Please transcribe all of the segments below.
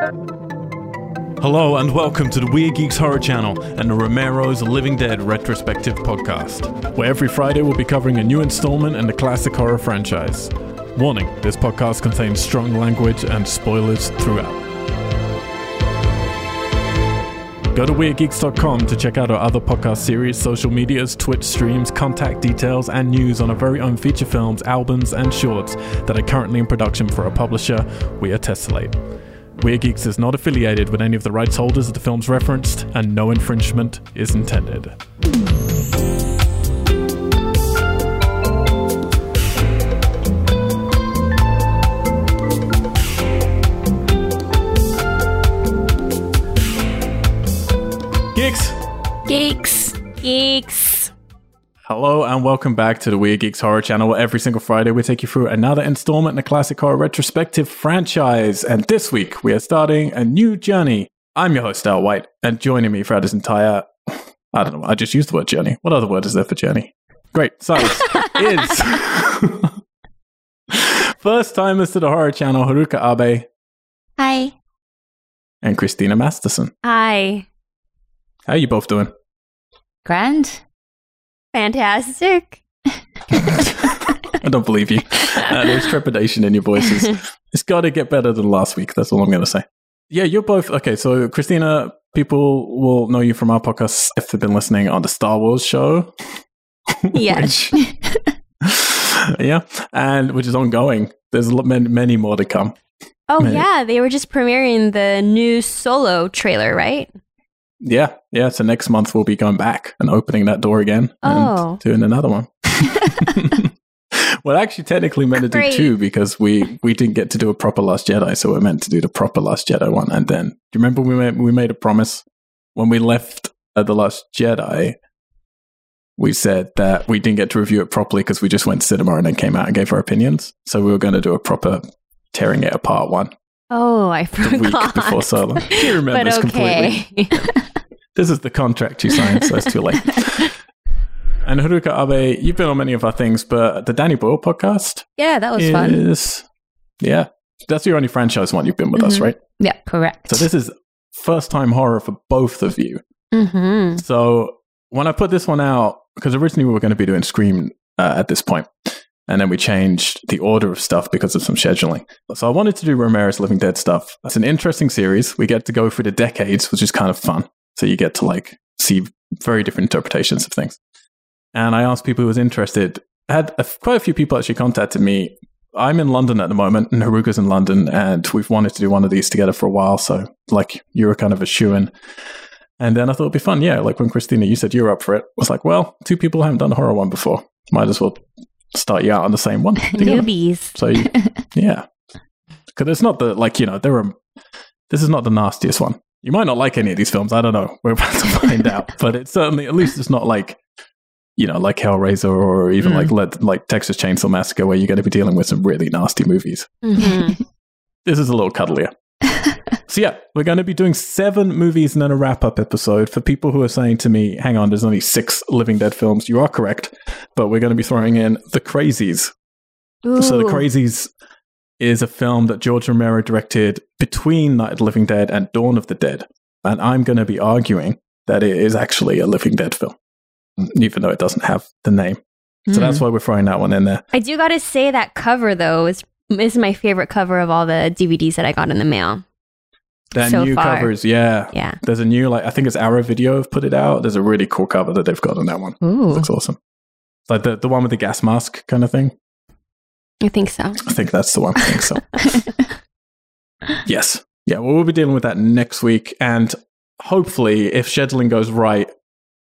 Hello and welcome to the Weird Geeks Horror Channel and the Romero's Living Dead retrospective podcast, where every Friday we'll be covering a new installment in the classic horror franchise. Warning this podcast contains strong language and spoilers throughout. Go to WeirdGeeks.com to check out our other podcast series, social medias, Twitch streams, contact details, and news on our very own feature films, albums, and shorts that are currently in production for our publisher, We Are Tessellate. Weird Geeks is not affiliated with any of the rights holders of the films referenced, and no infringement is intended. Geeks! Geeks. Geeks. Hello and welcome back to the Weird Geeks Horror Channel. Where every single Friday we take you through another installment in the classic horror retrospective franchise. And this week we are starting a new journey. I'm your host, Al White, and joining me throughout this entire I don't know, I just used the word journey. What other word is there for journey? Great, science is first timers to the horror channel, Haruka Abe Hi. and Christina Masterson. Hi. How are you both doing? Grand. Fantastic. I don't believe you. Uh, there's trepidation in your voices. It's got to get better than last week. That's all I'm going to say. Yeah, you're both okay. So, Christina, people will know you from our podcast if they've been listening on the Star Wars show. Yes. Which- yeah, and which is ongoing. There's a lot, many, many more to come. Oh, Maybe. yeah. They were just premiering the new solo trailer, right? Yeah, yeah. So next month we'll be going back and opening that door again Oh. and doing another one. well, actually, technically meant to do two because we we didn't get to do a proper Last Jedi, so we're meant to do the proper Last Jedi one. And then, do you remember we made we made a promise when we left at the Last Jedi? We said that we didn't get to review it properly because we just went to cinema and then came out and gave our opinions. So we were going to do a proper tearing it apart one Oh, I forgot. before Solo. She remembers but completely. okay. This is the contract you signed, so it's too late. And Haruka Abe, you've been on many of our things, but the Danny Boyle podcast yeah, that was fun. yeah, that's your only franchise one you've been with us, Mhm. right? Yeah, correct. So this is first time horror for both of you. Mm-hmm. So when I put this one out, because originally we were going to be doing Scream uh, at this point, and then we changed the order of stuff because of some scheduling. So I wanted to do Romero's Living Dead stuff. It's an interesting series. We get to go through the decades, which is kind of fun. So you get to like see very different interpretations of things. And I asked people who was interested. I had a, quite a few people actually contacted me. I'm in London at the moment, and Haruka's in London, and we've wanted to do one of these together for a while. So like you were kind of a shoe in. And then I thought it'd be fun. Yeah, like when Christina, you said you were up for it. I was like, well, two people haven't done a horror one before. Might as well start you out on the same one. together. Newbies. So you, yeah, because it's not the like you know there are. This is not the nastiest one. You might not like any of these films. I don't know. We're about to find out. But it's certainly at least it's not like you know like Hellraiser or even Mm. like like like Texas Chainsaw Massacre where you're going to be dealing with some really nasty movies. Mhm. This is a little cuddlier. So yeah, we're going to be doing seven movies and then a wrap up episode. For people who are saying to me, "Hang on, there's only six Living Dead films," you are correct, but we're going to be throwing in the Crazies. So the Crazies is a film that George Romero directed between Night of the Living Dead and Dawn of the Dead, and I'm going to be arguing that it is actually a Living Dead film, even though it doesn't have the name. So Mm. that's why we're throwing that one in there. I do got to say that cover, though, is, is my favorite cover of all the DVDs that I got in the mail. Then So new far. covers, yeah. Yeah. There's a new like I think it's Arrow Video have put it out. There's a really cool cover that they've got on that one. Ooh. Looks awesome. It's like the the one with the gas mask kind of thing. I think so. I think that's the one. I think so. yes. Yeah. Well, we'll be dealing with that next week, and hopefully, if scheduling goes right,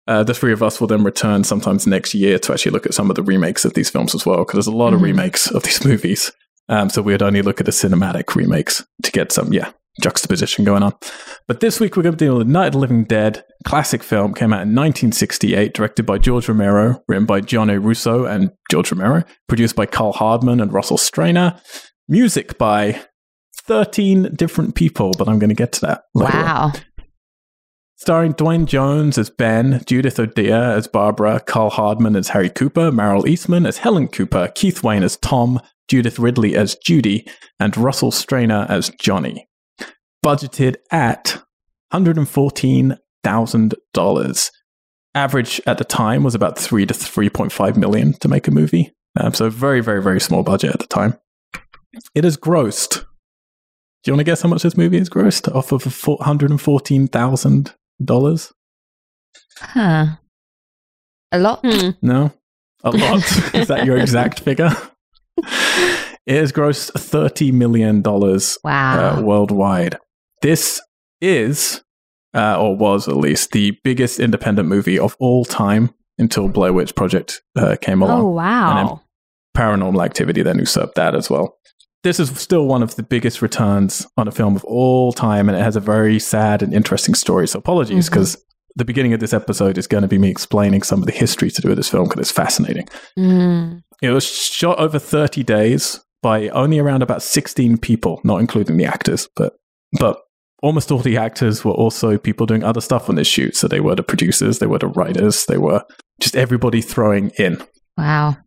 uh, the three of us will then return sometimes next year to actually look at some of the remakes of these films as well, because there's a lot of Mhm. remakes of these movies. Um, so we would only look at the cinematic remakes to get some, yeah, juxtaposition going on. But this week we're going to deal with Night of the Living Dead, classic film, came out in 1968, directed by George Romero, written by John A. Russo and George Romero, produced by Karl Hardman and Russell Streiner, music by 13 different people, but I'm going to get to that later. Wow. Starring Duane Jones as Ben, Judith O'Dea as Barbara, Karl Hardman as Harry Cooper, Meryl Eastman as Helen Cooper, Keith Wayne as Tom, Judith Ridley as Judy, and Russell Streiner as Johnny. Budgeted at $114,000. Average at the time was about 3 to 3.5 million to make a movie. Um, so very, very, very small budget at the time. It has grossed. Do you want to guess how much this movie has grossed off of $114,000? Huh. A lot. Hmm. No? A lot. Is that your exact figure? It has grossed $30 million Wow. uh, worldwide. This is, uh, or was at least, the biggest independent movie of all time until Blair Witch Project uh, came along. Oh wow. Paranormal Activity then usurped that as well. This is still one of the biggest returns on a film of all time, and it has a very sad and interesting story. So apologies, because the beginning of this episode is going to be me explaining some of the history to do with this film because it's fascinating. Mm. It was shot over 30 days by only around about 16 people, not including the actors, but but almost all the actors were also people doing other stuff on this shoot. So they were the producers, they were the writers, they were just everybody throwing in. Wow.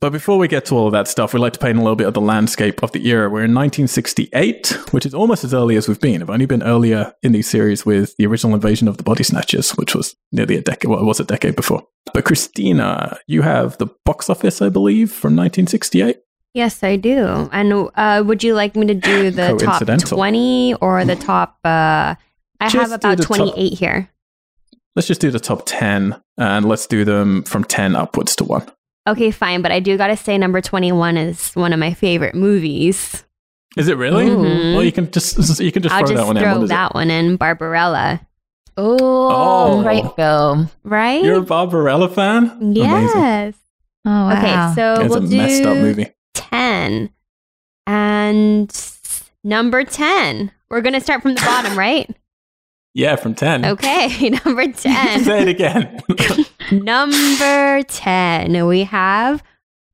But before we get to all of that stuff, we'd like to paint a little bit of the landscape of the era. We're in 1968, which is almost as early as we've been. I've only been earlier in these series with the original Invasion of the Body Snatchers, which was nearly a decade, well, it was a decade before. But Christina, you have the box office, I believe, from 1968. Yes, I do. And uh, would you like me to do the top 20 or the top? Uh, I Just have about the top- 28 here. Let's just do the top 10 and let's do them from 10 upwards to 1. Okay, fine. But I do got to say, number 21 is one of my favorite movies. Is it really? Mhm. Well, you can just you can just I'll throw just that one in. throw What is that one in Barbarella, Oh, Oh. great film. right? You're a Barbarella fan? Amazing. yes. Oh, wow. Okay, so It's we'll a do messed up movie. 10. And number 10. We're going to start from the bottom, right? Yeah, from 10. Okay, number 10. Say it again. number 10, we have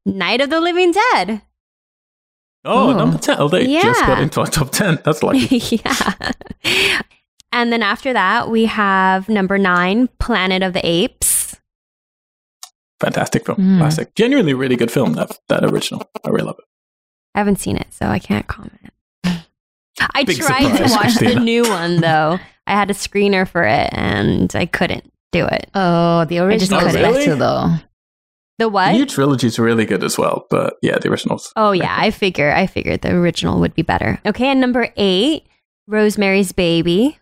Night of the Living Dead. Oh, Oh. number 10. Oh, they just got into our top 10. That's lucky. yeah. And then after that, we have number 9, Planet of the Apes. Fantastic film. Mm. Classic. Genuinely really good film, that, that original. I really love it. I haven't seen it, so I can't comment. I Big tried surprise, to watch the new one though. I had a screener for it and I couldn't do it. oh, the just original is couldn't. better, though. The what? The what? new trilogy's really good as well, but yeah, the originals. Oh yeah, I figure I figured the original would be better. Okay, and number eight, Rosemary's Baby.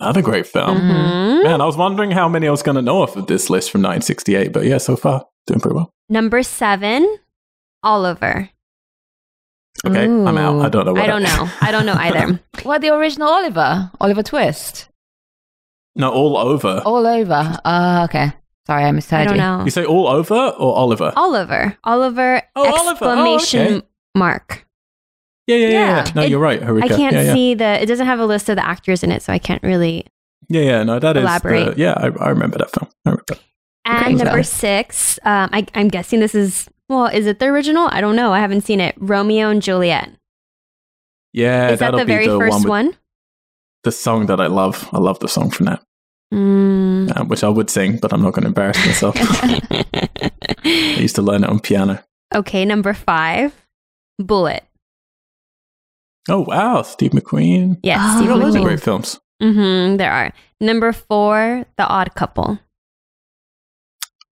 Another great film. Mhm. Man, I was wondering how many I was going to know off of this list from 1968, but yeah, so far, doing pretty well. Number seven, Oliver. Okay, I'm out. I don't know what I don't know. I don't know either. What, the original Oliver? Oliver Twist? No, all over. All over. Oh, okay. Sorry, I misheard I don't you. know. You say all over or Oliver? Oliver. Oliver Oh, Oliver. Oh, exclamation okay. mark. Yeah, yeah, yeah. Yeah. yeah. No, It- you're right, Haruka. I can't yeah, see the it doesn't have a list of the actors in it, so I can't really Yeah, yeah, no, that is. Elaborate. The, yeah, I, I remember that film. I remember. And Okay. number six, um, I, I'm guessing this is well, is it the original? I don't know. I haven't seen it. Romeo and Juliet. Yeah, is that that'll the be very the first one one? the song that I love. I love the song from that, Mm. uh, which I would sing, but I'm not going to embarrass myself. I used to learn it on piano. okay, number five, Bullitt. Oh wow, Steve McQueen. Yes, Oh, You Steve got loads of McQueen. great films. Mm-hmm, there are. Number four, The Odd Couple.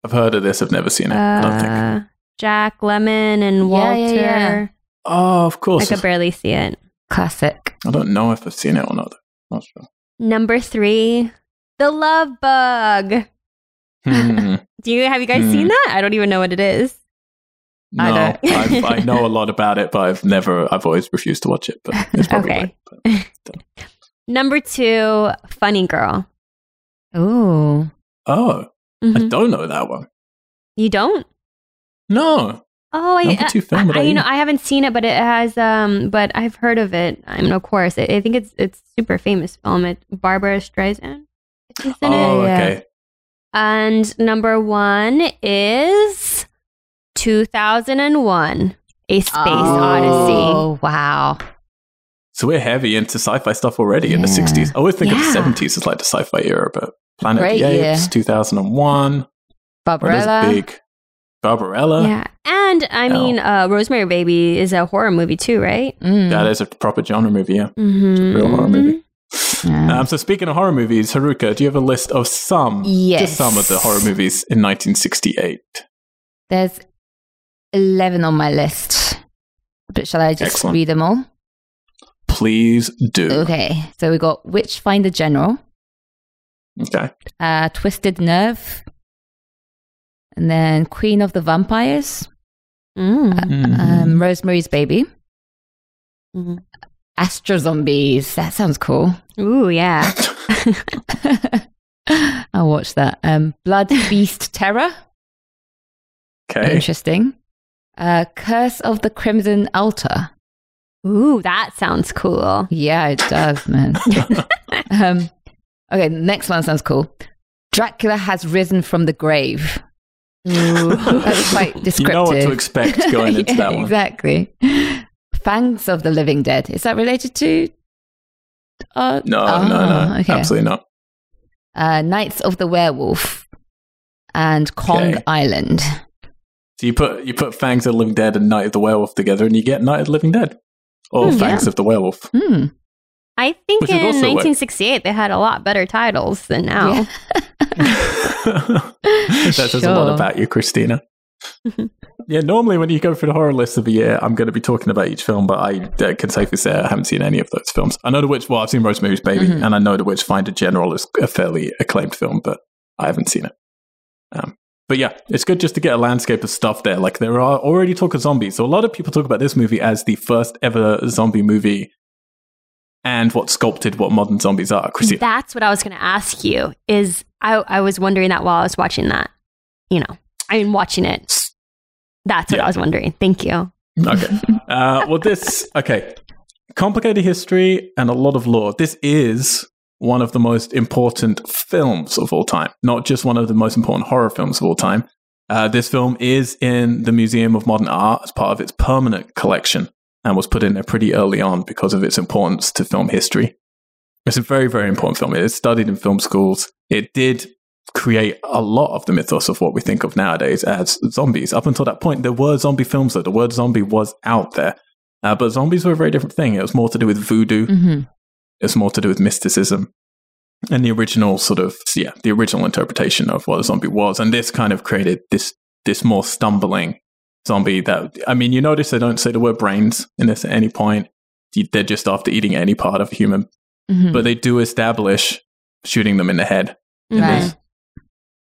I've heard of this. I've never seen it. I don't think. Uh, Jack Lemmon and Walter. yeah, yeah. Oh, of course. I could barely see it. Classic. I don't know if I've seen it or not. Not sure. Number three, The Love Bug. Hmm. Do you have you guys seen Hmm. that? I don't even know what it is. No, I don't. I've, I know a lot about it, but I've never. I've always refused to watch it. But it's probably Okay. right. But- Number two, Funny Girl. Ooh. Oh, I Mhm. don't know that one. You don't? No. Oh, I, Number two film I, I without you know. I haven't seen it, but it has. Um, but I've heard of it. I mean, of course, I, I think it's it's super famous film. It Barbra Streisand. I think is in Oh, it. okay. And number one is 2001: A Space Odyssey. Oh, wow. So we're heavy into sci-fi stuff already in the '60s. I always think Yeah. of the '70s as like the sci-fi era, but Planet Great of the year. Apes, 2001. What is Barbarella. big? Barbarella. yeah. And I Hell. mean, uh, Rosemary Baby is a horror movie too, right? Mm. That is a proper genre movie, yeah. Mm-hmm. real horror movie. Yeah. Um, so speaking of horror movies, Haruka, do you have a list of some, yes. just some of the horror movies in 1968? There's 11 on my list. But shall I just Excellent. read them all? Please do. Okay. So we got Witchfinder General, Okay. uh, Twisted Nerve, and then Queen of the Vampires, Mm. Mm. um, Rosemary's Baby, Mhm. Astro Zombies. That sounds cool. Ooh, yeah. I'll watch that. Um, Blood Beast Terror. okay. Interesting. Uh, Curse of the Crimson Altar. Ooh, that sounds cool. Yeah, it does, man. um, okay, next one sounds cool. Dracula has risen from the grave. Ooh. That's quite descriptive. You descriptive. know what to expect going into Yeah, that one. Exactly. Fangs of the Living Dead. Is that related to? Uh, No, oh, no, no. Okay. Absolutely not. Uh, Nights of the Werewolf and Kong Okay. Island. So you put you put Fangs of the Living Dead and Night of the Werewolf together, and you get Night of the Living Dead, or Hmm, Fangs of the Werewolf. Hmm. I think Which in is also 1968 they had a lot better titles than now. Yeah. that says a lot about you, Christina. yeah, normally when you go through the horror list of the year, I'm going to be talking about each film, but I uh, can safely say I haven't seen any of those films. I know the Witch. Well, I've seen Rosemary's Baby, Mhm. and I know the Witch Witchfinder General is a fairly acclaimed film, but I haven't seen it. Um, but yeah, it's good just to get a landscape of stuff there. Like there are already talk of zombies, so a lot of people talk about this movie as the first ever zombie movie, and what sculpted what modern zombies are. Christina, That's what I was going to ask you. Is I I was wondering that while I was watching that. You know, I mean watching it. That's what Yeah. I was wondering. Thank you. Okay. Uh, well, this okay. Complicated history and a lot of lore. This is one of the most important films of all time, not just one of the most important horror films of all time. Uh, this film is in the Museum of Modern Art as part of its permanent collection and was put in there pretty early on because of its importance to film history. It's a very, very important film. It is studied in film schools. It did create a lot of the mythos of what we think of nowadays as zombies. Up until that point, there were zombie films, though. The word zombie was out there. Uh, but zombies were a very different thing. It was more to do with voodoo, hmm it's more to do with mysticism. And the original sort of, yeah, the original interpretation of what a zombie was. And this kind of created this, this more stumbling zombie that, I mean, you notice they don't say the word brains in this at any point. They're just after eating any part of a human, hmm but they do establish shooting them in the head. in Right. this.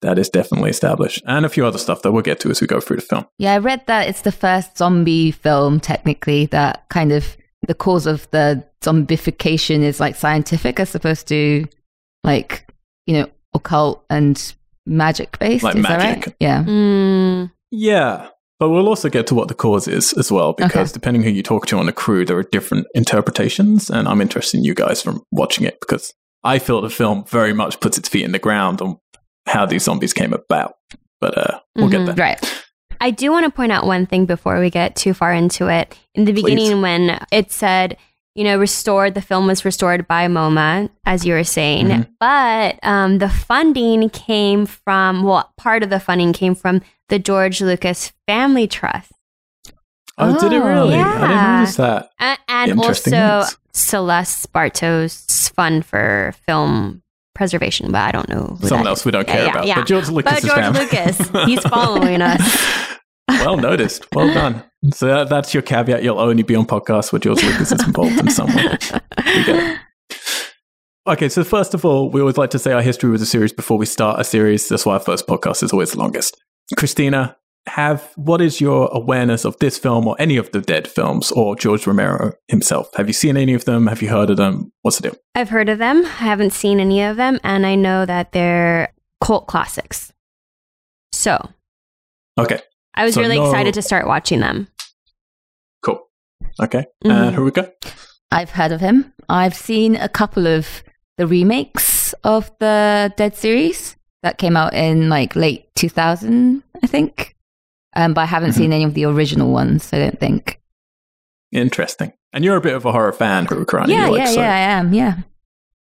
That is definitely established. And a few other stuff that we'll get to as we go through the film. Yeah, I read that it's the first zombie film, technically, that kind of the cause of the zombification is like scientific as opposed to like, you know, occult and magic based. Like is that magic. right? Yeah. Mm, Yeah. But we'll also get to what the cause is as well, because Okay. depending who you talk to on the crew, there are different interpretations. And I'm interested in you guys from watching it because I feel the film very much puts its feet in the ground on how these zombies came about. But uh, we'll Mhm. get there. Right. I do want to point out one thing before we get too far into it. In the Please. beginning, when it said, you know, restored, the film was restored by MoMA, as you were saying, Mhm. but um, the funding came from, well, part of the funding came from the George Lucas Family Trust. Oh, did it Oh, really? I didn't notice that. And Interesting also news. Celeste Bartos' fund for film preservation, but I don't know. Someone else is. we don't care yeah, about. yeah. But George Lucas But is George. Lucas, he's following us. well noticed. Well done. So that, that's your caveat. You'll only be on podcasts where George Lucas is involved in some way. We get it. Okay, so first of all, we always like to say our history was a series before we start a series. That's why our first podcast is always the longest. Christina, have what is your awareness of this film or any of the Dead films or George Romero himself? Have you seen any of them? Have you heard of them? What's the deal? I've heard of them. I haven't seen any of them, and I know that they're cult classics. So Okay, I was So really no- excited to start watching them. cool. Okay, Mhm. and Haruka? I've heard of him. I've seen a couple of the remakes of the Dead series that came out in like late 2000, I think. Um, but I haven't Mhm. seen any of the original ones, I don't think. Interesting. And you're a bit of a horror fan, Haruka. Yeah, Like, yeah, so- yeah, I am. Yeah.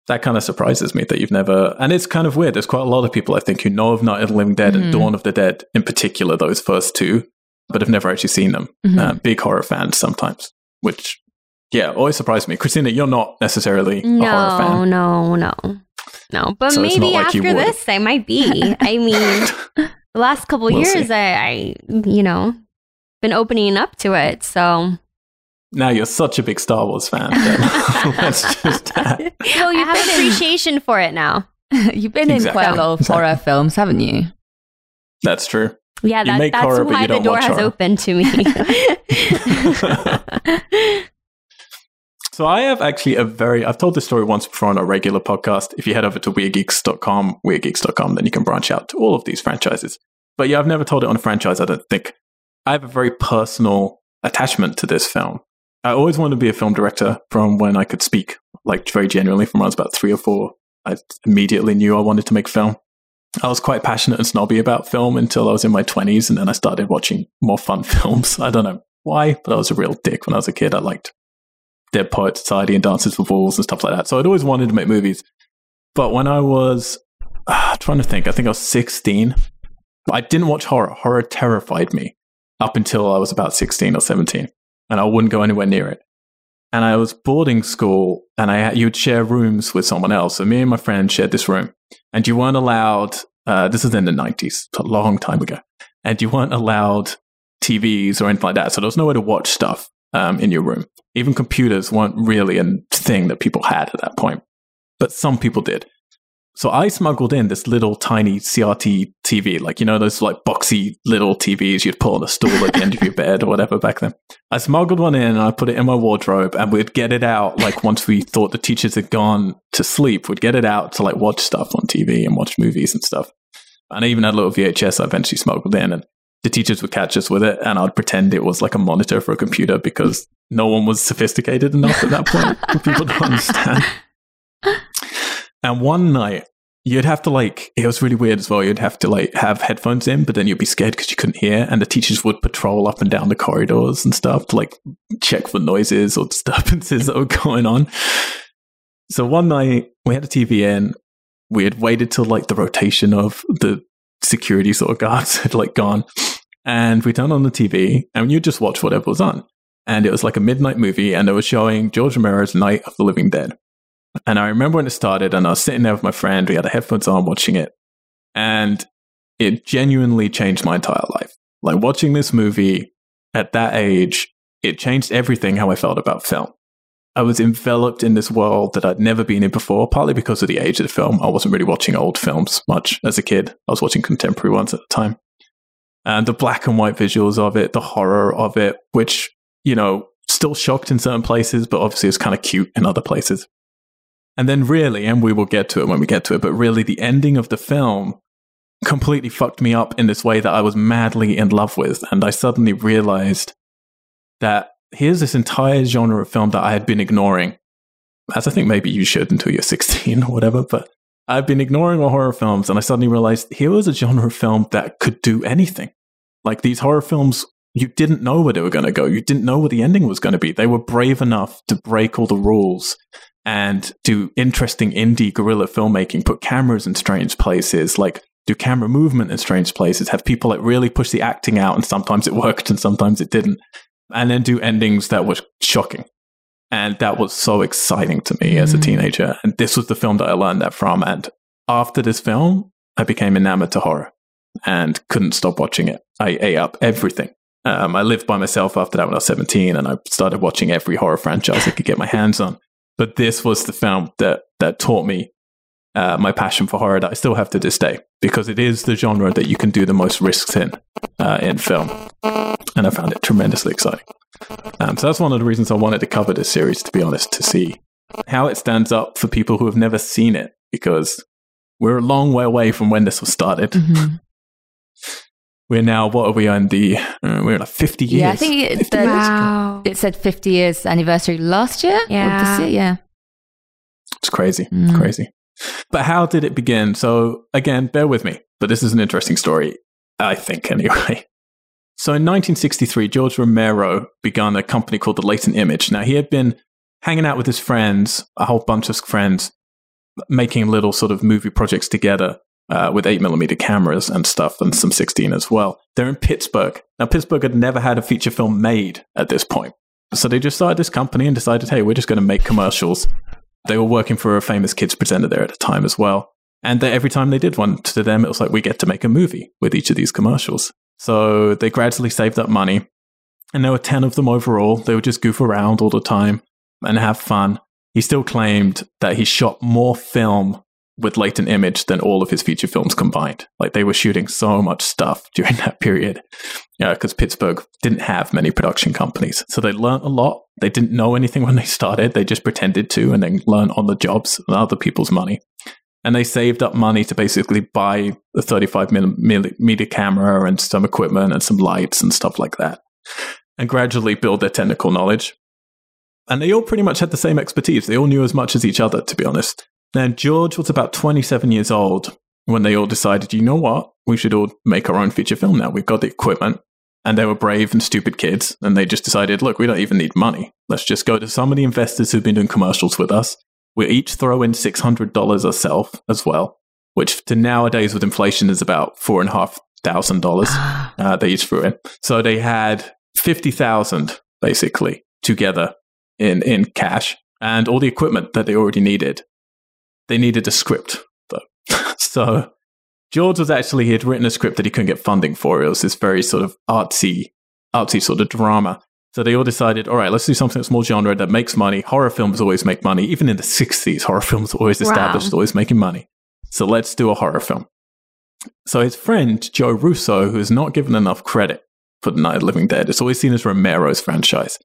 that kind of surprises me that you've never. And it's kind of weird. There's quite a lot of people I think who know of Night of the Living Dead Mhm. and Dawn of the Dead in particular, those first two, but have never actually seen them. Mhm. Uh, big horror fans sometimes, which yeah, always surprised me. Christina, you're not necessarily a horror No, fan. no, no, no. No, But So maybe like after this, I might be. I mean, the last couple We'll years. I, I, you know, been opening up to it. So Now you're such a big Star Wars fan. then Let's just no, you have been appreciation for it now. You've been in quite a lot of Exactly. horror films, haven't you? That's true. Yeah, that, that's horror, why the door watch has horror. opened to me. So I have actually a very I've told this story once before on a regular podcast. If you head over to weirdgeeks.com, weirdgeeks.com, then you can branch out to all of these franchises. But yeah, I've never told it on a franchise, I don't think. I have a very personal attachment to this film. I always wanted to be a film director from when I could speak, like very genuinely from when I was about three or four. I immediately knew I wanted to make film. I was quite passionate and snobby about film until I was in my 20s, and then I started watching more fun films. I don't know why, but I was a real dick when I was a kid. I liked Dead Poet Society and Dances with Wolves and stuff like that. So I'd always wanted to make movies. But when I was uh, trying to think, I think I was 16, I didn't watch horror. Horror terrified me up until I was about 16 or 17, and I wouldn't go anywhere near it. And I was boarding school, and I you'd share rooms with someone else. So me and my friend shared this room, and you weren't allowed. Uh, this is in the 90s, a long time ago, and you weren't allowed TVs or anything like that. So there was nowhere to watch stuff um, in your room. Even computers weren't really a thing that people had at that point, but some people did. So I smuggled in this little tiny CRT TV, like, you know, those like boxy little TVs you'd put on a stool at the end of your bed or whatever back then. I smuggled one in and I put it in my wardrobe and we'd get it out like once we thought the teachers had gone to sleep, we'd get it out to like watch stuff on TV and watch movies and stuff. And I even had a little VHS I eventually smuggled in and the teachers would catch us with it and I'd pretend it was like a monitor for a computer because no one was sophisticated enough at that point for people to understand. And one night, you'd have to like, it was really weird as well. You'd have to like have headphones in, but then you'd be scared because you couldn't hear. And the teachers would patrol up and down the corridors and stuff to like check for noises or disturbances that were going on. So one night, we had a TV in. We had waited till like the rotation of the security sort of guards had like gone. And we turned on the TV and you just watch whatever was on. And it was like a midnight movie and it was showing George Romero's Night of the Living Dead. And I remember when it started, and I was sitting there with my friend. We had the headphones on watching it. And it genuinely changed my entire life. Like watching this movie at that age, it changed everything how I felt about film. I was enveloped in this world that I'd never been in before, partly because of the age of the film. I wasn't really watching old films much as a kid. I was watching contemporary ones at the time. And the black and white visuals of it, the horror of it, which, you know, still shocked in certain places, but obviously is kind of cute in other places. And then, really, and we will get to it when we get to it, but really, the ending of the film completely fucked me up in this way that I was madly in love with. And I suddenly realized that here's this entire genre of film that I had been ignoring, as I think maybe you should until you're 16 or whatever. But I've been ignoring all horror films, and I suddenly realized here was a genre of film that could do anything. Like these horror films, you didn't know where they were going to go. You didn't know what the ending was going to be. They were brave enough to break all the rules and do interesting indie guerrilla filmmaking, put cameras in strange places, like do camera movement in strange places, have people like really push the acting out, and sometimes it worked and sometimes it didn't, and then do endings that were shocking. And that was so exciting to me as a Mm. teenager. And this was the film that I learned that from. And after this film, I became enamored to horror and couldn't stop watching it. I ate up everything. Um, I lived by myself after that when I was 17, and I started watching every horror franchise I could get my hands on. But this was the film that that taught me uh, my passion for horror that I still have to this day because it is the genre that you can do the most risks in uh, in film, and I found it tremendously exciting. Um, so that's one of the reasons I wanted to cover this series, to be honest, to see how it stands up for people who have never seen it because we're a long way away from when this was started. Mhm. We're now what are we on the? Uh, we're like fifty years. Yeah, I think it, the. Wow. it said 50 years anniversary last year. Yeah. this year, yeah. It's crazy. Mm. It's crazy. But how did it begin? So, again, bear with me, but this is an interesting story, I think, anyway. So, in 1963, George Romero began a company called The Latent Image. Now, he had been hanging out with his friends, a whole bunch of friends, making little sort of movie projects together uh, with 8mm cameras and stuff and some 16 as well. They're in Pittsburgh. Now, Pittsburgh had never had a feature film made at this point. So they just started this company and decided, hey, we're just going to make commercials. They were working for a famous kids presenter there at the time as well. And they, every time they did one to them, it was like, we get to make a movie with each of these commercials. So they gradually saved up money. And there were 10 of them overall. They would just goof around all the time and have fun. He still claimed that he shot more film with latent image than all of his feature films combined. Like they were shooting so much stuff during that period. Uh, because Pittsburgh didn't have many production companies. So they learned a lot. They didn't know anything when they started. They just pretended to and then learned on the jobs and other people's money. And they saved up money to basically buy a 35 millimeter camera and some equipment and some lights and stuff like that. And gradually build their technical knowledge. And they all pretty much had the same expertise. They all knew as much as each other, to be honest. Now, George was about 27 years old when they all decided, you know what? We should all make our own feature film now. We've got the equipment. And they were brave and stupid kids. And they just decided, look, we don't even need money. Let's just go to some of the investors who've been doing commercials with us. We each throw in $600 ourselves as well, which to nowadays with inflation is about four and a half thousand dollars. Uh, they each threw in. So they had 50,000 basically together in, in cash and all the equipment that they already needed they needed a script though. so George was actually he had written a script that he couldn't get funding for. It was this very sort of artsy, artsy sort of drama. So they all decided, all right, let's do something that's more genre that makes money. Horror films always make money. Even in the 60s, horror films always established, wow. always making money. So let's do a horror film. So his friend, Joe Russo, who is not given enough credit for The Night of the Living Dead, it's always seen as Romero's franchise.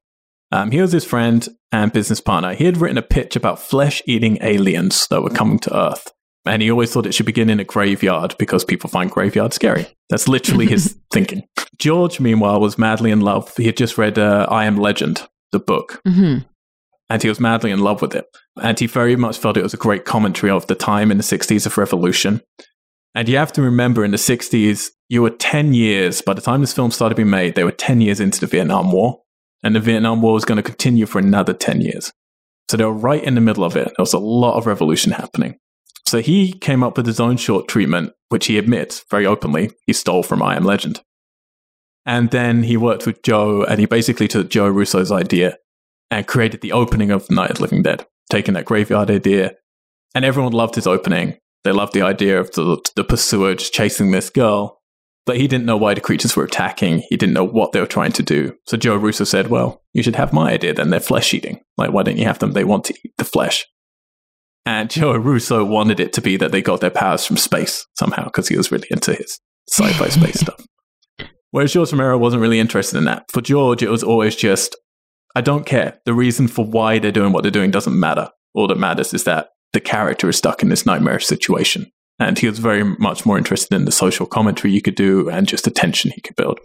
Um, he was his friend and business partner. He had written a pitch about flesh eating aliens that were coming to Earth. And he always thought it should begin in a graveyard because people find graveyards scary. That's literally his thinking. George, meanwhile, was madly in love. He had just read uh, I Am Legend, the book. Mm-hmm. And he was madly in love with it. And he very much felt it was a great commentary of the time in the 60s of revolution. And you have to remember in the 60s, you were 10 years, by the time this film started being made, they were 10 years into the Vietnam War and the Vietnam War was going to continue for another 10 years. So they were right in the middle of it. There was a lot of revolution happening. So he came up with his own short treatment, which he admits very openly he stole from I Am Legend. And then he worked with Joe, and he basically took Joe Russo's idea and created the opening of Night of the Living Dead, taking that graveyard idea. And everyone loved his opening. They loved the idea of the, the just chasing this girl. But he didn't know why the creatures were attacking. He didn't know what they were trying to do. So Joe Russo said, Well, you should have my idea then. They're flesh eating. Like, why don't you have them? They want to eat the flesh. And Joe Russo wanted it to be that they got their powers from space somehow because he was really into his sci fi space stuff. Whereas George Romero wasn't really interested in that. For George, it was always just, I don't care. The reason for why they're doing what they're doing doesn't matter. All that matters is that the character is stuck in this nightmarish situation. And he was very much more interested in the social commentary you could do and just the tension he could build.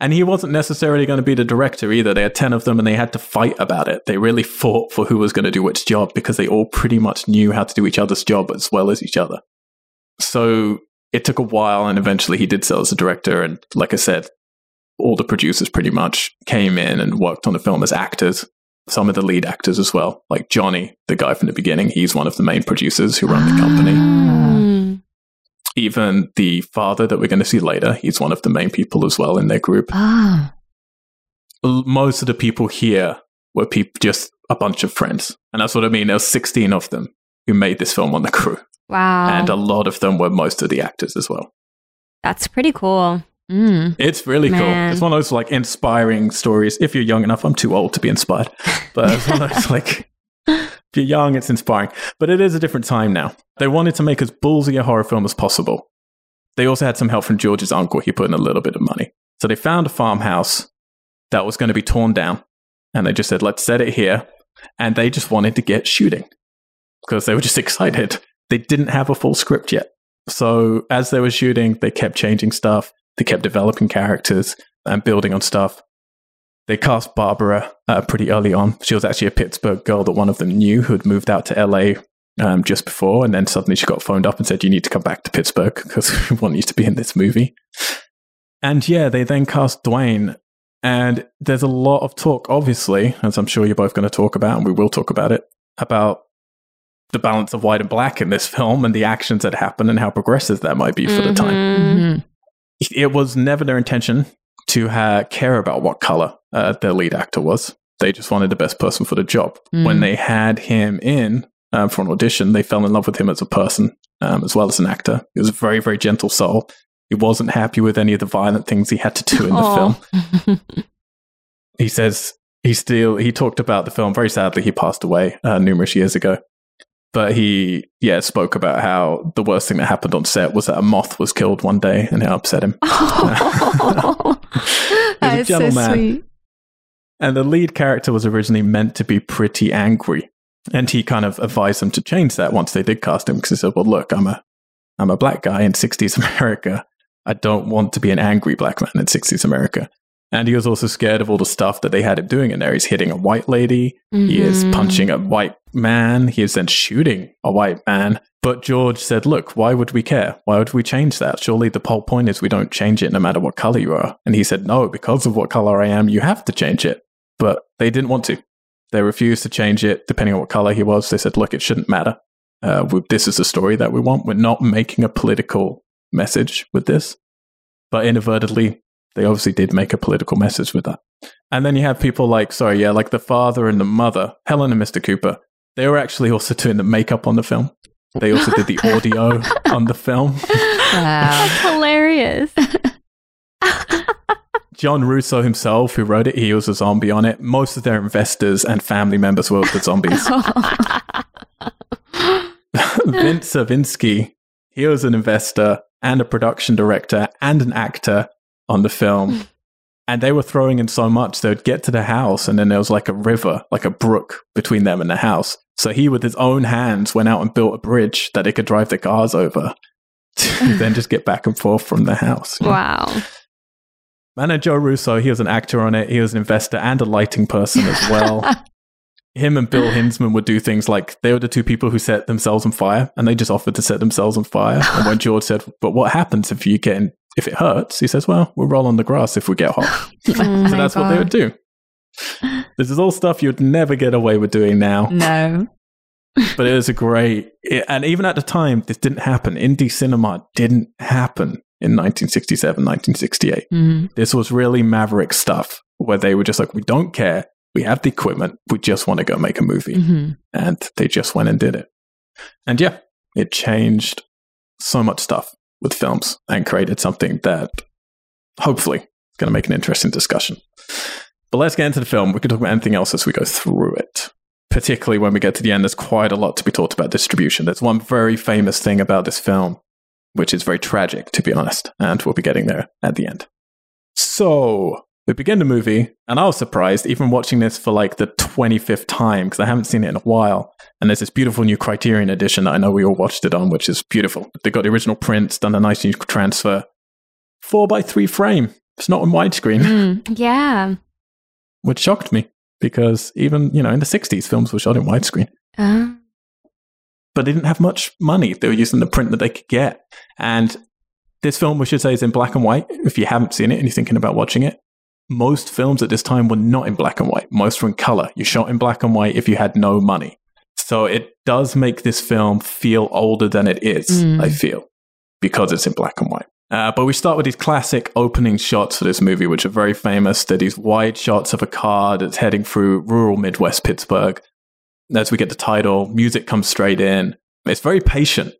And he wasn't necessarily going to be the director either. They had 10 of them and they had to fight about it. They really fought for who was going to do which job because they all pretty much knew how to do each other's job as well as each other. So it took a while and eventually he did sell as a director. And like I said, all the producers pretty much came in and worked on the film as actors. Some of the lead actors as well, like Johnny, the guy from the beginning. He's one of the main producers who run the company. Ah. Even the father that we're going to see later, he's one of the main people as well in their group. Ah. Most of the people here were people, just a bunch of friends. And that's what I mean. There was 16 of them who made this film on the crew. Wow. And a lot of them were most of the actors as well. That's pretty cool. Mm. It's really Man. cool. It's one of those like inspiring stories. If you're young enough, I'm too old to be inspired, but it's one of those like if you're young, it's inspiring. But it is a different time now. They wanted to make as ballsy a horror film as possible. They also had some help from George's uncle. He put in a little bit of money. So they found a farmhouse that was going to be torn down. And they just said, let's set it here. And they just wanted to get shooting because they were just excited. They didn't have a full script yet. So as they were shooting, they kept changing stuff. They kept developing characters and building on stuff. They cast Barbara uh, pretty early on. She was actually a Pittsburgh girl that one of them knew who had moved out to LA um, just before. And then suddenly she got phoned up and said, You need to come back to Pittsburgh because we want you to be in this movie. And yeah, they then cast Duane. And there's a lot of talk, obviously, as I'm sure you're both going to talk about, and we will talk about it, about the balance of white and black in this film and the actions that happen and how progressive that might be for the time. Mhm. Mhm. It was never their intention to ha- care about what color uh, their lead actor was. They just wanted the best person for the job. Mm. When they had him in um, for an audition, they fell in love with him as a person um, as well as an actor. He was a very, very gentle soul. He wasn't happy with any of the violent things he had to do in the Aw. film. He says he still he talked about the film. Very sadly, he passed away uh, numerous years ago. But he, yeah, spoke about how the worst thing that happened on set was that a moth was killed one day, and it upset him. that a is so gentleman. sweet. And the lead character was originally meant to be pretty angry. And he kind of advised them to change that once they did cast him because he said, Well, look, I'm a I'm a black guy in 60s America. I don't want to be an angry black man in 60s America. And he was also scared of all the stuff that they had him doing in there. He's hitting a white lady. He is Mhm. punching a white man. He is then shooting a white man. But George said, Look, why would we care? Why would we change that? Surely the whole point is we don't change it no matter what color you are. And he said, No, because of what color I am, you have to change it. But they didn't want to. They refused to change it depending on what color he was. They said, Look, it shouldn't matter. Uh, we- this is the story that we want. We're not making a political message with this. But inadvertently, they obviously did make a political message with that. And then you have people like, sorry, yeah, like the father and the mother, Helen and Mr. Cooper. They were actually also doing the makeup on the film. They also did the audio on the film. Wow. That's hilarious. John Russo himself, who wrote it, he was a zombie on it. Most of their investors and family members were the zombies. Vince Survinski, he was an investor and a production director and an actor on the film. And they were throwing in so much, they would get to the house and then there was like a river, like a brook between them and the house. So he, with his own hands, went out and built a bridge that they could drive the cars over to then just get back and forth from the house. know? wow. And Joe Russo, he was an actor on it. He was an investor and a lighting person as well. Him and Bill Hinzman would do things like they were the two people who set themselves on fire, and they just offered to set themselves on fire. And when George said, "But what happens if you get in, if it hurts?" He says, "Well, we'll roll on the grass if we get hot." Oh So my that's what they would do. This is all stuff you'd never get away with doing now, no. but it was a great. It, and even at the time, this didn't happen. Indie cinema didn't happen in 1967, 1968. Mhm. This was really maverick stuff where they were just like, we don't care. We have the equipment. We just want to go make a movie. Mhm. And they just went and did it. And yeah, it changed so much stuff with films and created something that hopefully is going to make an interesting discussion. But let's get into the film. We can talk about anything else as we go through it. Particularly when we get to the end, there's quite a lot to be talked about distribution. There's one very famous thing about this film, which is very tragic, to be honest. And we'll be getting there at the end. So we begin the movie, and I was surprised, even watching this for like the 25th time, because I haven't seen it in a while. And there's this beautiful new Criterion edition that I know we all watched it on, which is beautiful. They got the original prints, done a nice new transfer. Four by three frame. It's not in widescreen, Mm. Yeah. which shocked me because even, you know, in the 60s, films were shot in widescreen. Uh, but they didn't have much money. They were using the print that they could get. And this film, we should say, is in black and white. If you haven't seen it and you're thinking about watching it, most films at this time were not in black and white. Most were in color. You shot in black and white if you had no money. So it does make this film feel older than it is, Mm. I feel, because it's in black and white. Uh, but we start with these classic opening shots for this movie, which are very famous. They're these wide shots of a car that's heading through rural Midwest Pittsburgh. As we get the title, music comes straight in. It's very patient,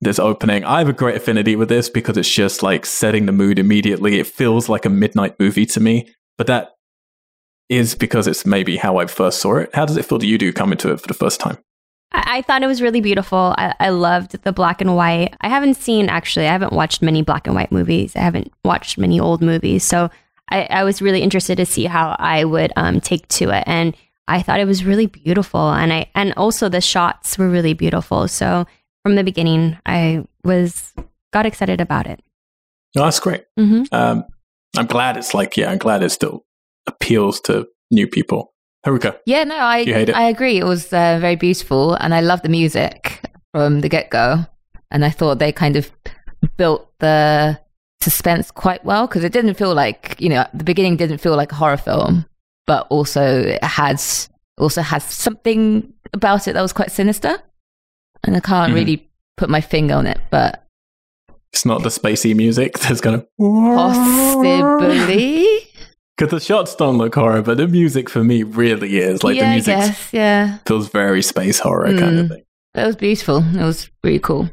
this opening. I have a great affinity with this because it's just like setting the mood immediately. It feels like a midnight movie to me, but that is because it's maybe how I first saw it. How does it feel to you do coming to it for the first time? I, I thought it was really beautiful. I, I loved the black and white. I haven't seen, actually, I haven't watched many black and white movies. I haven't watched many old movies. So I, I was really interested to see how I would um, take to it. And I thought it was really beautiful. And I and also the shots were really beautiful. So from the beginning, I was got excited about it. Oh, that's great. hmm Um, I'm glad it's like, yeah, I'm glad it still appeals to new people. Haruka, Yeah, no, I You hate it? I agree. It was uh, very beautiful, and I love the music from the get go. And I thought they kind of built the suspense quite well because it didn't feel like you know the beginning didn't feel like a horror film, but also it has also has something about it that was quite sinister. And I can't Mhm. really put my finger on it, but It's not the spacey music that's going to. possibly. Because the shots don't look horror, but the music for me really is. Like yeah, the music guess. Yeah, feels very space horror kind of Mm. thing. that was beautiful. It was really cool.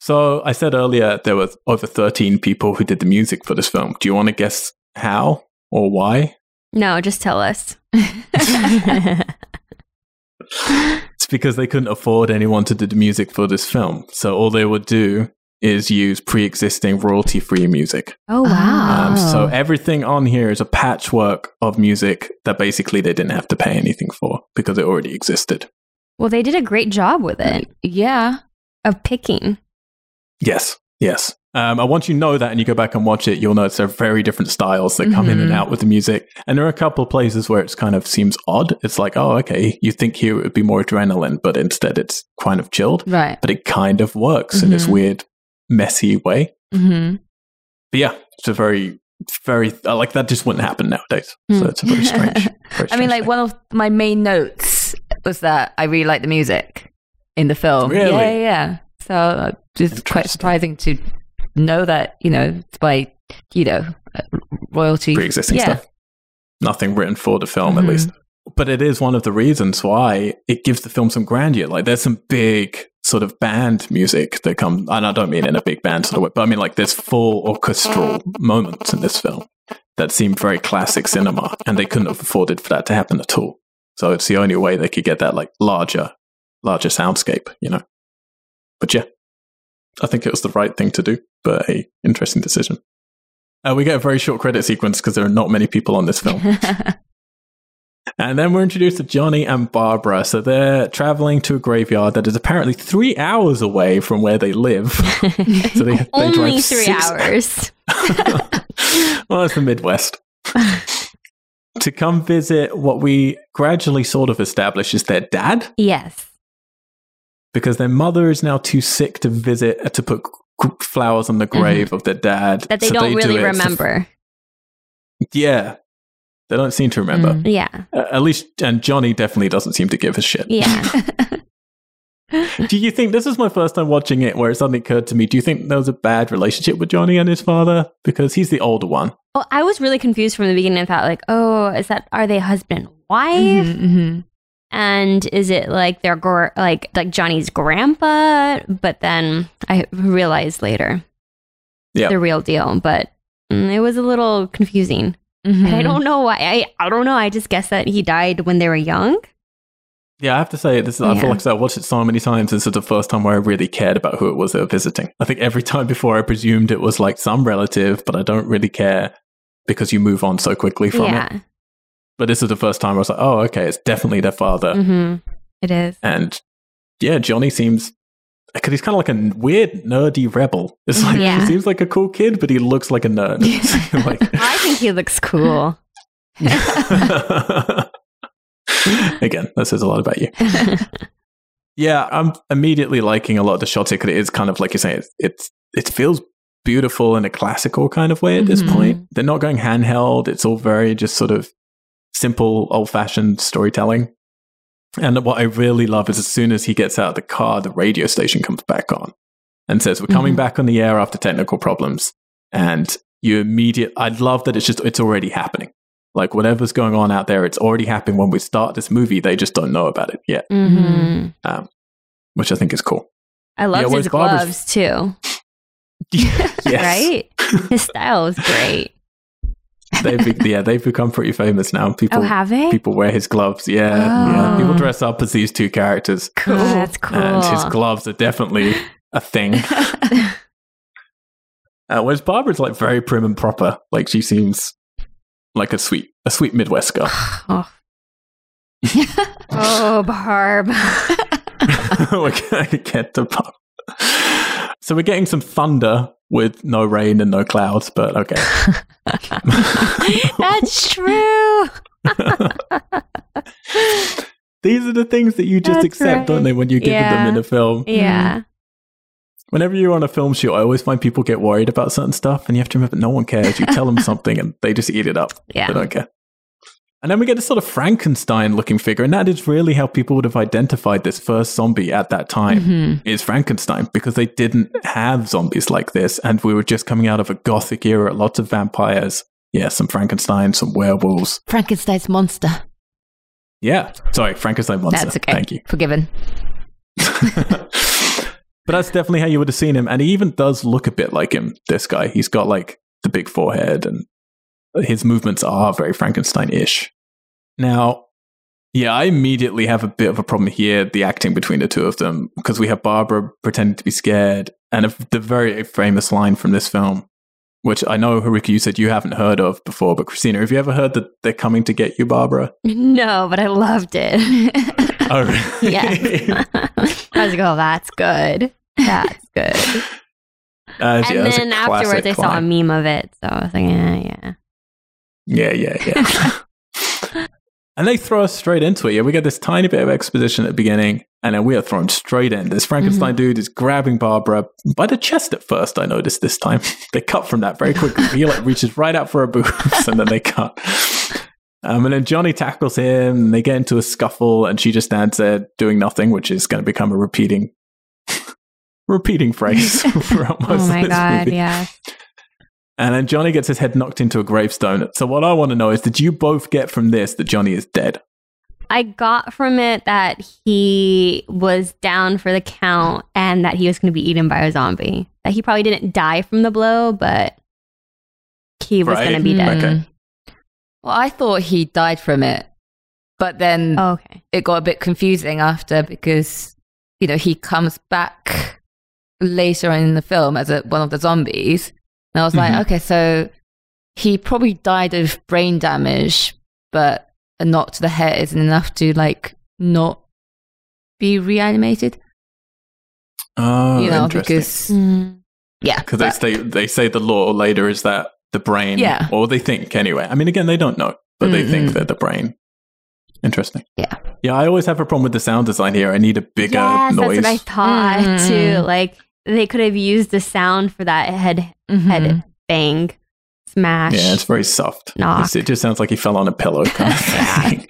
So I said earlier there were over 13 people who did the music for this film. Do you want to guess how or why? No, just tell us. It's because they couldn't afford anyone to do the music for this film. So all they would do is use pre-existing royalty-free music. oh wow. Um, so everything on here is a patchwork of music that basically they didn't have to pay anything for because it already existed. Well, they did a great job with it Yeah. of picking. Yes, yes. Um, and once you know that and you go back and watch it, you'll notice there are very different styles that come in and Mhm. out with the music. And there are a couple of places where it's kind of seems odd. It's like, oh, okay, you think here it would be more adrenaline, but instead it's kind of chilled. Right. But it kind of works in this Mhm. weird, messy way. hmm But yeah, it's a very, very, uh, like that just wouldn't happen nowadays. So Hmm. it's a very strange. very I mean, like thing. one of my main notes was that I really like the music in the film. Really? Yeah, yeah. yeah. So uh, it's quite surprising to know that you know by you know royalty pre-existing yeah. stuff. Nothing written for the film, at Mhm. least. But it is one of the reasons why it gives the film some grandeur. Like there's some big sort of band music that comes, and I don't mean in a big band sort of way, but I mean like there's full orchestral moments in this film that seem very classic cinema, and they couldn't have afforded for that to happen at all. So it's the only way they could get that like larger, larger soundscape, you know. But yeah, I think it was the right thing to do, but a interesting decision. Uh, we get a very short credit sequence because there are not many people on this film. and then we're introduced to Johnny and Barbara. So they're traveling to a graveyard that is apparently three hours away from where they live. So they, they Only three hours. well, it's the Midwest. to come visit what we gradually sort of establish is their dad, Yes. Because their mother is now too sick to visit, uh, to put flowers on the grave of their dad. Mm-hmm. That they So don't do really it. It's the- remember. yeah. They don't seem to remember. Mm. Yeah. Uh, at least, and Johnny definitely doesn't seem to give a shit. Yeah. Do you think this is my first time watching it where it suddenly occurred to me? Do you think there was a bad relationship with Johnny and his father? Because he's the older one. Well, I was really confused from the beginning. I thought, like, oh, is that are they husband and wife? Mhm, mhm. And is it like their gr- like like Johnny's grandpa? But then I realized later Yeah. the real deal. But mm, it was a little confusing. Mhm. And I don't know why. I I don't know. I just guess that he died when they were young. Yeah, I have to say, this. I Yeah. feel like I watched it so many times. This is the first time where I really cared about who it was they were visiting. I think every time before I presumed it was like some relative, but I don't really care because you move on so quickly from yeah. it. But this is the first time I was like, oh, okay, it's definitely their father. hmm It is. And yeah, Johnny seems because he's kind of like a weird nerdy rebel. It's like Yeah. he seems like a cool kid, but he looks like a nerd. Like, I think he looks cool. Again, that says a lot about you. Yeah, I'm immediately liking a lot of the shots here because it is kind of like you're saying, it's, it's it feels beautiful in a classical kind of way at this Mhm. point. They're not going handheld. It's all very just sort of simple, old fashioned storytelling. And what I really love is as soon as he gets out of the car, the radio station comes back on and says, We're coming Mhm. back on the air after technical problems. And you immediate I love that it's just it's already happening. Like whatever's going on out there, it's already happening when we start this movie. They just don't know about it yet, hmm which I think is cool. I love whereas his Barbara's- gloves too. yes. Right? His style is great. They've be- yeah, they've become pretty famous now. People Oh, have they? people wear his gloves. Yeah, yeah. Oh. People dress up as these two characters, cool. that's cool. and his gloves are definitely a thing. Uh, whereas Barbara's like very prim and proper. Like she seems like a sweet, a sweet Midwest girl. oh. oh, Barb. we're gonna get to Barb. So we're getting some thunder with no rain and no clouds, but okay. That's true. These are the things that you just That's accept, right. don't they, when you give them in a film? Yeah. Hmm. Whenever you're on a film shoot, I always find people get worried about certain stuff, and you have to remember no one cares. You tell them something, and they just eat it up. Yeah. They don't care. And then we get this sort of Frankenstein looking figure. And that is really how people would have identified this first zombie at that time Mhm. is Frankenstein because they didn't have zombies like this. And we were just coming out of a gothic era, lots of vampires. Yeah, some Frankenstein, some werewolves. Frankenstein's monster. Yeah. Sorry, Frankenstein monster. That's okay. Thank you. Forgiven. but that's definitely how you would have seen him. And he even does look a bit like him, this guy. He's got like the big forehead and his movements are very Frankenstein ish. Now, yeah, I immediately have a bit of a problem here, the acting between the two of them, because we have Barbara pretending to be scared and a, the very famous line from this film, which I know, Haruka, you said you haven't heard of before, but Christina, have you ever heard that they're coming to get you, Barbara? No, but I loved it. Oh, really? yes. I was like, oh, that's good. That's good. Uh, and a then afterwards, I saw a meme of it. So I was like, yeah, yeah. Yeah, yeah, yeah. and they throw us straight into it. Yeah, we get this tiny bit of exposition at the beginning, and then we are thrown straight in. This Frankenstein dude is grabbing Barbara by the chest at first, I noticed this time. they cut from that very quickly. he like reaches right out for her boobs, and then they cut. Um, and then Johnny tackles him, and they get into a scuffle, and she just stands there doing nothing, which is going to become a repeating repeating phrase throughout most Oh my of this god, movie. yeah. And then Johnny gets his head knocked into a gravestone. So what I want to know is, did you both get from this that Johnny is dead? I got from it that he was down for the count and that he was going to be eaten by a zombie. That he probably didn't die from the blow, but he was Right. going to be dead. Okay. Well, I thought he died from it, but then Oh, okay. it got a bit confusing after because you know he comes back later on in the film as a, one of the zombies, and I was Mhm. like, okay, so he probably died of brain damage, but a knock to the head isn't enough to like not be reanimated. Oh, you know, interesting. because Mm. yeah, because they say they say the law later is that the brain, Yeah. or they think anyway. I mean, again, they don't know, but they think Mm-mm. that the brain. Interesting. Yeah. Yeah, I always have a problem with the sound design here. I need a bigger yes, noise. that's what I thought Mm. too. Like they could have used the sound for that head Mhm. head bang smash. Yeah, it's very soft. Knock. It just sounds like he fell on a pillow kind of thing.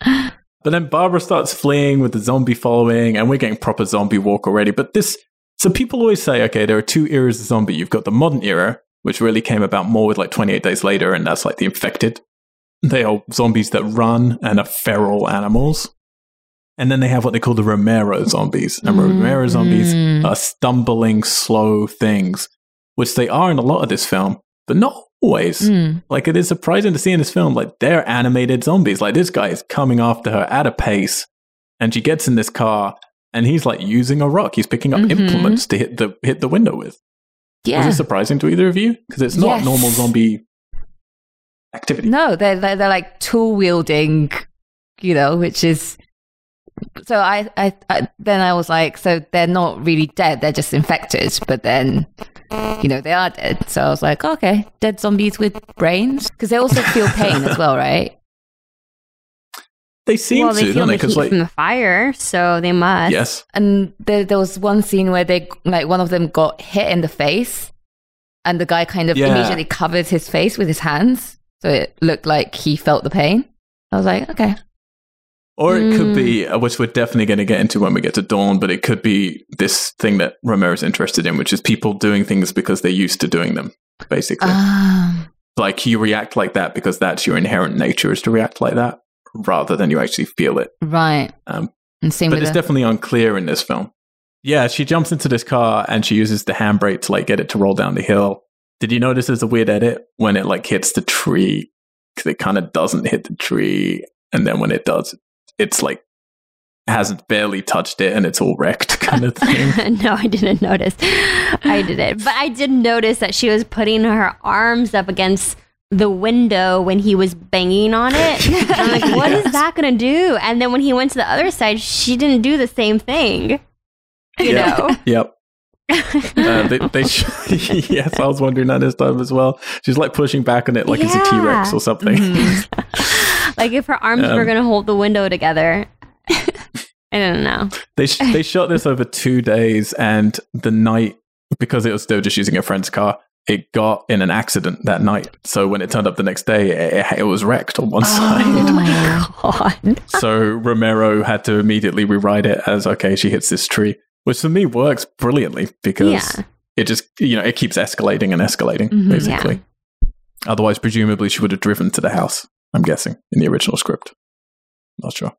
but then Barbara starts fleeing with the zombie following, and we're getting proper zombie walk already. But this, so people always say, okay, there are two eras of zombie. You've got the modern era, which really came about more with like 28 Days Later, and that's like the infected. They are zombies that run and are feral animals. And then they have what they call the Romero zombies. And Mm, Romero zombies are stumbling, slow things, which they are in a lot of this film, but not always. Mm. Like it is surprising to see in this film, like they're animated zombies. Like this guy is coming after her at a pace, and she gets in this car, and he's like using a rock. He's picking up Mhm. implements to hit the hit the window with. Yeah. Was it surprising to either of you? Because it's not Yes. normal zombie activity. No, they're, they're they're like tool wielding, you know, which is. So I, I, I then I was like, so they're not really dead; they're just infected. But then, you know, they are dead. So I was like, okay, dead zombies with brains because they also feel pain as well, right? They seem well, they to, feel don't the they? Heat like from the fire, so they must. yes, And there, there was one scene where they like one of them got hit in the face, and the guy kind of Yeah. immediately covered his face with his hands, so it looked like he felt the pain. I was like, okay, Or it could Mm. be, uh, which we're definitely going to get into when we get to Dawn, but it could be this thing that Romero's interested in, which is people doing things because they're used to doing them, basically. um, like you react like that because that's your inherent nature is to react like that rather than you actually feel it. right. Um, and same but with it's the- definitely unclear in this film. Yeah, she jumps into this car and she uses the handbrake to like get it to roll down the hill. Did you notice there's a weird edit when it like hits the tree? Because it kind of doesn't hit the tree, and then when it does, it's like hasn't barely touched it and it's all wrecked kind of thing. no, I didn't notice. I didn't. But I did notice that she was putting her arms up against the window when he was banging on it. I'm like, what is Yes. that going to do? And then when he went to the other side, she didn't do the same thing. You Yeah. know? yep. Uh, they, they sh- yes, I was wondering that this time as well. She's like pushing back on it like it's a T Rex or something. Mhm. Like if her arms Um, were going to hold the window together. I don't know. They sh- they shot this over two days, and the night because it was still just using a friend's car. it got in an accident that night. So when it turned up the next day, it, it was wrecked on one Oh side. my god. So Romero had to immediately rewrite it as okay, she hits this tree, which for me works brilliantly because Yeah. it just you know it keeps escalating and escalating Mhm. basically. Otherwise, presumably she would have driven to the house. I'm guessing in the original script. Not sure.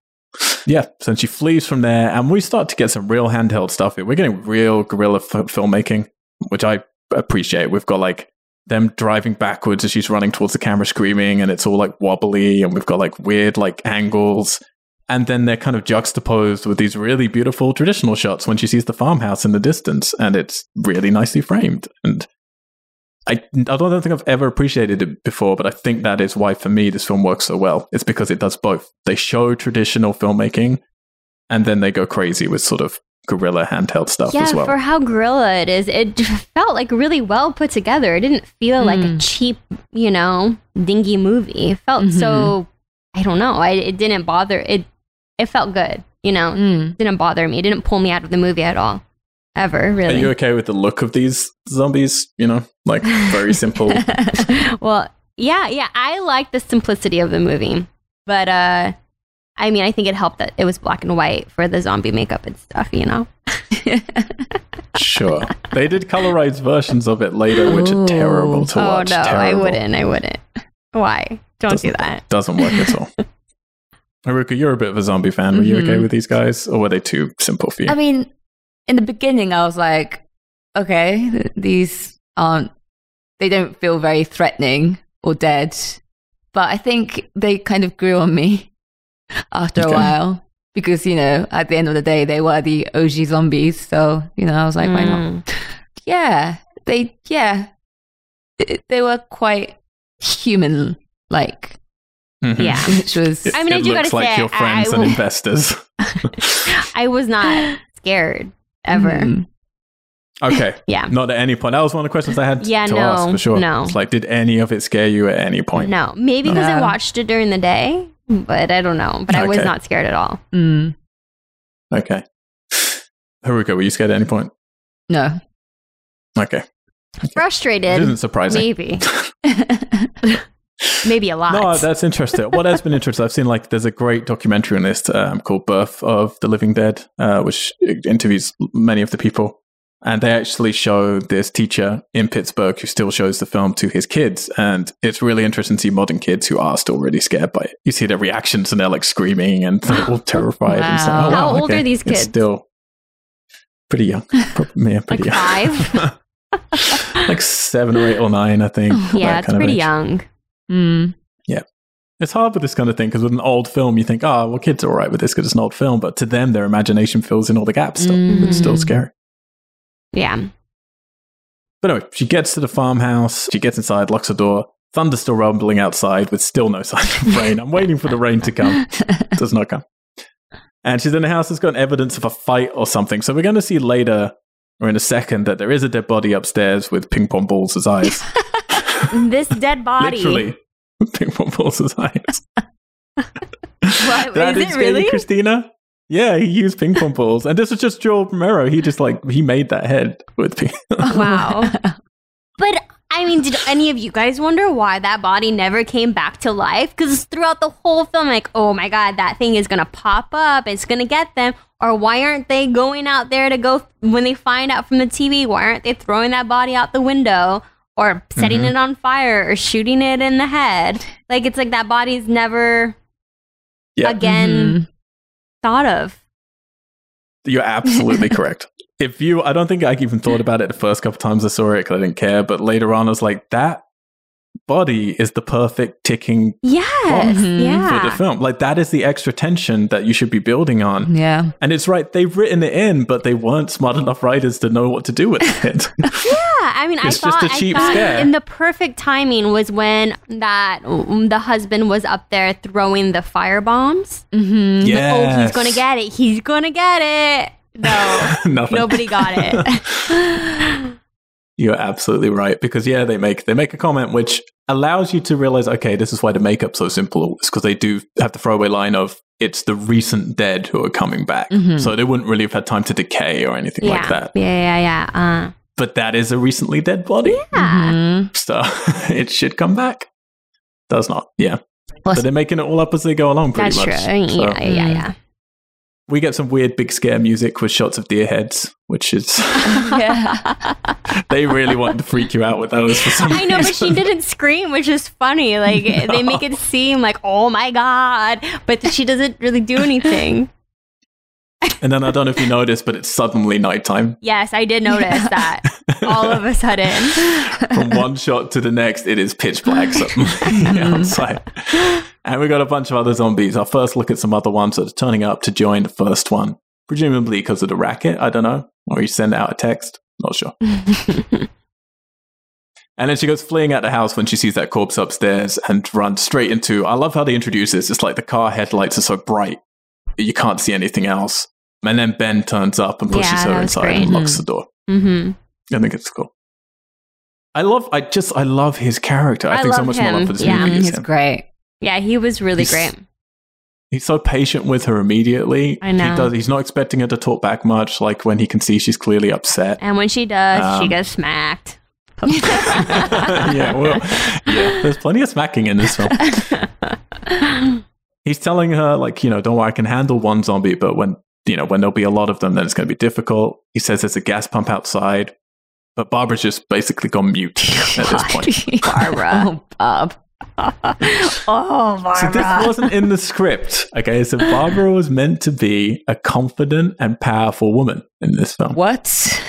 Yeah, so she flees from there, and we start to get some real handheld stuff. here. We're getting real guerrilla f- filmmaking, which I appreciate. We've got like them driving backwards as she's running towards the camera, screaming, and it's all like wobbly, and we've got like weird like angles, and then they're kind of juxtaposed with these really beautiful traditional shots when she sees the farmhouse in the distance, and it's really nicely framed. And I, I don't think I've ever appreciated it before, but I think that is why for me this film works so well. It's because it does both. They show traditional filmmaking, and then they go crazy with sort of guerrilla handheld stuff Yeah, as well. for how gorilla it is, it felt like really well put together. It didn't feel like a Mm. cheap, you know, dingy movie. It felt Mhm. so I don't know. I it didn't bother it it felt good, you know. Mm. It didn't bother me. It didn't pull me out of the movie at all. Ever, really. Are you okay with the look of these zombies? You know, like very simple. well, yeah, yeah. I like the simplicity of the movie. But uh I mean, I think it helped that it was black and white for the zombie makeup and stuff, you know. Sure. They did colorized versions of it later, which are terrible to oh watch. Oh no, I wouldn't. I wouldn't. Why? Don't Doesn't- do that. Doesn't work at all. Haruka, you're a bit of a zombie fan. Were you okay Mhm. with these guys, or were they too simple for you? I mean, in the beginning, I was like, okay, these aren't, they don't feel very threatening or dead. But I think they kind of grew on me after Okay. a while because, you know, at the end of the day, they were the OG zombies. So, you know, I was like, why not? Mm. Yeah, they, yeah, It- they were quite human like, Mhm. Yeah. which was, It, I mean, I do looks gotta like say, your friends I and will- investors. I was not scared ever. Mm. Okay. Yeah. Not at any point. That was one of the questions I had Yeah, to no, ask for sure. no. It's like, did any of it scare you at any point? No, maybe because I watched it during the day, but I don't know. But I was not scared at all. Mm. Okay. Haruka, were you scared at any point? No. Okay. It Frustrated, isn't surprising. maybe, maybe a lot. No, that's interesting. What has been interesting, I've seen like there's a great documentary on this um, called Birth of the Living Dead, uh, which interviews many of the people. And they actually show this teacher in Pittsburgh who still shows the film to his kids. And it's really interesting to see modern kids who are still really scared by it. You see their reactions and they're like screaming and they're all terrified. And it's like, Wow. oh, How wow, old okay. are these kids? It's still pretty young. Probably, yeah, pretty Like young. like seven or eight or nine, I think. yeah, it's pretty young. Mm. Yeah. It's hard with this kind of thing because with an old film, you think, oh, well, kids are all right with this because it's an old film. But to them, their imagination fills in all the gaps still. It's still Mm. scary. Yeah, But anyway, she gets to the farmhouse. She gets inside, locks the door. Thunder's still rumbling outside with still no sign of rain. I'm waiting for the rain to come. It does not come. And she's in the house that's got evidence of a fight or something. So we're going to see later or in a second that there is a dead body upstairs with ping pong balls as eyes. this dead body. Literally, ping pong balls as eyes. What, That is didn't it really? Christina? Yeah, he used ping pong balls, and this is just Joel Romero. He just like he made that head with ping. Wow. But I mean, did any of you guys wonder why that body never came back to life? Because throughout the whole film, like, oh my god, that thing is gonna pop up, it's gonna get them. Or why aren't they going out there to go when they find out from the TV? Why aren't they throwing that body out the window or setting Mhm. it on fire or shooting it in the head? Like, it's like that body's never Yeah. again Mhm. thought of. You're absolutely correct. If you, I don't think I even thought about it the first couple times I saw it because I didn't care. But later on, I was like, that body is the perfect ticking Yes, Mhm. yeah. for the film. Like that is the extra tension that you should be building on. Yeah. And it's right, they've written it in, but they weren't smart enough writers to know what to do with it. Yeah, I mean, It's I just thought, a cheap I thought scare. in the perfect timing was when that um, the husband was up there throwing the fire bombs. Mm-hmm. yeah. Oh, he's gonna get it. He's gonna get it. No, Nothing. nobody got it. You're absolutely right because yeah, they make they make a comment which allows you to realize okay, this is why the makeup's so simple. It's because they do have the throwaway line of it's the recent dead who are coming back, Mhm. so they wouldn't really have had time to decay or anything yeah, like that. yeah, yeah, yeah. Uh, but that is a recently dead body. Yeah. Mhm. So it should come back. Does not. Yeah. Well, But they're making it all up as they go along, pretty That's much. true. So yeah, yeah, Mm. yeah. We get some weird big scare music with shots of deer heads, which is yeah. they really want to freak you out with those for some I know, but she didn't scream, which is funny. Like they make it seem like, oh my god, but she doesn't really do anything. And then I don't know if you noticed, but it's suddenly nighttime. Yes, I did notice that all of a sudden. From one shot to the next, it is pitch black suddenly outside. And we got a bunch of other zombies. Our first look at some other ones that are turning up to join the first one, presumably because of the racket. I don't know. Or you send out a text. Not sure. And then she goes fleeing out the house when she sees that corpse upstairs and runs straight into. I love how they introduce this. It's like the car headlights are so bright that you can't see anything else. And then Ben turns up and pushes Yeah, her inside great. and locks the door. hmm I think it's cool. I love. I just. I love his character. I, I think so love much more love for this Yeah. movie. Is He's him. great. Yeah, he was really He's- great. He's so patient with her immediately. I know. He does. He's not expecting her to talk back much. Like when he can see she's clearly upset. And when she does, she Um, gets smacked. yeah, well, yeah. There's plenty of smacking in this film. He's telling her, like, you know, don't worry, I can handle one zombie, but when, you know, when there'll be a lot of them, then it's going to be difficult. He says there's a gas pump outside, but Barbara's just basically gone mute at this point. Barbara. Oh, Bob. oh, Barbara. So this wasn't in the script. Okay, so Barbara was meant to be a confident and powerful woman in this film. What?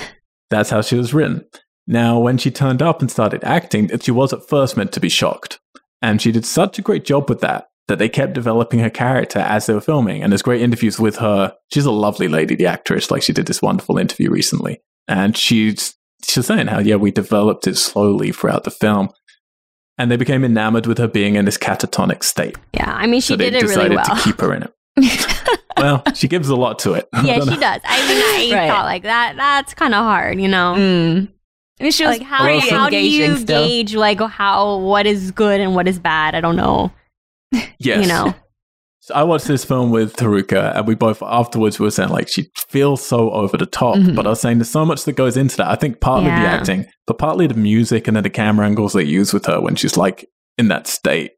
That's how she was written. Now, when she turned up and started acting, she was at first meant to be shocked. And she did such a great job with that that they kept developing her character as they were filming. And there's great interviews with her. She's a lovely lady, the actress. Like she did this wonderful interview recently. And she's she's saying how, yeah, we developed it slowly throughout the film. And they became enamored with her being in this catatonic state. Yeah, I mean, she so they did it decided really well. to keep her in it. well, she gives a lot to it. Yeah, she does. I mean, I Right. thought like that. That's kind of hard, you know. Mm. I mean, she was Like how Well, do, how do you still. gauge like how what is good and what is bad? I don't know. Yes. You know. So I watched this film with Haruka, and we both afterwards were saying like she feels so over the top. Mhm. But I was saying there's so much that goes into that. I think partly the acting, but partly the music and then the camera angles they use with her when she's like in that state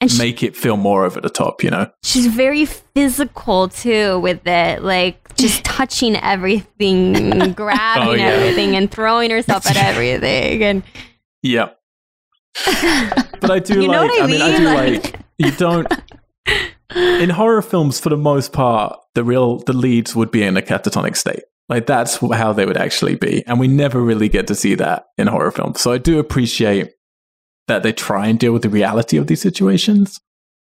And she, make it feel more over the top. You know? she's very physical too with it, like just touching everything, grabbing Oh, yeah. everything, and throwing herself at everything. And Yeah. But I do You like. I mean, I mean? do Like- like. You don't. In horror films, for the most part, the real the leads would be in a catatonic state. Like that's how they would actually be, and we never really get to see that in horror films. So I do appreciate that they try and deal with the reality of these situations.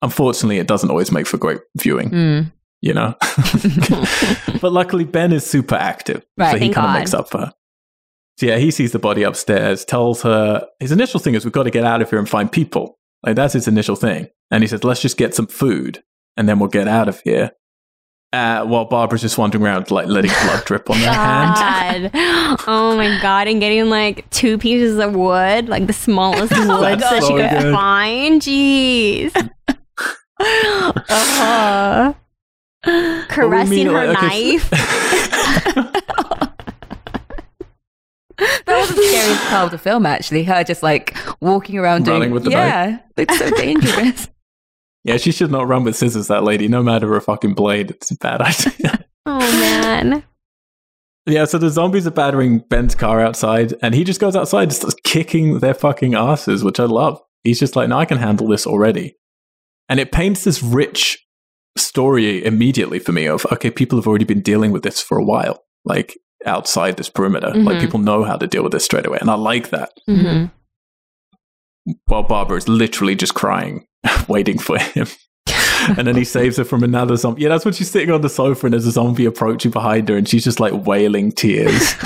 Unfortunately, it doesn't always make for great viewing, Mm. you know. but luckily, Ben is super active, Right, so he kind of makes up for her. So yeah, he sees the body upstairs, tells her his initial thing is we've got to get out of here and find people. Like that's his initial thing, and he says, "Let's just get some food, and then we'll get out of here." Uh, while Barbara's just wandering around, like letting blood drip on her hand. God. oh my god, and getting like two pieces of wood, like the smallest wood That's that she could good. find. Jeez. uh, caressing her like, okay, knife. That was the scariest part of the film, actually. Her just like walking around Running doing with the yeah, it's so dangerous. yeah, she should not run with scissors. That lady, no matter her fucking blade, it's a bad idea. oh man. Yeah, so the zombies are battering Ben's car outside, and he just goes outside just kicking their fucking asses, which I love. He's just like, no, I can handle this already. And it paints this rich story immediately for me of, okay, people have already been dealing with this for a while, like outside this perimeter. Like Mhm. people know how to deal with this straight away. And I like that. hmm While Barbara is literally just crying, waiting for him. and then he saves her from another zombie. Yeah, that's when she's sitting on the sofa and there's a zombie approaching behind her and she's just like wailing tears.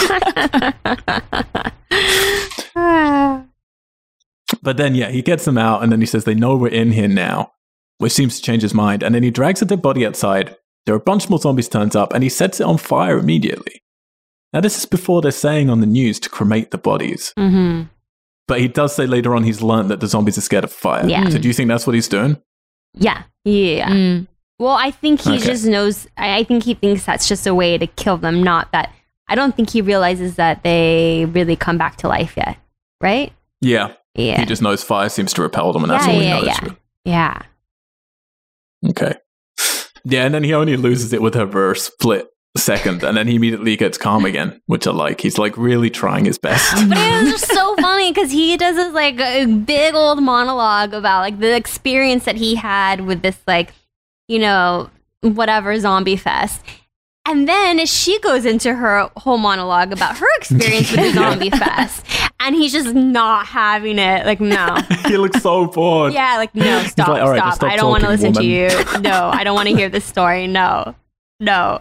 But then, yeah, he gets them out and then he says they know we're in here now, which seems to change his mind. And then he drags a dead body outside. There are a bunch more zombies turns up and he sets it on fire immediately. Now, this is before they're saying on the news to cremate the bodies. hmm But he does say later on he's learned that the zombies are scared of fire. Yeah. So do you think that's what he's doing? Yeah. Yeah. Mm. Well, I think he Okay. just knows. I I think he thinks that's just a way to kill them, not that I don't think he realizes that they really come back to life yet, right? Yeah. Yeah. He just knows fire seems to repel them, and that's Yeah, all he yeah, knows. yeah. really. yeah. Okay. Yeah, and then he only loses it with her for a split second, and then he immediately gets calm again, which I like. He's like really trying his best. But it was just so funny because he does this like a big old monologue about like the experience that he had with this like, you know, whatever zombie fest. And then she goes into her whole monologue about her experience with the zombie fest. And he's just not having it. Like, no. he looks so bored. Yeah, like, no, stop, like, "All right, stop. I don't want to listen to you. No, I don't want to hear this story. No. No.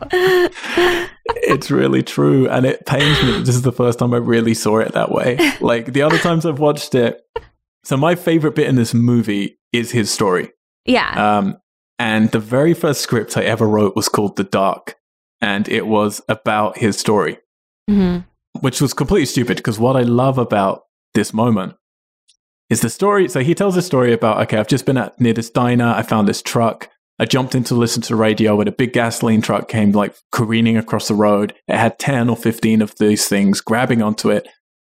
It's really true, and it pains me. This is the first time I really saw it that way. Like the other times I've watched it. So my favorite bit in this movie is his story. Yeah. Um, and the very first script I ever wrote was called The Dark, and it was about his story. hmm which was completely stupid because what I love about this moment is the story. So he tells a story about, okay, I've just been at near this diner. I found this truck. I jumped in to listen to the radio and a big gasoline truck came like careening across the road. It had 10 or 15 of these things grabbing onto it.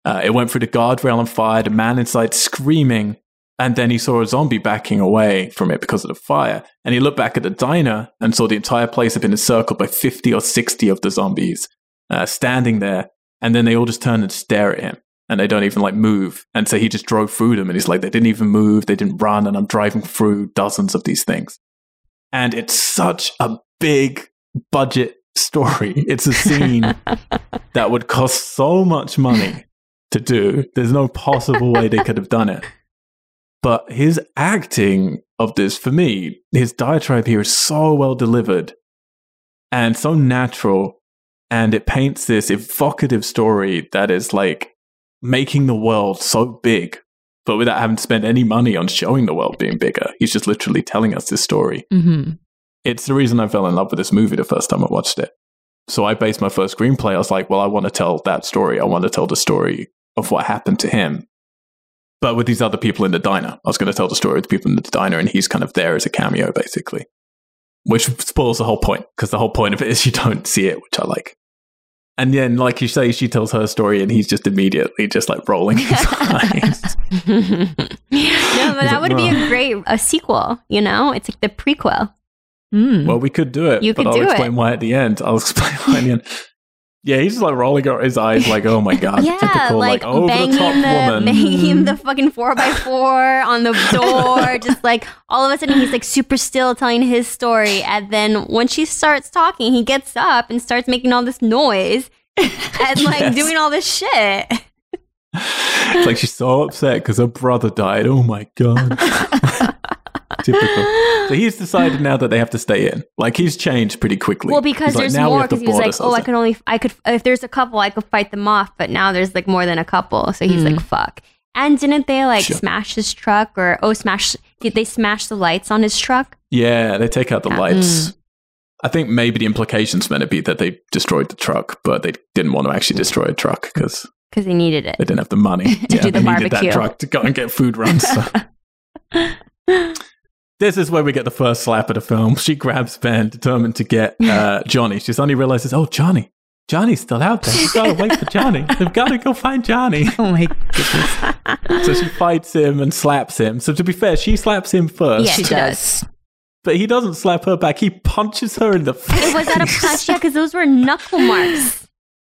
Uh, it went through the guardrail and fired a man inside screaming. And then he saw a zombie backing away from it because of the fire. And he looked back at the diner and saw the entire place had been encircled by 50 or 60 of the zombies uh, standing there and then they all just turn and stare at him and they don't even like move and so he just drove through them and he's like they didn't even move they didn't run and i'm driving through dozens of these things and it's such a big budget story. It's a scene that would cost so much money to do. There's no possible way they could have done it. But his acting of this for me his diatribe here is so well delivered and so natural. And it paints this evocative story that is like making the world so big but without having to spend any money on showing the world being bigger he's just literally telling us this story. Hmm it's the reason i fell in love with this movie the first time i watched it. So i based my first screenplay i was like well i want to tell that story i want to tell the story of what happened to him but with these other people in the diner. I was going to tell the story of the people in the diner and he's kind of there as a cameo basically. Which spoils the whole point because the whole point of it is you don't see it, which I like. And then, like you say, she tells her story, and he's just immediately just like rolling his eyes. no, but that like, would be a great a sequel. You know, it's like the prequel. Mm. Well, we could do it, You but could I'll do explain it. why at the end. I'll explain why at the end. Yeah, he's just like rolling his eyes, like, "Oh my god, yeah, typical like, like, oh, over banging the top the woman." banging the fucking four by four on the door. just like all of a sudden, he's like super still telling his story, and then when she starts talking, he gets up and starts making all this noise and like Yes. doing all this shit. It's like she's so upset because her brother died. Oh my god, typical. So he's decided now that they have to stay in. Like he's changed pretty quickly. Well, because He's there's "Now we more. Because he was like, "Oh, I in." could only, I could, if there's a couple, I could fight them off." But now there's like more than a couple, so he's like, mm. "Fuck." And didn't they like Sure. smash his truck or oh, smash? Did they smash the lights on his truck? Yeah, they take out the Yeah. lights. Mm. I think maybe the implications meant to be that they destroyed the truck, but they didn't want to actually destroy a truck because Because they needed it. they didn't have the money To do the they needed barbecue. that truck to go and get food runs. so. this is where we get the first slap of the film. She grabs Ben, determined to get uh, Johnny. She suddenly realizes, oh, Johnny. Johnny's still out there. We've got to wait for Johnny. We've got to go find Johnny. Oh my goodness. So she fights him and slaps him. So to be fair, she slaps him first, Yeah. she she does. but he doesn't slap her back. He punches her in the face. It was that a punch? Yeah, because those were knuckle marks.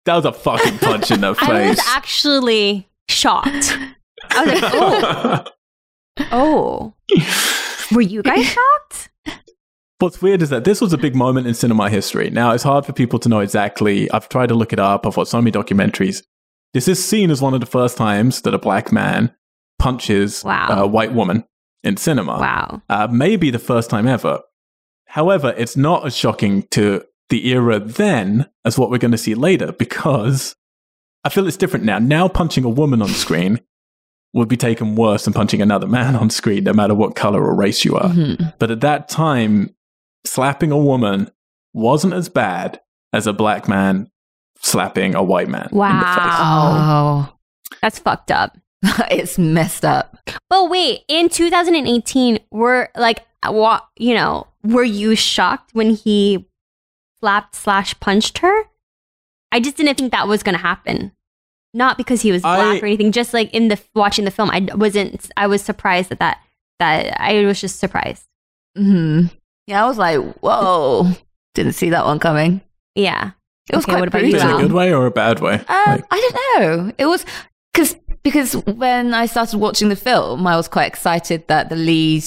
That was a fucking punch in the face. I was actually shocked. I was like, oh, oh. Were you guys shocked? What's weird is that this was a big moment in cinema history. Now, it's hard for people to know exactly. I've tried to look it up. I've watched so many documentaries. This is seen as one of the first times that a black man punches Wow. a white woman in cinema. Wow. Uh, maybe the first time ever. However, it's not as shocking to the era then as what we're going to see later because I feel it's different now. Now, punching a woman on screen would be taken worse than punching another man on screen, no matter what color or race you are. Mhm. But at that time, slapping a woman wasn't as bad as a black man slapping a white man. in the face. Wow. Oh, That's fucked up. it's messed up. But wait, in 2018, were like, what, you know, were you shocked when he slapped slash punched her? I just didn't think that was going to happen. Not because he was black I- or anything. Just like in the watching the film, I wasn't. I was surprised at that. That I was just surprised. hmm Yeah, I was like, whoa, didn't see that one coming. Yeah. It was Okay, quite brutal. you, Is it a good way or a bad way? Um, Like- I don't know. It was because because when I started watching the film, I was quite excited that the lead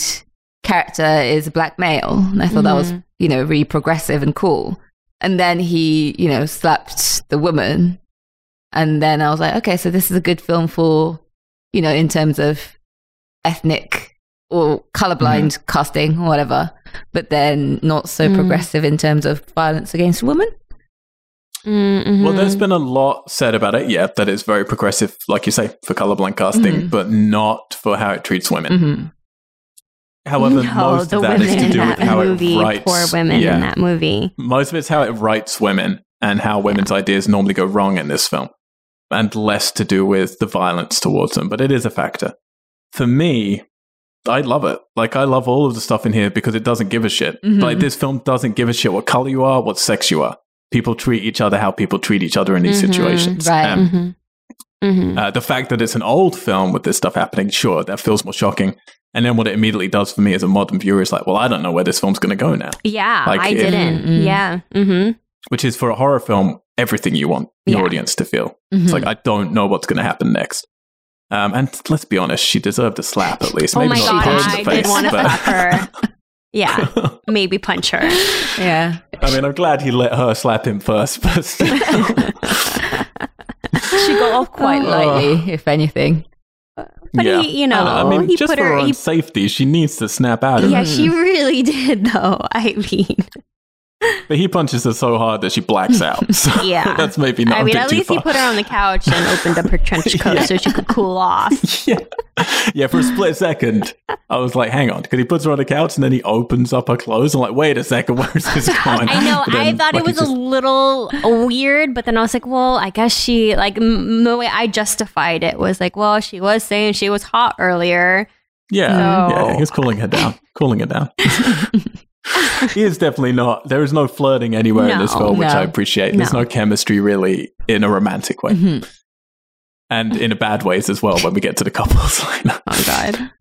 character is a black male, and I thought that was Mhm. you know really progressive and cool. And then he you know slapped the woman, and then I was like, okay, so this is a good film for you know in terms of ethnic or colorblind casting or whatever, but then not so Mm. progressive in terms of violence against women. Mm-hmm. Well, there's been a lot said about it, yeah, that it's very progressive, like you say, for colorblind casting, Mhm. but not for how it treats women. hmm However, no, most of that is to do with how movie, it writes. poor women yeah. in that movie. Most of it's how it writes women and how women's ideas normally go wrong in this film, and less to do with the violence towards them. But it is a factor. For me, I love it. Like I love all of the stuff in here because it doesn't give a shit. Mhm. Like this film doesn't give a shit what color you are, what sex you are. People treat each other how people treat each other in these Mhm. situations. Right. Um, Mm-hmm. Mm-hmm. uh, the fact that it's an old film with this stuff happening, sure, that feels more shocking. And then what it immediately does for me as a modern viewer is like, well, I don't know where this film's going to go now. Yeah, Like, I if- didn't. Mm-mm. Yeah. Mm-hmm. Which is for a horror film, everything you want the Yeah. audience to feel. Mm-hmm. It's like, I don't know what's going to happen next. Um, and let's be honest, she deserved a slap at least. Oh Maybe my not a god, punch in I the did face, want to but- slap her. Yeah, maybe punch her. yeah. I mean, I'm glad he let her slap him first, but. She got off quite Oh. lightly, if anything. But yeah. he, you know, I, I mean, he just put for her. her own He, safety, she needs to snap out of yeah, it. she really did, though. I mean, But he punches her so hard that she blacks out. So Yeah. that's maybe not I a mean, at least far. he put her on the couch and opened up her trench coat Yeah. so she could cool off. yeah. Yeah, for a split second, I was like, hang on, because he puts her on the couch and then he opens up her clothes. I'm like, wait a second, where's this going? I know. But I thought like, it was just- a little weird, but then I was like, well, I guess she like m- the way I justified it was like, well, she was saying she was hot earlier. Yeah, No. yeah, he's cooling her down, cooling her down. he is definitely not. There is no flirting anywhere in this No. film, which No. I appreciate. There's No. no chemistry really in a romantic way, Mhm. and in a bad ways as well when we get to the couples later. Oh God.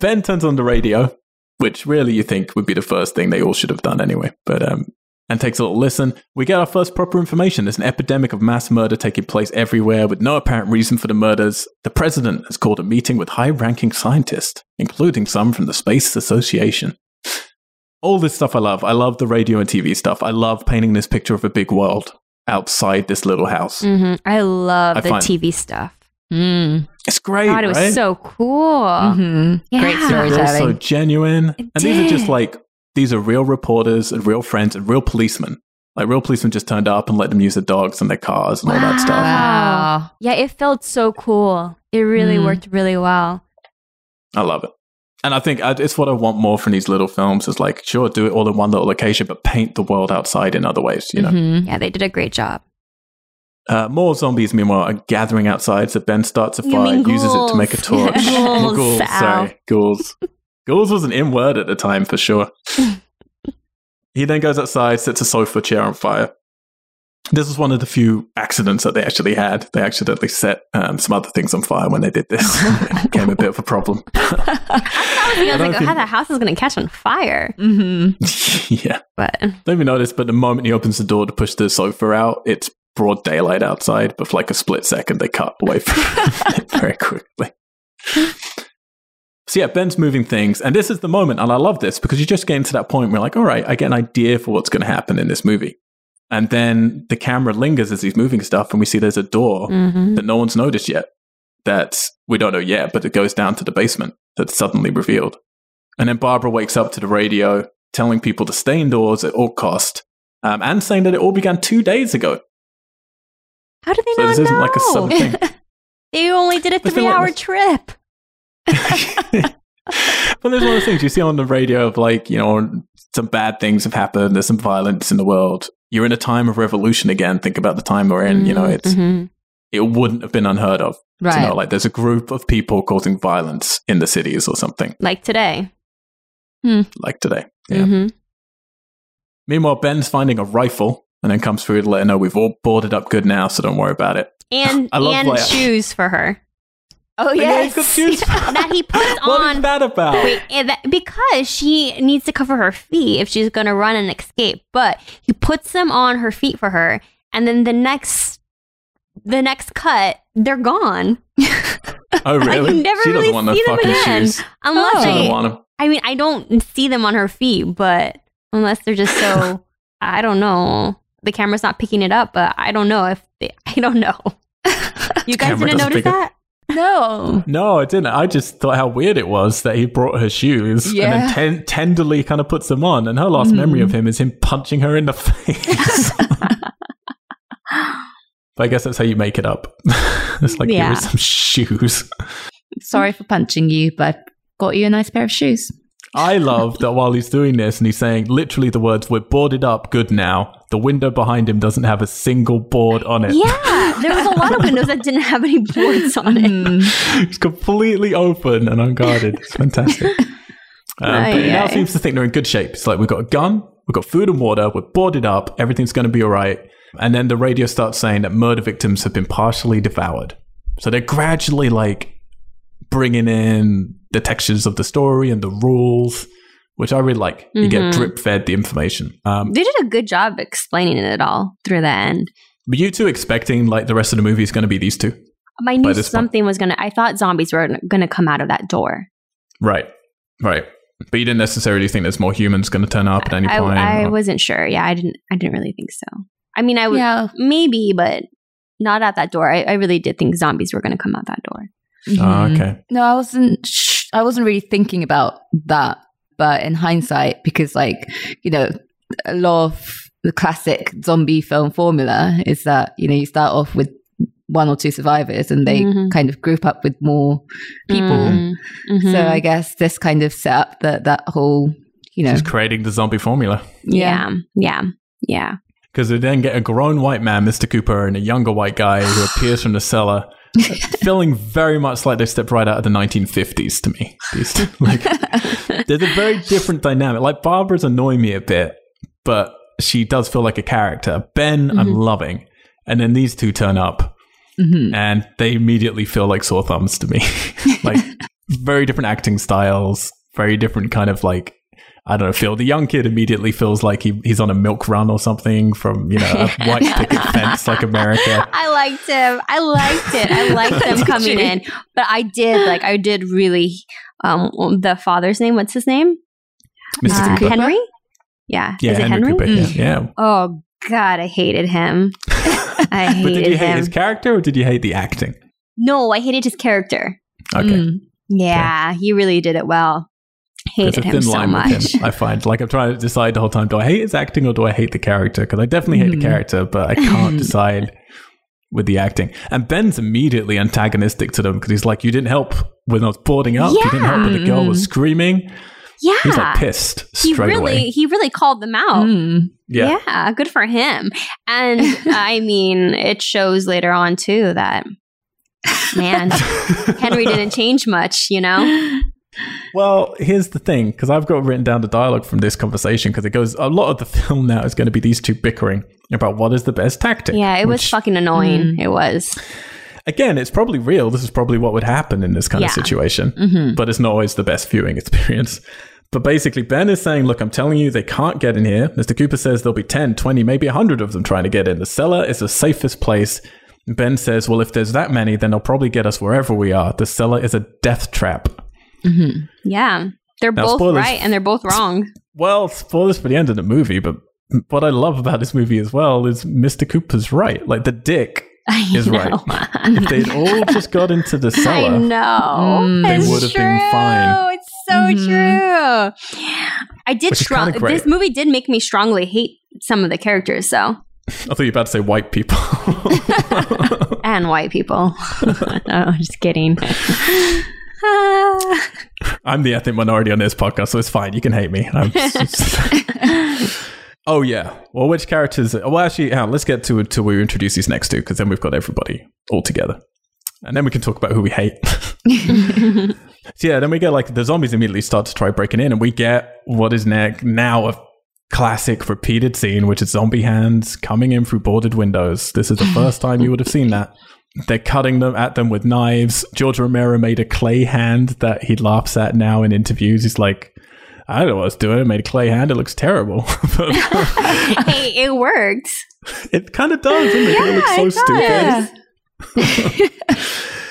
Ben turns on the radio, which really you think would be the first thing they all should have done anyway, but um, and takes a little listen. We get our first proper information. There's an epidemic of mass murder taking place everywhere with no apparent reason for the murders. The president has called a meeting with high-ranking scientists, including some from the Space Association. All this stuff I love. I love the radio and TV stuff. I love painting this picture of a big world outside this little house. hmm I love I the find- TV stuff. Mm. It's great, God, it was right? so cool. Mhm. Great Yeah. It feels so genuine. It and these are just like these are real reporters and real friends and real policemen. Like real policemen just turned up and let them use their dogs and their cars and all that stuff. Wow. Yeah, it felt so cool. It really Mm. worked really well. I love it. And I think it's what I want more from these little films is like, sure, do it all in one little location, but paint the world outside in other ways, you know? Mhm. Yeah, they did a great job. Uh, more zombies, meanwhile, are gathering outside. So Ben starts a You fire, uses it to make a torch. Ghouls, ghouls, sorry, ghouls. ghouls was an in word at the time for sure. he then goes outside, sets a sofa chair on fire. This was one of the few accidents that they actually had. They accidentally set um, some other things on fire when they did this. it became a bit of a problem. I was don't like, oh, how the house is going to catch on fire. Mhm. yeah. But Don't even notice, but the moment he opens the door to push the sofa out, it's broad daylight outside, but for like a split second, they cut away from it very quickly. So yeah, Ben's moving things, and this is the moment, and I love this because you just get into that point where you're like, all right, I get an idea for what's going to happen in this movie. And then the camera lingers as he's moving stuff, and we see there's a door Mhm. that no one's noticed yet. That we don't know yet, but it goes down to the basement that's suddenly revealed. And then Barbara wakes up to the radio telling people to stay indoors at all cost, um, and saying that it all began two days ago. how do they So this isn't like a sudden thing. they only did a three-hour this- trip. but there's one of those things you see on the radio of like, you know, some bad things have happened, there's some violence in the world. You're in a time of revolution again. Think about the time we're in. You know, it's Mhm. it wouldn't have been unheard of to Right. know like there's a group of people causing violence in the cities or something like today. like today. Yeah. Mhm. Meanwhile, Ben's finding a rifle and then comes through to let her know we've all boarded up good now, so don't worry about it. And I love and like- shoes for her Oh Yeah, yes. he's that he puts on. is that about? Wait, eh, that- because she needs to cover her feet if she's going to run and escape. But he puts them on her feet for her, and then the next, the next cut, they're gone. Oh, really? never she doesn't really want the see them fucking again. shoes. Unless Oh. She I, doesn't want them. I mean, I don't see them on her feet, but unless they're just so, I don't know. The camera's not picking it up, but I don't know if they, I don't know. You guys camera didn't notice that? No. No, I didn't. I just thought how weird it was that he brought her shoes and then ten- tenderly kind of puts them on. And her last Mm. memory of him is him punching her in the face. but I guess that's how you make it up. it's like, Yeah. here are some shoes. Sorry for punching you, but I've got you a nice pair of shoes. I love that while he's doing this and he's saying literally the words, we're boarded up, good now. The window behind him doesn't have a single board on it. Yeah, there was a lot of windows that didn't have any boards on it. Mm. It's completely open and unguarded. It's fantastic. Um, but he now Aye, aye. seems to think they're in good shape. It's like we've got a gun, we've got food and water, we're boarded up, everything's going to be all right. And then the radio starts saying that murder victims have been partially devoured. So they're gradually like bringing in the textures of the story and the rules, which I really like. You get Mhm. drip fed the information. Um, They did a good job explaining it all through the end. were you two expecting like the rest of the movie is going to be these two? I knew this point. something was gonna. I thought zombies were gonna come out of that door. Right, right. But you didn't necessarily think there's more humans going to turn up at any I, point. I or- wasn't sure. Yeah, I didn't. I didn't really think so. I mean, I would Yeah. maybe, but not at that door. I, I really did think zombies were gonna come out that door. Oh, Mhm. okay. No, I wasn't. Sh- I wasn't really thinking about that. But in hindsight, because like you know, a lot of the classic zombie film formula is that you know you start off with one or two survivors, and they Mhm. kind of group up with more people. Mm, mhm. So I guess this kind of set up that that whole you know Just creating the zombie formula. yeah, yeah, yeah. Because we then get a grown white man, Mr. Cooper, and a younger white guy who appears from the cellar, feeling very much like they stepped right out of the 1950s to me. Like, there's a very different dynamic. Like, Barbara's annoying me a bit, but she does feel like a character. Ben, I'm Mhm. loving. And then these two turn up, Mhm. and they immediately feel like sore thumbs to me. like, very different acting styles, very different kind of like I don't know, feel. The young kid immediately feels like he, he's on a milk run or something from, you know, a white picket fence like America. I liked him. I liked it. I liked them coming in. But I did like I did really um the father's name, what's his name? Mr. Uh, Cooper. Henry? Yeah. Yeah, Is Henry, Henry? Cooper. Mm. Yeah. yeah. Oh god, I hated him. I hated him. but did you hate him. his character or did you hate the acting? no, I hated his character. Okay. Mm. Yeah, he really did it well. There's Hated a him thin so line much. with him, I find. Like, I'm trying to decide the whole time do I hate his acting or do I hate the character? Because I definitely hate Mhm. the character, but I can't decide with the acting. And Ben's immediately antagonistic to them because he's like, You didn't help when I was boarding up. You didn't help when the girl was Mm. screaming. Yeah. He's like pissed he really away. he really called them out. Mm. Yeah. Yeah, good for him. And I mean, it shows later on too that man, Henry didn't change much, you know? Well, here's the thing, because I've got written down the dialogue from this conversation, because it goes a lot of the film now is going to be these two bickering about what is the best tactic. Yeah, it was fucking annoying. Mm. It was. again, it's probably real. This is probably what would happen in this kind Yeah. of situation, Mhm. but it's not always the best viewing experience. But basically, Ben is saying, Look, I'm telling you, they can't get in here. Mr. Cooper says there'll be 10, 20, maybe 100 of them trying to get in. The cellar is the safest place. Ben says, Well, if there's that many, then they'll probably get us wherever we are. The cellar is a death trap. Mhm. Yeah. They're Now, both spoilers. right and they're both wrong. Well, spoilers for the end of the movie, but what I love about this movie as well is Mr. Cooper's right. Like the dick, I Is right. if they'd all just got into the I cellar, know. Mm. They It's would have been true. fine. It's so Mhm. true. I did Which strong. This movie did make me strongly hate some of the characters, so I thought you were about to say white people. and white people. no, just kidding. I'm the ethnic minority on this podcast, so it's fine. You can hate me. Oh yeah. Well, which characters? Well, actually, let's get to to we introduce these next two, because then we've got everybody all together, and then we can talk about who we hate. So yeah, then we get like the zombies immediately start to try breaking in, and we get what is ne- now a classic repeated scene, which is zombie hands coming in through boarded windows. This is the first time you would have seen that. They're cutting them at them with knives. George Romero made a clay hand that he laughs at now in interviews. He's like, I don't know what I was doing. I made a clay hand. It looks terrible. hey, it worked. it kind of does, doesn't it? it looks so stupid.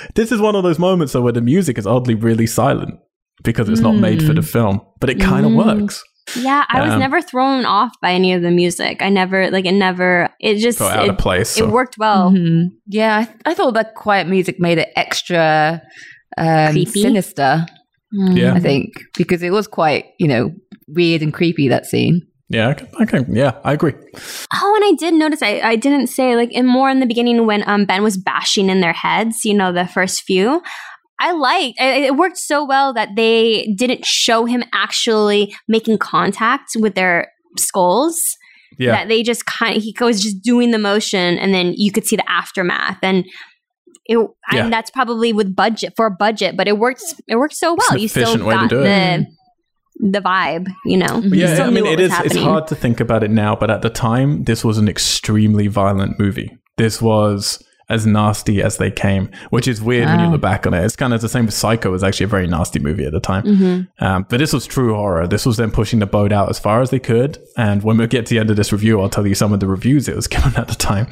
this is one of those moments though where the music is oddly really silent because it's not made for the film, but it kind of Mm. works. Yeah, I was Um, never thrown off by any of the music. I never like it. Never. It just Felt out it, of place. it worked well. Mhm. Yeah, I, I thought that quiet music made it extra um, Creepy? sinister. Yeah. I think because it was quite, you know, weird and creepy that scene. Yeah, I can, I can, yeah, I agree. Oh, and I did notice. I, I didn't say like in more in the beginning when um Ben was bashing in their heads. You know, the first few. I liked it, it worked so well that they didn't show him actually making contact with their skulls. Yeah, That they just kind of he was just doing the motion, and then you could see the aftermath. And it Yeah. and that's probably with budget for a budget, but it worked. It worked so well. You still efficient way to got the the vibe. You know. Mhm. But You yeah, still I mean, knew what it was is. It's hard to think about it now, but at the time, this was an extremely violent movie. This was as nasty as they came, which is weird when you look back on it. It's kind of the same with Psycho. was actually a very nasty movie at the time. Mhm. Um, but this was true horror. This was them pushing the boat out as far as they could. And when we get to the end of this review, I'll tell you some of the reviews it was given at the time.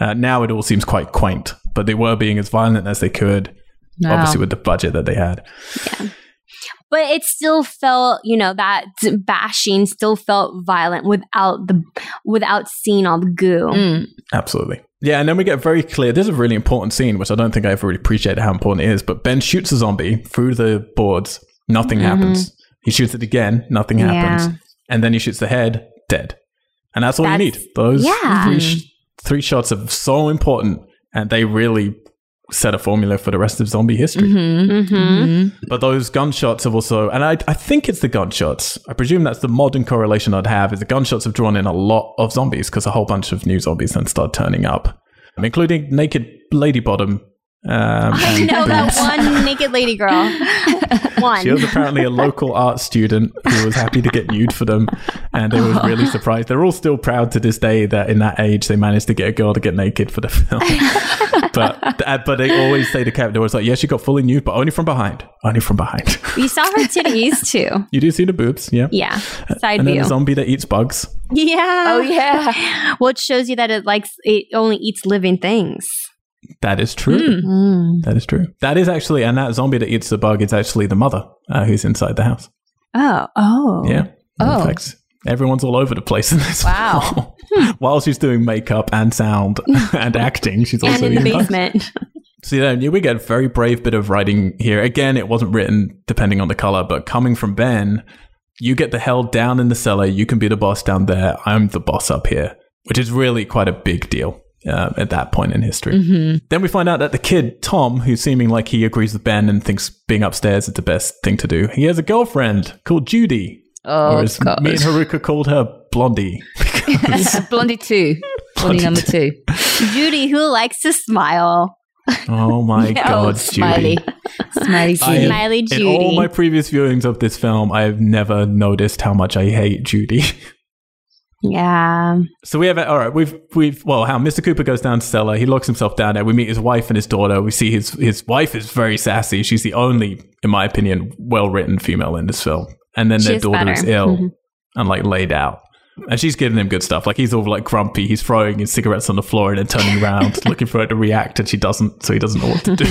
Uh, now it all seems quite quaint, but they were being as violent as they could, Wow. obviously with the budget that they had. But it still felt you know that bashing still felt violent without the without seeing all the goo Mm. Absolutely. Yeah, and then we get very clear. This is a really important scene, which I don't think I ever really appreciated how important it is. But Ben shoots a zombie through the boards. Nothing happens. He shoots it again. Nothing happens. And then he shoots the head. Dead. And that's all you need. Those yeah. three, sh- three shots are so important, and they really set a formula for the rest of zombie history. Mhm. mm-hmm. Mhm. But those gunshots have also, and I, I think it's the gunshots. I presume that's the modern correlation I'd have. Is the gunshots have drawn in a lot of zombies because a whole bunch of new zombies then start turning up, including naked lady bottom. Um, I and know that one naked lady girl. one. She was apparently a local art student who was happy to get nude for them, and they were really surprised. They're all still proud to this day that in that age they managed to get a girl to get naked for the film. but uh, but they always say the captain was like, "Yeah, she got fully nude, but only from behind. Only from behind." you saw her titties too. you do see the boobs, yeah. Yeah, side and then view. a zombie that eats bugs. yeah. Oh yeah. Well, it shows you that it likes it only eats living things. That is true. Mm. That is true. That is actually, and that zombie that eats the bug is actually the mother uh, who's inside the house. Oh, oh, Yeah. Oh. In fact, everyone's all over the place in this. Wow. While she's doing makeup and sound and acting, she's And also in the eating bugs. basement. So yeah, we get a very brave bit of writing here. Again, it wasn't written depending on the color, but coming from Ben, you get the hell down in the cellar. You can be the boss down there. I'm the boss up here, which is really quite a big deal uh, at that point in history. Mhm. Then we find out that the kid, Tom, who's seeming like he agrees with Ben and thinks being upstairs is the best thing to do, he has a girlfriend called Judy. Oh or as god. me and Haruka called her Blondie. Blondie two. Blondie Blondie number two. two. Judy, who likes to smile. oh my god, smiley. Judy. Smiley I Judy. have- Smiley In all my previous viewings of this film, I have never noticed how much I hate Judy. Yeah. So we have all right. We've we've well, how Mr. Cooper goes down to cellar. He locks himself down there. We meet his wife and his daughter. We see his his wife is very sassy. She's the only, in my opinion, well written female in this film. And then She their is daughter is better. ill Mhm. and like laid out. And she's giving him good stuff. Like he's all like grumpy. He's throwing his cigarettes on the floor and then turning around, looking for her to react, and she doesn't. So he doesn't know what to do.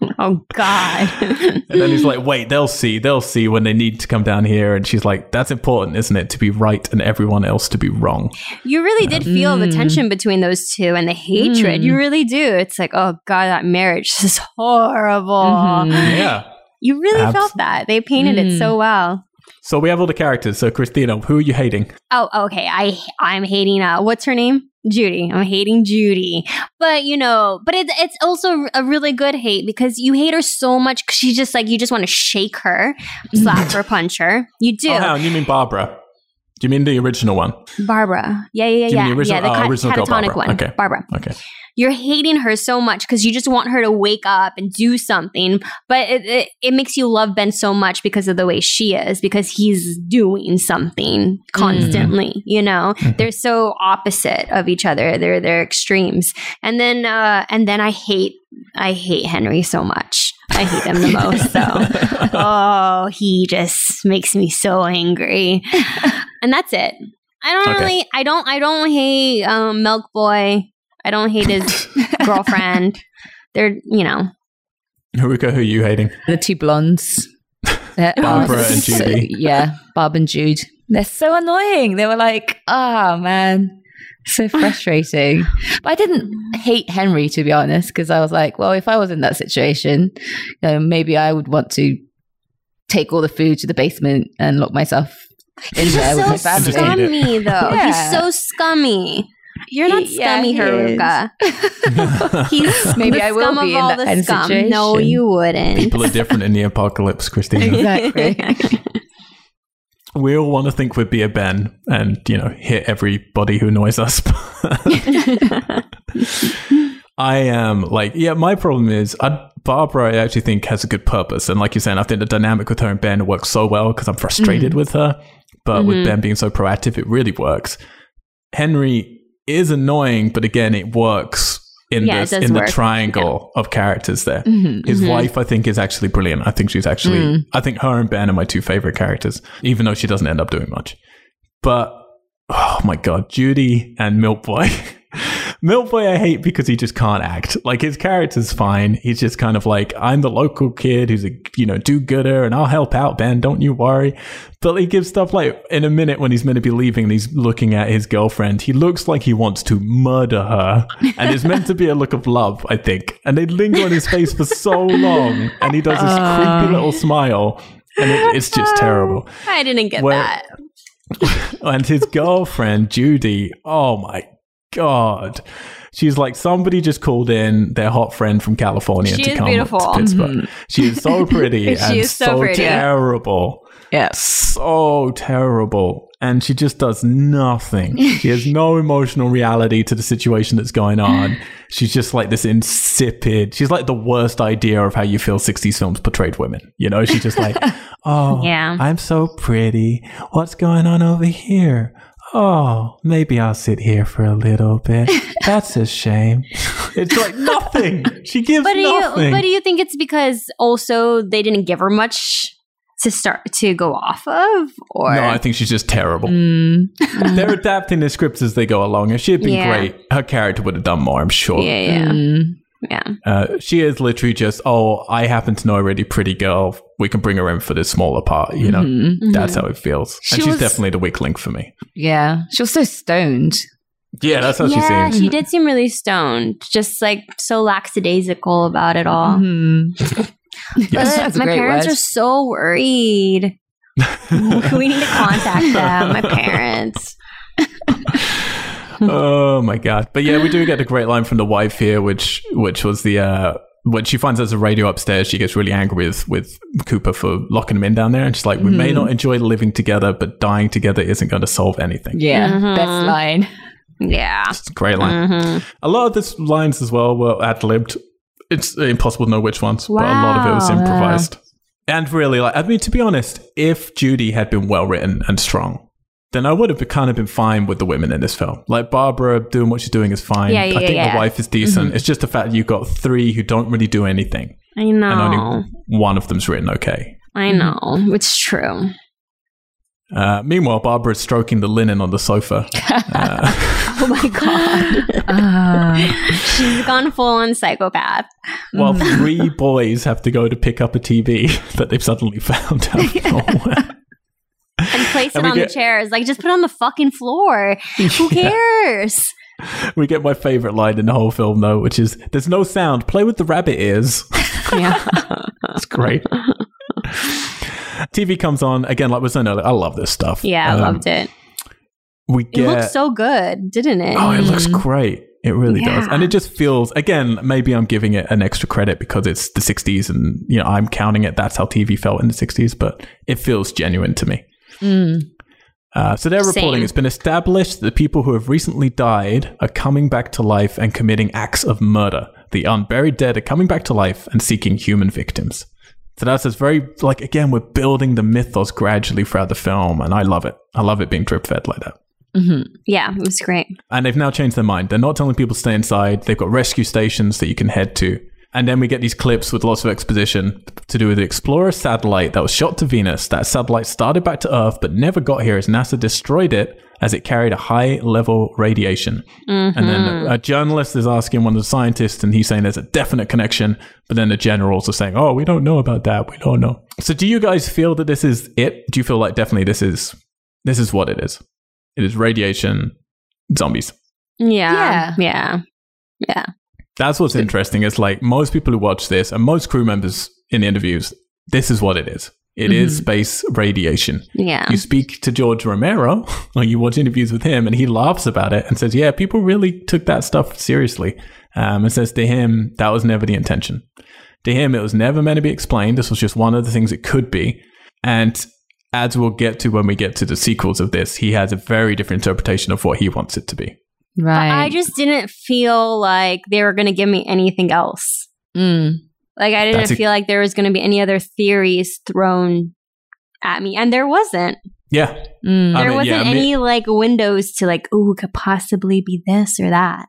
oh God. And then he's like, wait, they'll see. They'll see when they need to come down here. And she's like, that's important, isn't it? To be right and everyone else to be wrong. you really did feel the Mm. tension between those two and the hatred. Mm. You really do. It's like, oh God, that marriage is horrible. Mhm. Yeah. You really Abs- felt that. They painted it Mm. so well. So we have all the characters. So Christina, who are you hating? Oh, okay. I I'm hating. Uh, what's her name? Judy. I'm hating Judy. But you know, but it's it's also a really good hate because you hate her so much. 'cause She's just like you just want to shake her, slap her, punch her. You do. Oh, you mean Barbara? Do you mean the original one? Barbara. Yeah, yeah, yeah, the original- yeah. The oh, original catatonic one. Okay. Barbara. Okay. You're hating her so much because you just want her to wake up and do something. But it, it, it makes you love Ben so much because of the way she is, because he's doing something constantly. You know, they're so opposite of each other. They're they're extremes. And then uh, and then I hate I hate Henry so much. I hate him the most. So, oh, he just makes me so angry. And that's it. I don't Okay. really. I don't. I don't hate um, Milk Boy. I don't hate his girlfriend. They're you know. Haruka, who are you hating? The two blondes. Barbara oh, and so- Judy. yeah, Barb and Jude. They're so annoying. They were like, oh man, so frustrating. but I didn't hate Henry to be honest, because I was like, well, if I was in that situation, you know, maybe I would want to take all the food to the basement and lock myself in He's there with my so Just eat family. it. scummy, though. Yeah. He's so scummy. You're not He- yeah, scummy, he. Haruka. He's Maybe the I will scum be of in all that the kind of scum. situation. No, you wouldn't. People are different in the apocalypse, Christina. Exactly. we all want to think we'd be a Ben and, you know, hit everybody who annoys us. I am like, yeah, my problem is I, Barbara, I actually think has a good purpose. And like you're saying, I think the dynamic with her and Ben works so well because I'm frustrated with her. But with Mhm. Ben being so proactive, it really works. Henry is annoying, but again, it works in, Yeah, this, in the work. triangle of characters there. Mhm. His Mhm. wife, I think, is actually brilliant. I think she's actually, Mm. I think her and Ben are my two favorite characters, even though she doesn't end up doing much. But, oh my God, Judy and Milk Boy. Milk Boy, I hate because he just can't act. Like his character's fine. He's just kind of like, I'm the local kid who's a, you know, do gooder and I'll help out, Ben. Don't you worry. But he gives stuff like in a minute when he's meant to be leaving and he's looking at his girlfriend, he looks like he wants to murder her. And it's meant to be a look of love, I think. And they linger on his face for so long. And he does this uh. creepy little smile. And it, it's just terrible. I didn't get Where- that. And his girlfriend, Judy, oh my God. She's like somebody just called in their hot friend from California She to come beautiful. to Pittsburgh. Mm-hmm. She is so pretty She and is so so, pretty. terrible. Yeah. So terrible. And she just does nothing. She has no emotional reality to the situation that's going on. She's just like this insipid. She's like the worst idea of how you feel 60s films portrayed women. You know, she's just like, oh, Yeah. I'm so pretty. What's going on over here? Oh, maybe I'll sit here for a little bit. That's a shame. It's like nothing. She gives But do you nothing. but do you think it's because also they didn't give her much to start to go off of? Or no, I think she's just terrible. Mm. They're adapting the scripts as they go along. If she had been Yeah. great, her character would have done more, I'm sure. yeah, yeah, Mm. yeah. Uh, she is literally just, oh, I happen to know a really pretty girl. We can bring her in for this smaller part, you know? Mhm. That's how it feels. She and she's was- definitely the weak link for me. Yeah. She was so stoned. Yeah, that's how yeah, she seems. she did seem really stoned, just like so lackadaisical about it all. Mhm. But That's my parents word. are so worried. we need to contact them, my parents. oh my god! But yeah, we do get a great line from the wife here, which which was the uh, when she finds there's a radio upstairs, she gets really angry with with Cooper for locking him in down there, and she's like, "We may Mhm. not enjoy living together, but dying together isn't going to solve anything." Yeah. Mhm. Best line. Yeah. It's a great line. Mhm. A lot of this lines as well were ad libbed. It's impossible to know which ones, but a lot of it was Wow. improvised. And really, like I mean, to be honest, if Judy had been well written and strong, then I would have kind of been fine with the women in this film. Like Barbara doing what she's doing is fine. Yeah, yeah, I think yeah. the wife is decent. Mm-hmm. It's just the fact that you've got three who don't really do anything, I know. and only one of them's written okay. I know. It's true. Uh, meanwhile, Barbara is stroking the linen on the sofa. Uh, Oh my god. Ah. She's gone full on psychopath. while Mm. three boys have to go to pick up a TV that they've suddenly found out nowhere. And place it on get- the chairs. Like just put it on the fucking floor. Who cares? We get my favorite line in the whole film, though, which is "There's no sound. Play with the rabbit ears." Yeah. It's great. TV comes on again, like we're saying earlier. I love this stuff. Yeah, I Um, loved it. We It get. looked so good, didn't it? oh, it looks Mm. great. It really does, and it just feels. Again, maybe I'm giving it an extra credit because it's the '60s, and you know I'm counting it. That's how TV felt in the '60s, but it feels genuine to me. Mm. Uh, so they're reporting Same. it's been established that the people who have recently died are coming back to life and committing acts of murder. The unburied dead are coming back to life and seeking human victims. So that's it's very like again we're building the mythos gradually throughout the film, and I love it. I love it being drip fed like that. hmm Yeah, it was great. And they've now changed their mind. They're not telling people to stay inside. They've got rescue stations that you can head to. And then we get these clips with lots of exposition to do with the Explorer satellite that was shot to Venus. That satellite started back to Earth but never got here as NASA destroyed it as it carried a high level radiation. And then mm-hmm. a journalist is asking one of the scientists, and he's saying there's a definite connection. But then the generals are saying, oh, we don't know about that. We don't know. So do you guys feel that this is it? Do you feel like definitely this is this is what it is? It is radiation, zombies. Yeah. Yeah. Yeah. That's what's interesting. Is like most people who watch this and most crew members in the interviews, this is what it is. It is space radiation. Yeah. You speak to George Romero, or you watch interviews with him, and he laughs about it and says, "Yeah, people really took that stuff seriously." Um, and says to him, "That was never the intention. To him, it was never meant to be explained. This was just one of the things it could be." And as we'll get to when we get to the sequels of this, he has a very different interpretation of what he wants it to be. Right. I just didn't feel like they were going to give me anything else. Mm. Like I didn't a- feel like there was going to be any other theories thrown at me, and there wasn't. Yeah, Mm. I There mean, wasn't yeah, I mean- any like windows to like, oh, could possibly be this or that.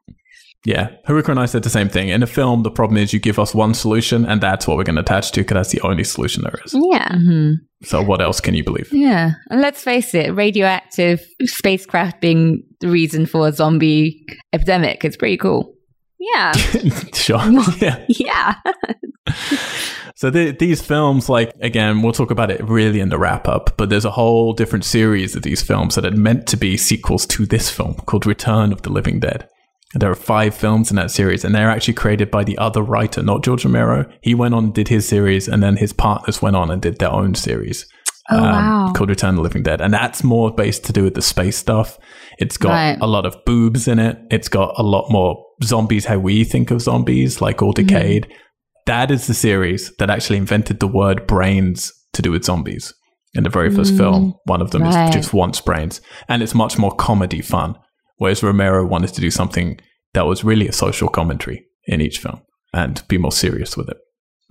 Yeah, Haruka and I said the same thing. In a film, the problem is you give us one solution, and that's what we're going to attach to because that's the only solution there is. Yeah, Mhm. So, what else can you believe? Yeah. And let's face it, radioactive spacecraft being the reason for a zombie epidemic is pretty cool. yeah, sure. yeah. yeah. So, the, these films, like, again, we'll talk about it really in the wrap up, but there's a whole different series of these films that are meant to be sequels to this film called Return of the Living Dead. There are five films in that series, and they're actually created by the other writer, not George Romero. He went on and did his series, and then his partners went on and did their own series. Oh um, wow. called Return of the Living Dead, and that's more based to do with the space stuff. It's got Right. a lot of boobs in it. It's got a lot more zombies how we think of zombies, like all decayed. That is the series that actually invented the word brains to do with zombies. In the very first Mm. film, one of them Right. is just wants brains, and it's much more comedy fun. Whereas Romero wanted to do something that was really a social commentary in each film and be more serious with it.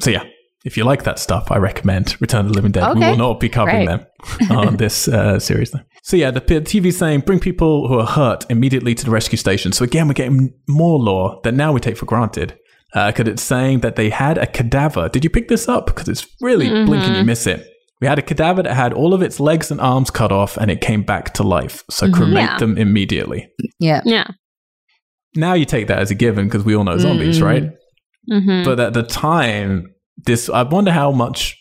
So yeah, if you like that stuff, I recommend Return of the Living Dead. We will not be covering Great. them on this uh, series. Though. So yeah, the TV's saying bring people who are hurt immediately to the rescue station. So again, we're getting more lore that now we take for granted. Because it's saying that they had a cadaver. Did you pick this up? Because it's really blinking, you miss it. We had a cadaver that had all of its legs and arms cut off and it came back to life. So cremate Yeah. them immediately. Yeah. Yeah. Now you take that as a given because we all know zombies, Mm. right? Mm-hmm. But at the time, this I wonder how much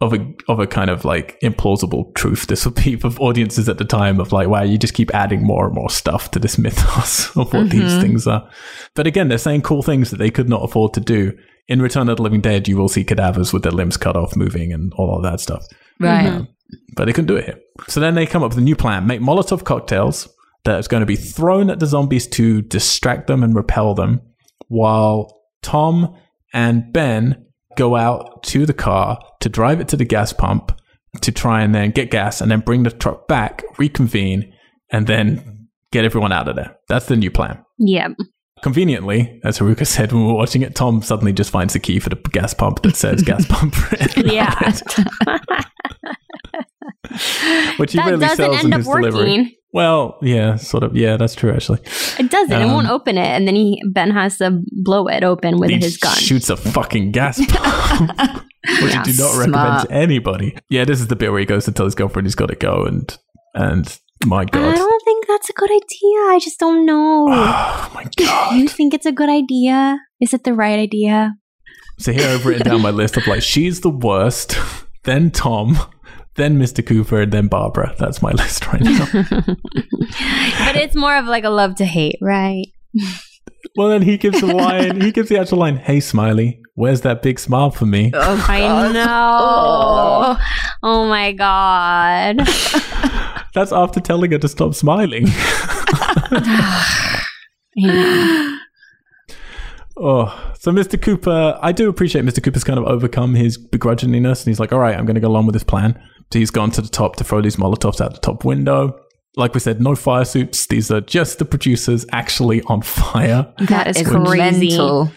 of a of a kind of like implausible truth this would be for audiences at the time of like, wow, you just keep adding more and more stuff to this mythos of what these Mhm. things are. But again, they're saying cool things that they could not afford to do. In Return of the Living Dead, you will see cadavers with their limbs cut off moving and all of that stuff. Right. Mhm. But they couldn't do it here. So then they come up with a new plan make Molotov cocktails that is going to be thrown at the zombies to distract them and repel them, while Tom and Ben go out to the car to drive it to the gas pump to try and then get gas and then bring the truck back, reconvene, and then get everyone out of there. That's the new plan. Yeah. Conveniently, as Haruka said when we were watching it, Tom suddenly just finds the key for the gas pump that says gas pump. Yeah. Which he that really doesn't sells in end up his delivery. working. Well, yeah, sort of. Yeah, that's true, actually. It doesn't. it Um, won't open it, and then he Ben has to blow it open with his gun. shoots a fucking gas pump, which I do not recommend to anybody. Yeah, this is the bit where he goes to tell his girlfriend he's got to go, and and my I god, don't think that's a good idea. I just don't know. oh my god! you think it's a good idea? Is it the right idea? So here I've written down my list of like she's the worst, then Tom, then Mr. Cooper, and then Barbara. That's my list right now. but it's more of like a love to hate, right? well, then he gives the line. He gives the actual line. Hey, Smiley, where's that big smile for me? Oh, I God. know. Oh, oh my god. That's after telling her to stop smiling. Yeah. Oh, so Mr. Cooper, I do appreciate Mr. Cooper's kind of overcome his begrudgingness, and he's like, "All right, I'm going to go along with this plan." So he's gone to the top to throw these Molotovs out the top window. like we said, no fire suits. These are just the producers actually on fire. That is It's crazy. mental.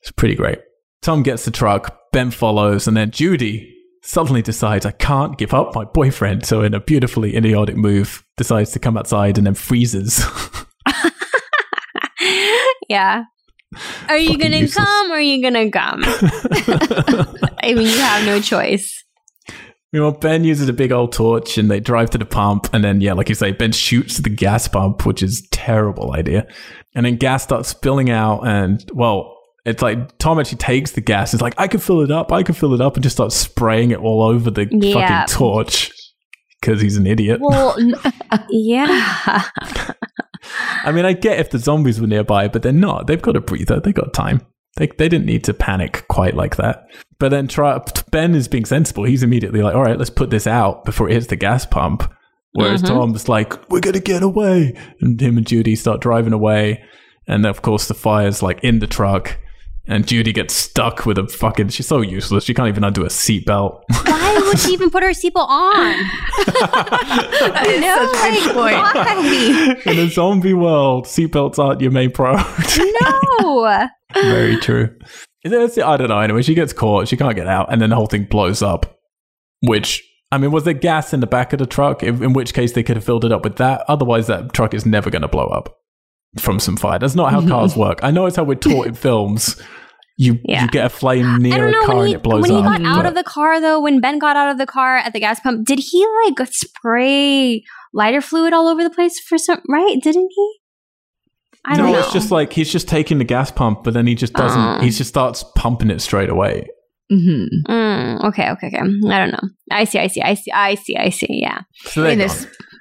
It's pretty great. Tom gets the truck, Ben follows, and then Judy suddenly decides, I can't give up my boyfriend. So, in a beautifully idiotic move, decides to come outside and then freezes. yeah. Are you gonna come or are you gonna come? I mean, you have no choice. Meanwhile, Ben uses a big old torch and they drive to the pump. And then, yeah, like you say, Ben shoots the gas pump, which is terrible idea. And then gas starts spilling out. And, well, it's like Tom actually takes the gas. It's like, I can fill it up. I can fill it up. And just starts spraying it all over the Yeah. fucking torch because he's an idiot. Well, n- yeah. I mean, I get if the zombies were nearby, but they're not. They've got a breather. They got time. They, they didn't need to panic quite like that. But then try, Ben is being sensible. He's immediately like, all right, let's put this out before it hits the gas pump. Whereas Mhm. Tom's like, we're going to get away. And him and Judy start driving away. And of course, the fire's like in the truck. And Judy gets stuck with a fucking. She's so useless. She can't even undo a seatbelt. Why would she even put her seatbelt on? No, such a good like, point. why? in a zombie world, seatbelts aren't your main priority. No. Very true. That's it. I don't know. Anyway, she gets caught. She can't get out, and then the whole thing blows up. Which I mean, was there gas in the back of the truck? In, in which case, they could have filled it up with that. Otherwise, that truck is never going to blow up from some fire. That's not how cars work. I know it's how we're taught in films. You Yeah. you get a flame near don't a car when he and it blows when he up. got out but- of the car though. When Ben got out of the car at the gas pump, did he like spray lighter fluid all over the place for some? Right? Didn't he? I no, don't know. it's just like he's just taking the gas pump, but then he just doesn't. Oh. He just starts pumping it straight away. Mhm. Mm, okay, okay, okay. I don't know. I see, I see, I see, I see, I see. Yeah, So there In you go.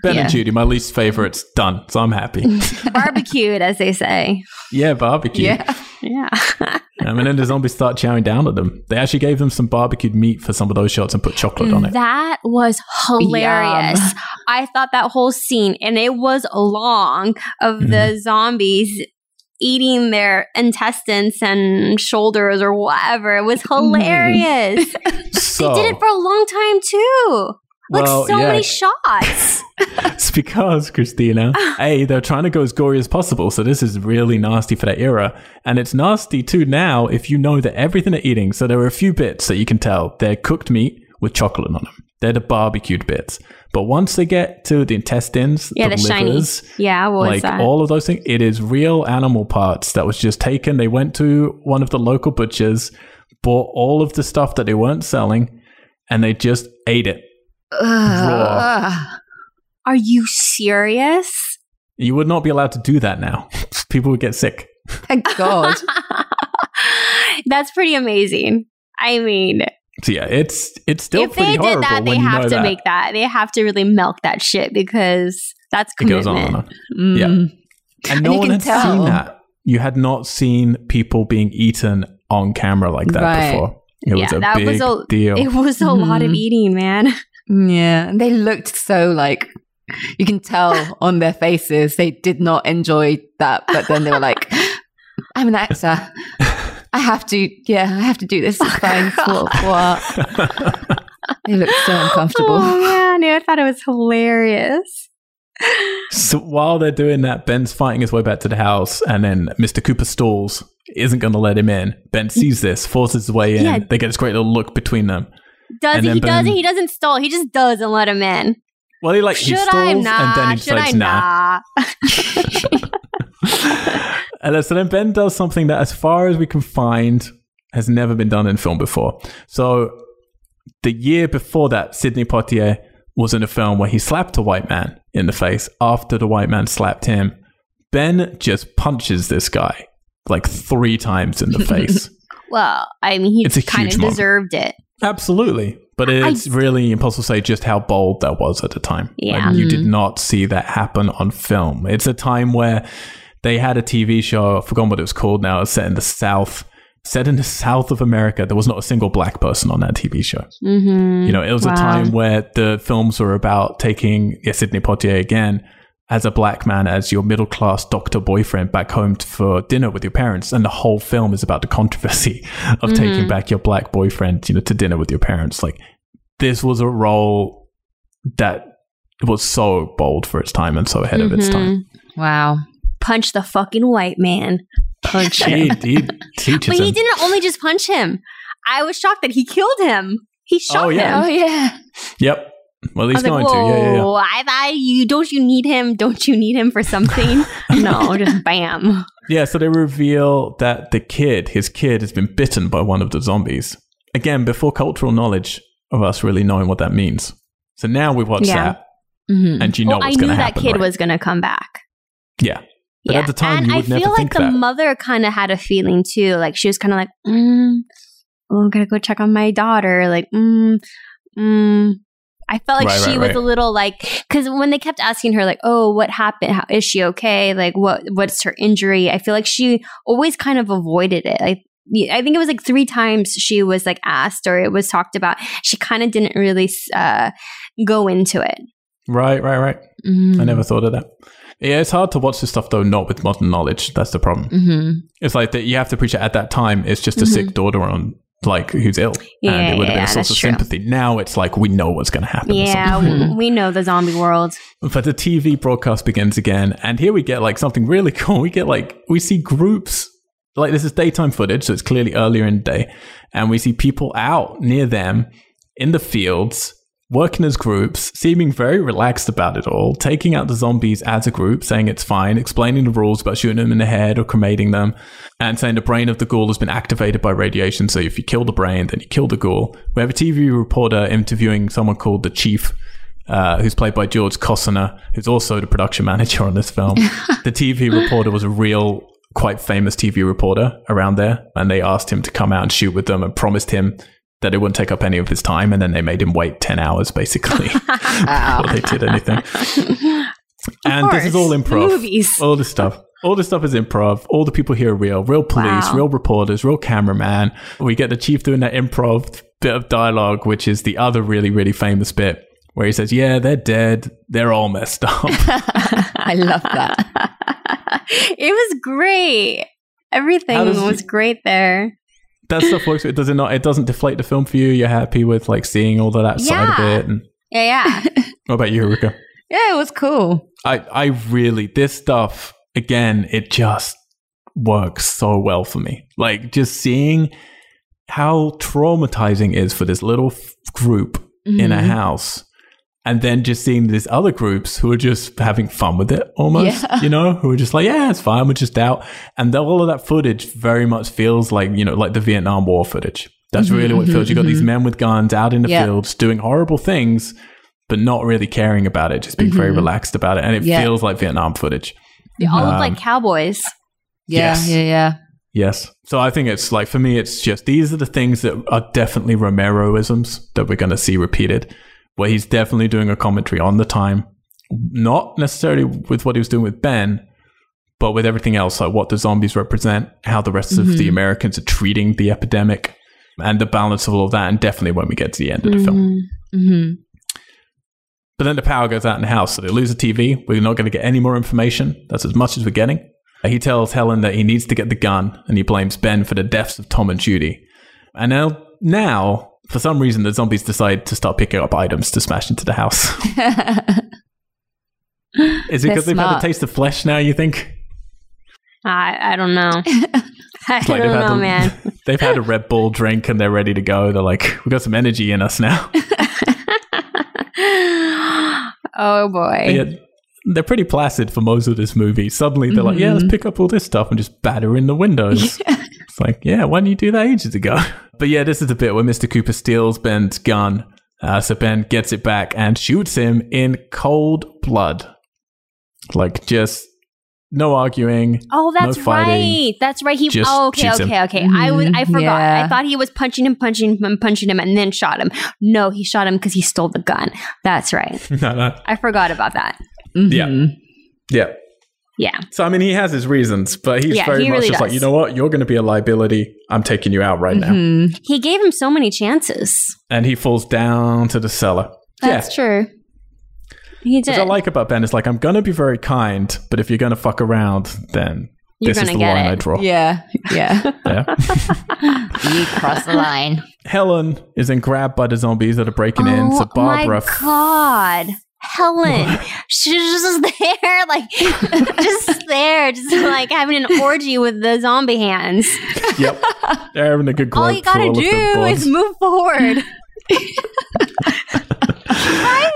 Ben yeah. and Judy, my least favorites, done. So I'm happy. barbecued, as they say. yeah, barbecue. Yeah. Yeah. Um, and then the zombies start chowing down at them. They actually gave them some barbecued meat for some of those shots and put chocolate on it. That was hilarious. Yum. I thought that whole scene, and it was long, of Mm-hmm. the zombies eating their intestines and shoulders or whatever. It was hilarious. So, they did it for a long time too. Like Well, so yeah. many shots. it's because, Christina, A, they're trying to go as gory as possible. So this is really nasty for that era. And it's nasty too now if you know that everything they're eating. So there are a few bits that you can tell. They're cooked meat with chocolate on them. They're the barbecued bits. But once they get to the intestines, Yeah, the, the shiny. livers, yeah, what was like that? all of those things. It is real animal parts that was just taken. They went to one of the local butchers, bought all of the stuff that they weren't selling, and they just ate it. Ugh. Are you serious? You would not be allowed to do that now. People would get sick. Thank God. That's pretty amazing. I mean, So yeah, it's it's still if they pretty did horrible that, they have to that. make that. They have to really milk that shit because that's it goes on and on. Yeah. Mm. And no you one had tell. seen that. You had not seen people being eaten on camera like that Right. before. It was a that big was a- deal. It was a lot of Mhm. eating, man. Yeah. And they looked so like, you can tell on their faces they did not enjoy that. But then they were like, I'm an actor. I have to, yeah, I have to do this. It's fine. What, what? They looked so uncomfortable. Oh man, I thought it was hilarious. So while they're doing that, Ben's fighting his way back to the house, and then Mr. Cooper stalls, isn't going to let him in. Ben sees this, forces his way in. Yeah. They get this great little look between them. Does he? then doesn't. He doesn't stall. He just doesn't let him in. Well, he like he Should stalls, I not? and then he Should I decides nah. not? And so then Ben does something that, as far as we can find, has never been done in film before. So the year before that, Sidney Poitier was in a film where he slapped a white man in the face after the white man slapped him. Ben just punches this guy like three times in the face. well, I mean, he kind of deserved it. Absolutely. But it's really impossible to say just how bold that was at the time. Yeah. Like, you did not see that happen on film. It's a time where they had a TV show, I've forgotten what it was called now, it's set in the South. Set in the South of America, there was not a single black person on that TV show. Mm-hmm. You know, it was a time where the films were about taking yeah, Sidney Poitier again as a black man, as your middle class doctor boyfriend back home t- for dinner with your parents. And the whole film is about the controversy of taking mm-hmm. back your black boyfriend, you know, to dinner with your parents. Like, this was a role that was so bold for its time and so ahead of its mm-hmm. time. Wow. Punch the fucking white man. Punch him. He, he But he him. didn't only just punch him. I was shocked that he killed him. He oh, shot Oh, yeah. Oh yeah. Yep. Well, I he's was like, going to. Yeah, yeah, yeah. I you don't you need him? Don't you need him for something? no, just bam. Yeah, so they reveal that the kid, his kid, has been bitten by one of the zombies. Again, before cultural knowledge of us really knowing what that means. So now we watch Yeah. that, Mhm. and you know well, I what's knew going to that kid right? was gonna come back. Yeah. But at the time, and you I would feel never like think the that. mother kind of had a feeling too. Like she was kind of like, mm, "Oh, I'm gonna go check on my daughter." Like, mm, mm. I felt like Right, she right, was right. a little like because when they kept asking her like, "Oh, what happened? How, is she okay? Like, what what's her injury?" I feel like she always kind of avoided it. Like, I think it was like three times she was like asked or it was talked about. She kind of didn't really uh, go into it. Right, right, right. Mhm. I never thought of that. Yeah, it's hard to watch this stuff though, not with modern knowledge. That's the problem. Mhm. It's like that you have to appreciate at that time. It's just a Mhm. sick daughter on like who's ill, Yeah, and it would have been a source of true. sympathy. Now it's like we know what's going to happen. Yeah, we know the zombie world. But the TV broadcast begins again, and here we get like something really cool. We get like we see groups. Like this is daytime footage, so it's clearly earlier in the day, and we see people out near them in the fields working as groups, seeming very relaxed about it all, taking out the zombies as a group, saying it's fine, explaining the rules about shooting them in the head or cremating them, and saying the brain of the ghoul has been activated by radiation. So if you kill the brain, then you kill the ghoul. We have a TV reporter interviewing someone called the Chief, uh, who's played by George Kosana, who's also the production manager on this film. the TV reporter was a real, quite famous TV reporter around there, and they asked him to come out and shoot with them and promised him that it wouldn't take up any of his time, and then they made him wait 10 hours basically before they did anything. and this is all improv. movies. All this stuff. All this stuff is improv. All the people here are real. Real police, Wow. real reporters, real cameraman. We get the chief doing that improv bit of dialogue, which is the other really, really famous bit where he says, Yeah, they're dead. They're all messed up. I love that. it was great. Everything was you- great there. That stuff works. It does it not? It doesn't deflate the film for you. You're happy with like seeing all of that side of it. And Yeah, yeah. what about you, Rika? Yeah, it was cool. I, I really this stuff again. It just works so well for me. Like just seeing how traumatizing it is for this little f- group in a Mhm. house, and then just seeing these other groups who are just having fun with it, almost. Yeah. You know, who are just like, yeah, it's fine. We're just out, and all of that footage very much feels like you know, like the Vietnam War footage. That's Mhm, really what it feels. You got these mhm. men with guns out in the Yeah. fields doing horrible things, but not really caring about it, just being very Mhm. relaxed about it, and it Yeah. feels like Vietnam footage. They all look Um, like cowboys. Yeah, Yes. yeah, yeah. Yes. So I think it's like for me, it's just these are the things that are definitely Romeroisms that we're going to see repeated, where he's definitely doing a commentary on the time, not necessarily with what he was doing with Ben, but with everything else, like what the zombies represent, how the rest of the Mhm. Americans are treating the epidemic, and the balance of all of that. And definitely when we get to the end of the film. Mhm. hmm But then the power goes out in the house, so they lose the TV. We're not going to get any more information. That's as much as we're getting. He tells Helen that he needs to get the gun, and he blames Ben for the deaths of Tom and Judy. And now, now, for some reason, the zombies decide to start picking up items to smash into the house. Is it because they've had a taste of flesh now? You think I, I don't know. I like don't know, the- man. they've had a Red Bull drink and they're ready to go? They're like, we've got some energy in us now. oh boy. But yet, they're pretty placid for most of this movie. Suddenly, they're like, yeah, let's Mhm. pick up all this stuff and just batter in the windows. It's like, yeah, why didn't you do that ages ago? But yeah, this is the bit where Mr. Cooper steals Ben's gun. Uh, so Ben gets it back and shoots him in cold blood. Like, just no arguing. Oh, that's No fighting. right. That's right. He. Just Oh, okay, shoots him. okay, okay. I was. I forgot. yeah. I thought he was punching him, punching him, punching him, and then shot him. No, he shot him because he stole the gun. That's right. no, no. I forgot about that. Yeah. Mhm. Yeah. Yeah. So, I mean, he has his reasons, but he's Yeah, very he much really just like, you know what? You're going to be a liability. I'm taking you out right now. Mhm. He gave him so many chances. And he falls down to the cellar. That's true. He What did. I like about Ben is like, I'm going to be very kind, but if you're going to fuck around, then You're this is gonna the get line it. I draw. Yeah, yeah. Yeah. you cross the line. Helen is then grabbed by the zombies that are breaking in. Oh So Barbara, my god! Helen. She's just there, like just there, just like having an orgy with the zombie hands. Yep. They're having a good All you gotta through all of the do is move forward.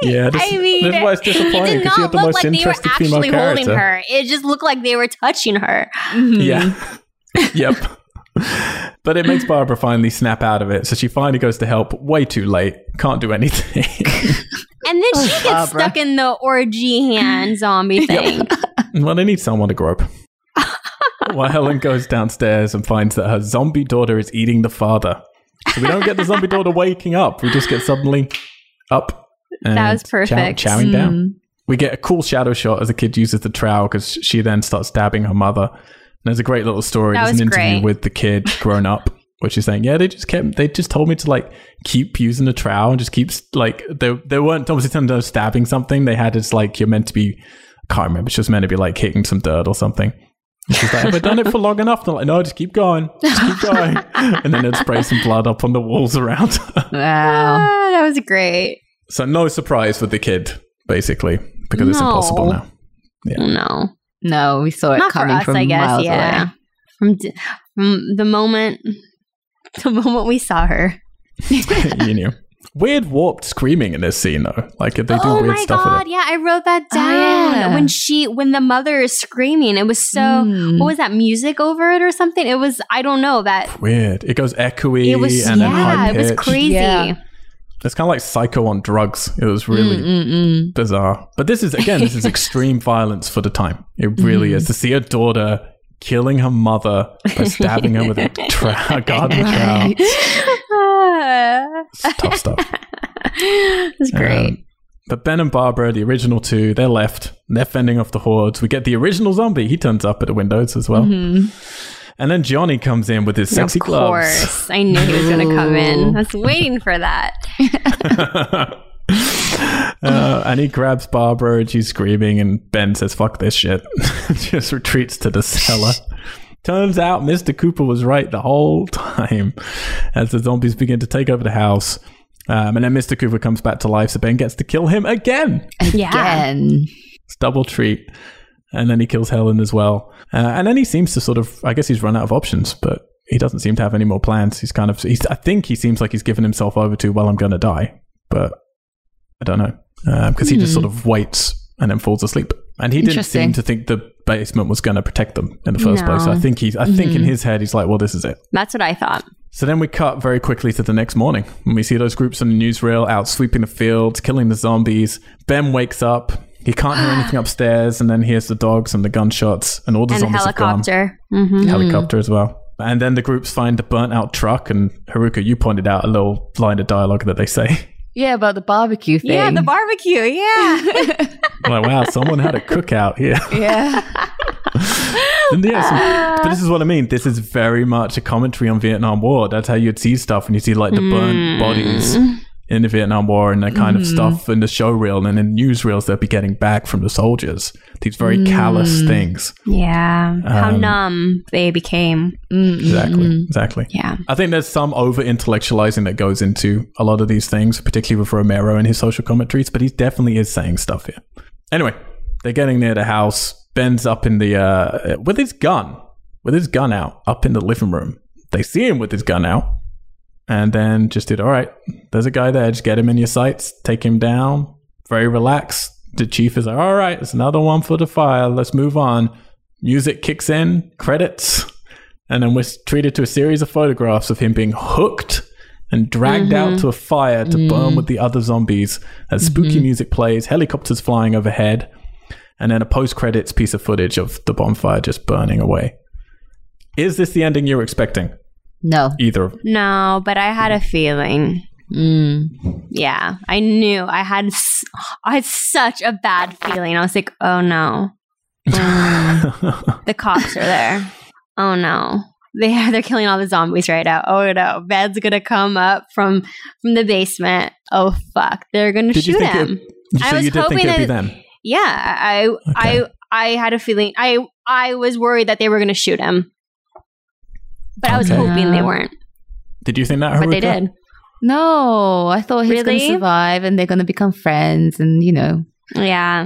Yeah, this, I mean, this is why it's it disappointing did because you not have the look most like they were interesting female actually holding character. her. It just looked like they were touching her. Mm-hmm. Yeah. yep. But it makes Barbara finally snap out of it. So she finally goes to help way too late. Can't do anything. And then she gets Barbara. stuck in the orgy hand zombie thing. well, they need someone to grope. While Helen goes downstairs and finds that her zombie daughter is eating the father. So we don't get the zombie daughter waking up. We just get suddenly up. And That was chow- perfect. chowing down. Mm. We get a cool shadow shot as the kid uses the trowel because she then starts stabbing her mother. And there's a great little story. That There's an interview great. with the kid grown up, where she's saying, "Yeah, they just kept. They just told me to like keep using the trowel and just keep like they they weren't obviously telling them stabbing something. They had it's like you're meant to be. I can't remember. It's just meant to be like hitting some dirt or something." She's like, "Have I done it for long enough?" They're like, "No, just keep going, just keep going." and then they'd spray some blood up on the walls around. her. Wow. Ah, that was great. so no surprise for the kid, basically, because it's impossible now. Yeah. No, No, we saw it not for coming us. from I guess. miles Yeah. away. From, d- from the moment, the moment we saw her. you knew. Weird warped screaming in this scene though. Like they do oh weird my stuff god! with it. Yeah, I wrote that Oh, down. yeah. When she, when the mother is screaming, it was so. Mm. What was that music over it or something? It was. I don't know that. Weird. It goes echoey It was. and yeah, it was crazy. Yeah. It's kind of like Psycho on drugs. It was really Mm, mm, mm. bizarre. But this is again, this is extreme violence for the time. It really Mm-hmm. is to see a daughter killing her mother by stabbing her with a tra- garden trowel. Tough stuff. It's great. Um, but Ben and Barbara, the original two, they're left. They're fending off the hordes. We get the original zombie. He turns up at the windows as well. Mhm. And then Johnny comes in with his sexy clothes. of gloves. course, I knew he was going to come in. I was waiting for that. uh, and he grabs Barbara and she's screaming, and Ben says, Fuck this shit. Just retreats to the cellar. Turns out Mr. Cooper was right the whole time as the zombies begin to take over the house. Um, and then Mr. Cooper comes back to life, so Ben gets to kill him again. Again. It's double treat. And then he kills Helen as well. Uh, and then he seems to sort of, I guess he's run out of options, but he doesn't seem to have any more plans. He's kind of, he's, I think he seems like he's given himself over to, well, I'm going to die. But I don't know. Because he just Hmm. sort of waits and then falls asleep. And he didn't seem to think the basement was going to protect them in the first place. So I think he's, I think in Mhm. his head, he's like, well, this is it. That's what I thought. So then we cut very quickly to the next morning when we see those groups on the newsreel out sweeping the fields, killing the zombies. Ben wakes up. He can't hear anything upstairs, and then hears the dogs and the gunshots, and all the and the zombies have gone. helicopter. hmm Helicopter as well. And then the groups find the burnt out truck, and Haruka, you pointed out a little line of dialogue that they say. Yeah, about the barbecue thing. Yeah, the barbecue. Yeah. like, wow, someone had a cookout here. yeah. And yeah, so- but this is what I mean. This is very much a commentary on Vietnam War. That's how you'd see stuff when you see like the burnt bodies in the Vietnam War and that kind of stuff in the show reel and in newsreels they'll be getting back from the soldiers. These very callous things. yeah. How Um, numb they became. Mm, mm, Exactly. mm. Exactly. Yeah. I think there's some over intellectualizing that goes into a lot of these things, particularly with Romero and his social commentaries, but he definitely is saying stuff here. Anyway, they're getting near the house. Ben's up in the, uh, with his gun, with his gun out, up in the living room. They see him with his gun out and then just did, all right, there's a guy there. Just get him in your sights, take him down. Very relaxed. The chief is like, all right, it's another one for the fire. Let's move on. Music kicks in, credits. And then we're treated to a series of photographs of him being hooked and dragged out mm-hmm. to a fire to mm. burn with the other zombies. As mm-hmm. spooky music plays, helicopters flying overhead, and then a post credits piece of footage of the bonfire just burning away. Is this the ending you were expecting? No. Either of No, but I had a feeling. Mm. Yeah, I knew. I had. s- I had such a bad feeling. I was like, oh no, the cops are there. Oh no. They they're killing all the zombies right now. Oh no, Ben's gonna come up from from the basement. Oh fuck, they're gonna Did shoot him. it, so I was you did think hoping it'd be that- them? Yeah, I I I had a feeling. I I was worried that they were gonna shoot him, but I was Okay. hoping they Yeah. weren't. Did you think that? But they did. No, I thought he's going Really? to survive and they're going to become friends and, you know, Yeah.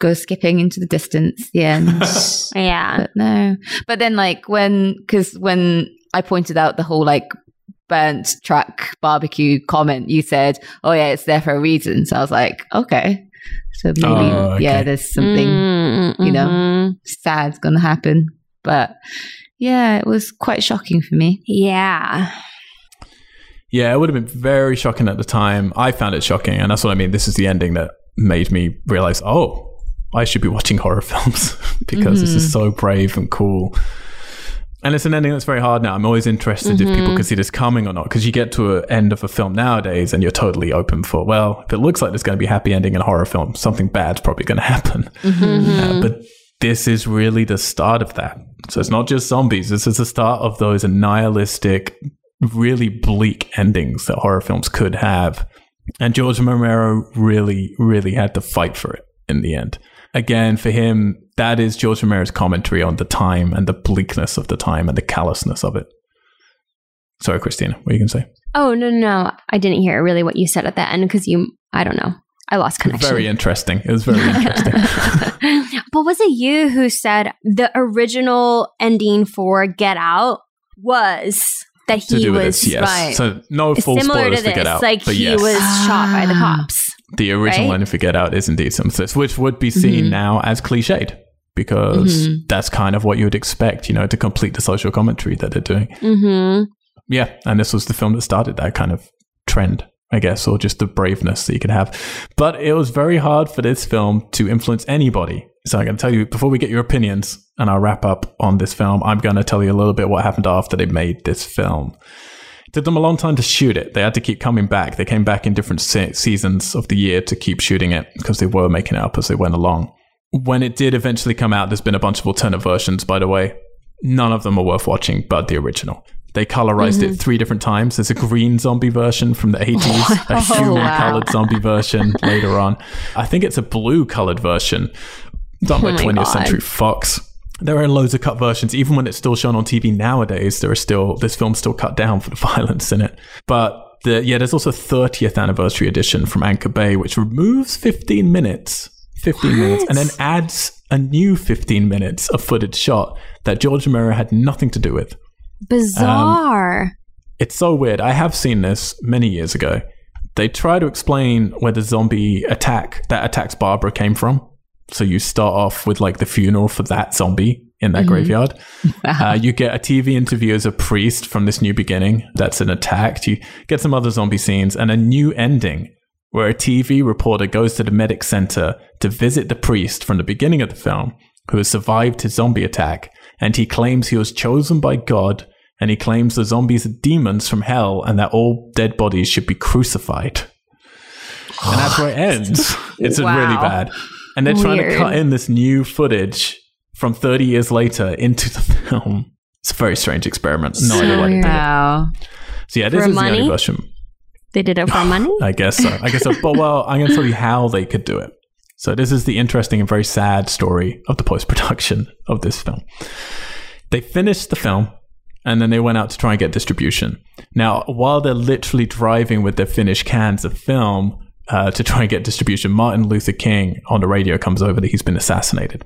go skipping into the distance. The end. Yeah. but no. But then, like when, because when I pointed out the whole like burnt truck barbecue comment, you said, "Oh yeah, it's there for a reason." So I was like, okay, so maybe Oh, okay. yeah, there's something Mm, you know. mhm. sad's gonna happen. But yeah, it was quite shocking for me. Yeah. Yeah, it would have been very shocking at the time. I found it shocking, and that's what I mean. This is the ending that made me realize, oh, I should be watching horror films because this is mm-hmm. so brave and cool. And it's an ending that's very hard now. I'm always interested if people mm-hmm. can see this coming or not, because you get to an end of a film nowadays and you're totally open for, well, if it looks like there's going to be a happy ending in a horror film, something bad's probably going to happen. Mm-hmm. Uh, but this is really the start of that. So it's not just zombies. This is the start of those nihilistic, really bleak endings that horror films could have. And George Romero really, really had to fight for it in the end. Again, for him, that is George Romero's commentary on the time and the bleakness of the time and the callousness of it. Sorry, Christina, what are you going to say? Oh, no, no, no. I didn't hear really what you said at the end because you, I don't know. I lost connection. Very interesting. It was very interesting. but was it you who said the original ending for Get Out was that to he do was this, yes. right. So no full similar spoilers to this? Get Out, like but he yes. was shot by the Ah. cops. the original right? ending for Get Out is indeed something, this, which would be seen Mhm. now as cliched because Mhm. that's kind of what you would expect, you know, to complete the social commentary that they're doing. Mm-hmm. Yeah, and this was the film that started that kind of trend, I guess, or just the braveness that you could have. But it was very hard for this film to influence anybody. So I'm going to tell you before we get your opinions and I'll wrap up on this film, I'm going to tell you a little bit what happened after they made this film. It took them a long time to shoot it. They had to keep coming back. They came back in different se- seasons of the year to keep shooting it because they were making it up as they went along. When it did eventually come out, there's been a bunch of alternate versions, by the way. None of them are worth watching, but the original. They colorized it mm-hmm. three different times. There's a green zombie version from the 80s, a human colored zombie version later on. I think it's a blue colored version done by Oh my 20th God. Century Fox. There are loads of cut versions. Even when it's still shown on TV nowadays, there are still this film's still cut down for the violence in it. But the, yeah, there's also a 30th anniversary edition from Anchor Bay, which removes 15 minutes, 15 minutes, and then adds a new 15 minutes of footage shot that George Romero had nothing to do with. Bizarre. It's so weird. I have seen this many years ago. They try to explain where the zombie attack that attacks Barbara came from. So you start off with like the funeral for that zombie in that graveyard. Uh, you get a TV interview as a priest from this new beginning. That's an attack. You get some other zombie scenes and a new ending where a TV reporter goes to the medic center to visit the priest from the beginning of the film who has survived his zombie attack. And he claims he was chosen by God and he claims the zombies are demons from hell and that all dead bodies should be crucified. And that's where it ends. It's Wow. really bad. And they're trying to cut in this new footage from 30 years later into the film. It's a very strange experiment. No idea why they did it. So yeah, this For is the only version. They did it for money? I guess so. I guess so. But well, I'm going to tell you how they could do it. So this is the interesting and very sad story of the post production of this film. They finished the film and then they went out to try and get distribution. Now, while they're literally driving with their finished cans of film uh, to try and get distribution, Martin Luther King on the radio comes over that he's been assassinated.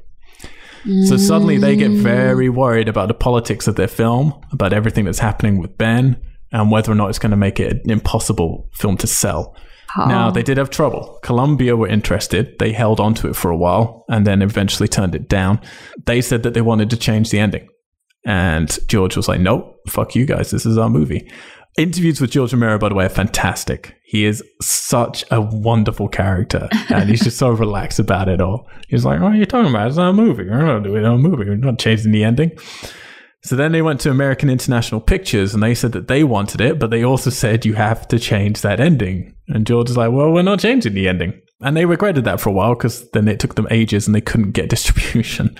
So suddenly they get very worried about the politics of their film, about everything that's happening with Ben, and whether or not it's going to make it an impossible film to sell. Now, they did have trouble. Columbia were interested. They held on to it for a while and then eventually turned it down. They said that they wanted to change the ending. And George was like, nope, fuck you guys. This is our movie. Interviews with George Romero, by the way, are fantastic. He is such a wonderful character, and he's just so relaxed about it all. He's like, "What are you talking about? It's not a movie. We're not doing a movie. We're not changing the ending." So then they went to American International Pictures, and they said that they wanted it, but they also said you have to change that ending. And George is like, "Well, we're not changing the ending." And they regretted that for a while because then it took them ages and they couldn't get distribution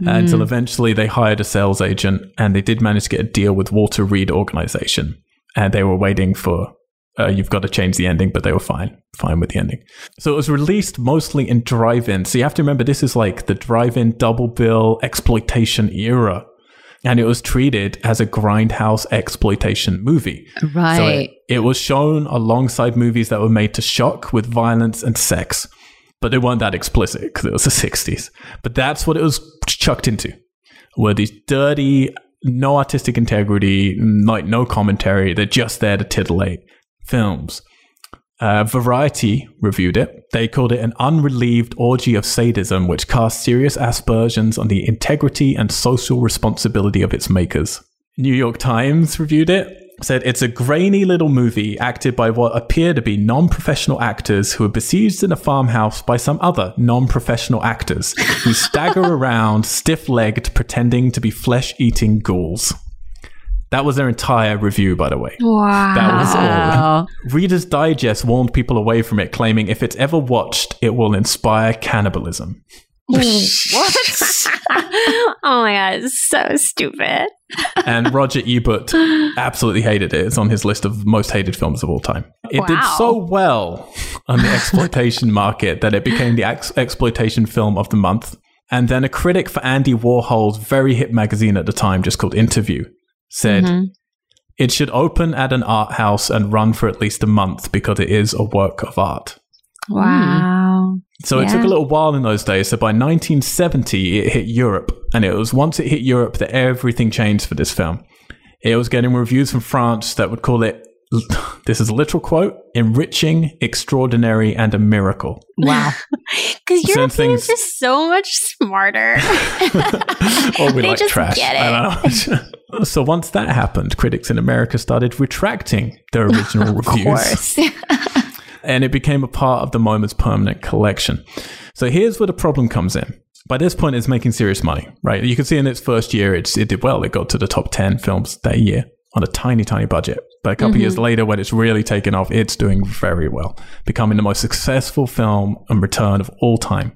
until eventually they hired a sales agent and they did manage to get a deal with Walter Reade Organization. And they were waiting for, uh, you've got to change the ending, but they were fine, fine with the ending. So it was released mostly in drive in. So you have to remember this is like the drive in double bill exploitation era. And it was treated as a grindhouse exploitation movie. Right. So it, it was shown alongside movies that were made to shock with violence and sex. but they weren't that explicit because it was the 60s. But that's what it was chucked into, were these dirty, no artistic integrity, like no commentary. They're just there to titillate films. Uh, Variety reviewed it. They called it an unrelieved orgy of sadism, which cast serious aspersions on the integrity and social responsibility of its makers. New York Times reviewed it. Said it's a grainy little movie acted by what appear to be non professional actors who are besieged in a farmhouse by some other non professional actors who stagger around stiff legged, pretending to be flesh eating ghouls. That was their entire review, by the way. Wow. That was all. Reader's Digest warned people away from it, claiming if it's ever watched, it will inspire cannibalism. what? oh my god, it's so stupid. And Roger Ebert absolutely hated it. It's on his list of most hated films of all time. It did so well on the exploitation market that it became the ex- exploitation film of the month. And then a critic for Andy Warhol's very hit magazine at the time, just called Interview, said Mhm. it should open at an art house and run for at least a month because it is a work of art. Wow. So it took a little while in those days. So by 1970, it hit Europe. And it was once it hit Europe that everything changed for this film. It was getting reviews from France that would call it, this is a literal quote, enriching, extraordinary, and a miracle. Wow. Because Certain Europeans things- are so much smarter. or we They like just trash. get it. I don't know. so once that happened, critics in America started retracting their original reviews. and it became a part of the MoMA's permanent collection. So here's where the problem comes in. By this point, it's making serious money, right? You can see in its first year, it's, it did well. It got to the top 10 films that year on a tiny, tiny budget. But a couple Mm-hmm. years later, when it's really taken off, it's doing very well, becoming the most successful film and return of all time.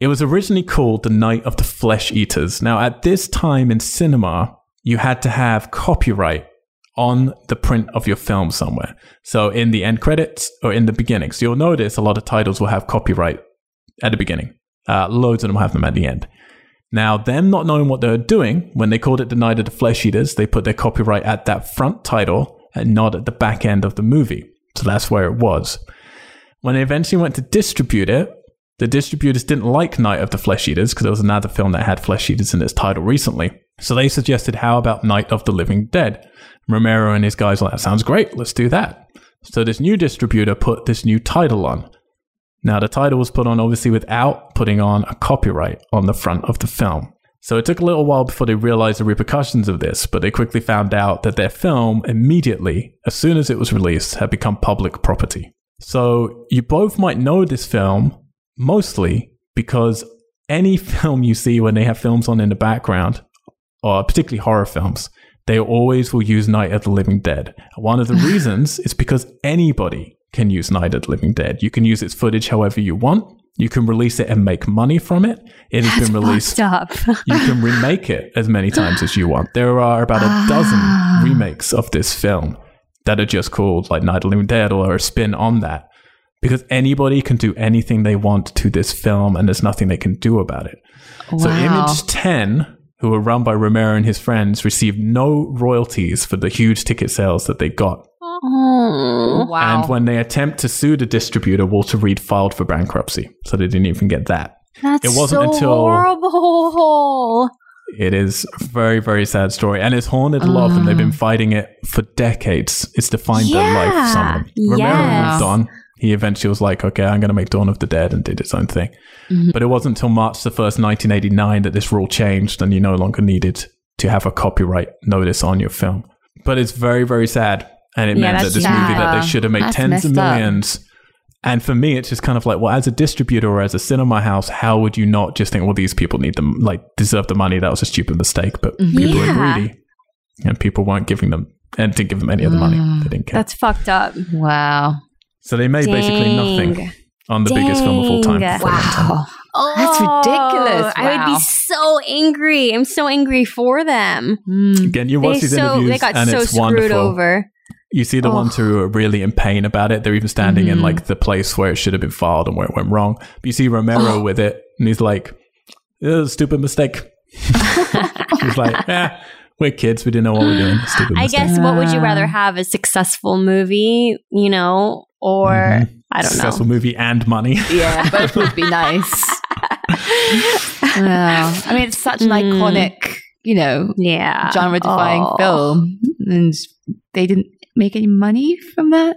It was originally called The Night of the Flesh Eaters. Now, at this time in cinema, you had to have copyright on the print of your film somewhere. So in the end credits or in the beginning. So you'll notice a lot of titles will have copyright at the beginning. Uh, loads of them have them at the end. Now, them not knowing what they were doing, when they called it The Night of the Flesh Eaters, they put their copyright at that front title and not at the back end of the movie. So that's where it was. When they eventually went to distribute it, the distributors didn't like Night of the Flesh Eaters because there was another film that had Flesh Eaters in its title recently. So they suggested, how about Night of the Living Dead? Romero and his guys were like, that sounds great, let's do that. So this new distributor put this new title on. Now, the title was put on obviously without putting on a copyright on the front of the film. So it took a little while before they realized the repercussions of this, but they quickly found out that their film immediately, as soon as it was released, had become public property. So you both might know this film mostly because any film you see when they have films on in the background, or particularly horror films, they always will use Night of the Living Dead. One of the reasons is because anybody can use Night of the Living Dead. You can use its footage however you want. You can release it and make money from it. It has That's been released up. you can remake it as many times as you want. There are about a Ah. dozen remakes of this film that are just called like Night of the Living Dead or a spin on that. Because anybody can do anything they want to this film and there's nothing they can do about it. So Image 10, who were run by Romero and his friends, received no royalties for the huge ticket sales that they got. Oh. Wow. And when they attempt to sue the distributor, Walter Reade filed for bankruptcy. So they didn't even get that. That's It wasn't so until- horrible. It is a very, very sad story. And it's haunted a lot of them. They've been fighting it for decades. It's defined their life, some of them. Romero yes. moved on. He eventually was like, okay, I'm going to make Dawn of the Dead and did its own thing. Mhm. But it wasn't until March the 1st, 1989 that this rule changed and you no longer needed to have a copyright notice on your film. But it's very, very sad. And it Yeah, meant that that's this movie that they should have made That's tens of messed up. millions. And for me, it's just kind of like, well, as a distributor or as a cinema house, how would you not just think, well, these people need them, like, deserve the money? That was a stupid mistake. But Mhm. people Yeah. are greedy, and people weren't giving them, and didn't give them any of the money. Mm. They didn't care. That's fucked up. wow. so they made basically nothing on the biggest film of all time. For a long time. Wow. Oh, That's ridiculous. I would be so angry. I'm so angry for them. Mm. Again, you They watch these so interviews, they got and so it's screwed wonderful. over. You see the Oh. ones who are really in pain about it. They're even standing in Mhm. like the place where it should have been filed and where it went wrong. But you see Romero Oh. with it, and he's like, "It was a stupid mistake." he's like, "Yeah, we're kids. We didn't know what we're doing. Stupid I mistake." guess what would you rather have? A successful movie, you know, or Mhm. I don't Successful know. Successful movie and money. Yeah, both would be nice. Wow. I mean, it's such an Mm. iconic, you know, Yeah. genre defying Oh. film. And they didn't make any money from that.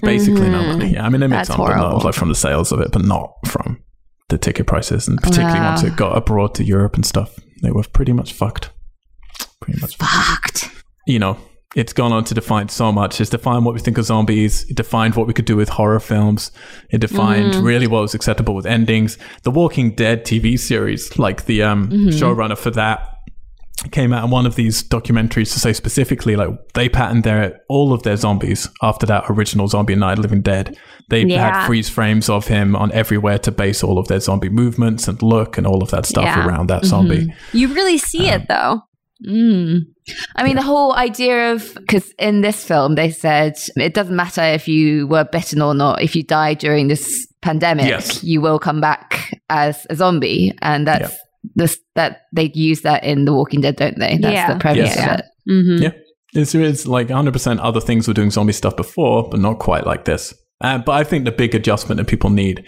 Basically, no Mhm. money. Yeah, I mean, they made That's some, but not like from the sales of it, but not from the ticket prices, and particularly Wow. once it got abroad to Europe and stuff, they were pretty much fucked. Pretty much. Fucked. You know, it's gone on to define so much. It's defined what we think of zombies. It defined what we could do with horror films. It defined Mm-hmm. really what was acceptable with endings. The Walking Dead TV series, like the um, Mm-hmm. showrunner for that, came out in one of these documentaries to say specifically like they patterned their all of their zombies after that original zombie Night Living Dead. They Yeah. had freeze frames of him on everywhere to base all of their zombie movements and look and all of that stuff Yeah. around that zombie. You really see Um, it though. Mm. I mean, the whole idea of because in this film they said it doesn't matter if you were bitten or not. If you die during this pandemic, Yes. you will come back as a zombie, and that's this that they use that in The Walking Dead, don't they? That's Yeah. the premise Yes. of it. Mm-hmm. Yeah. It's, it's like 100% other things were doing zombie stuff before, but not quite like this. Uh, but I think the big adjustment that people need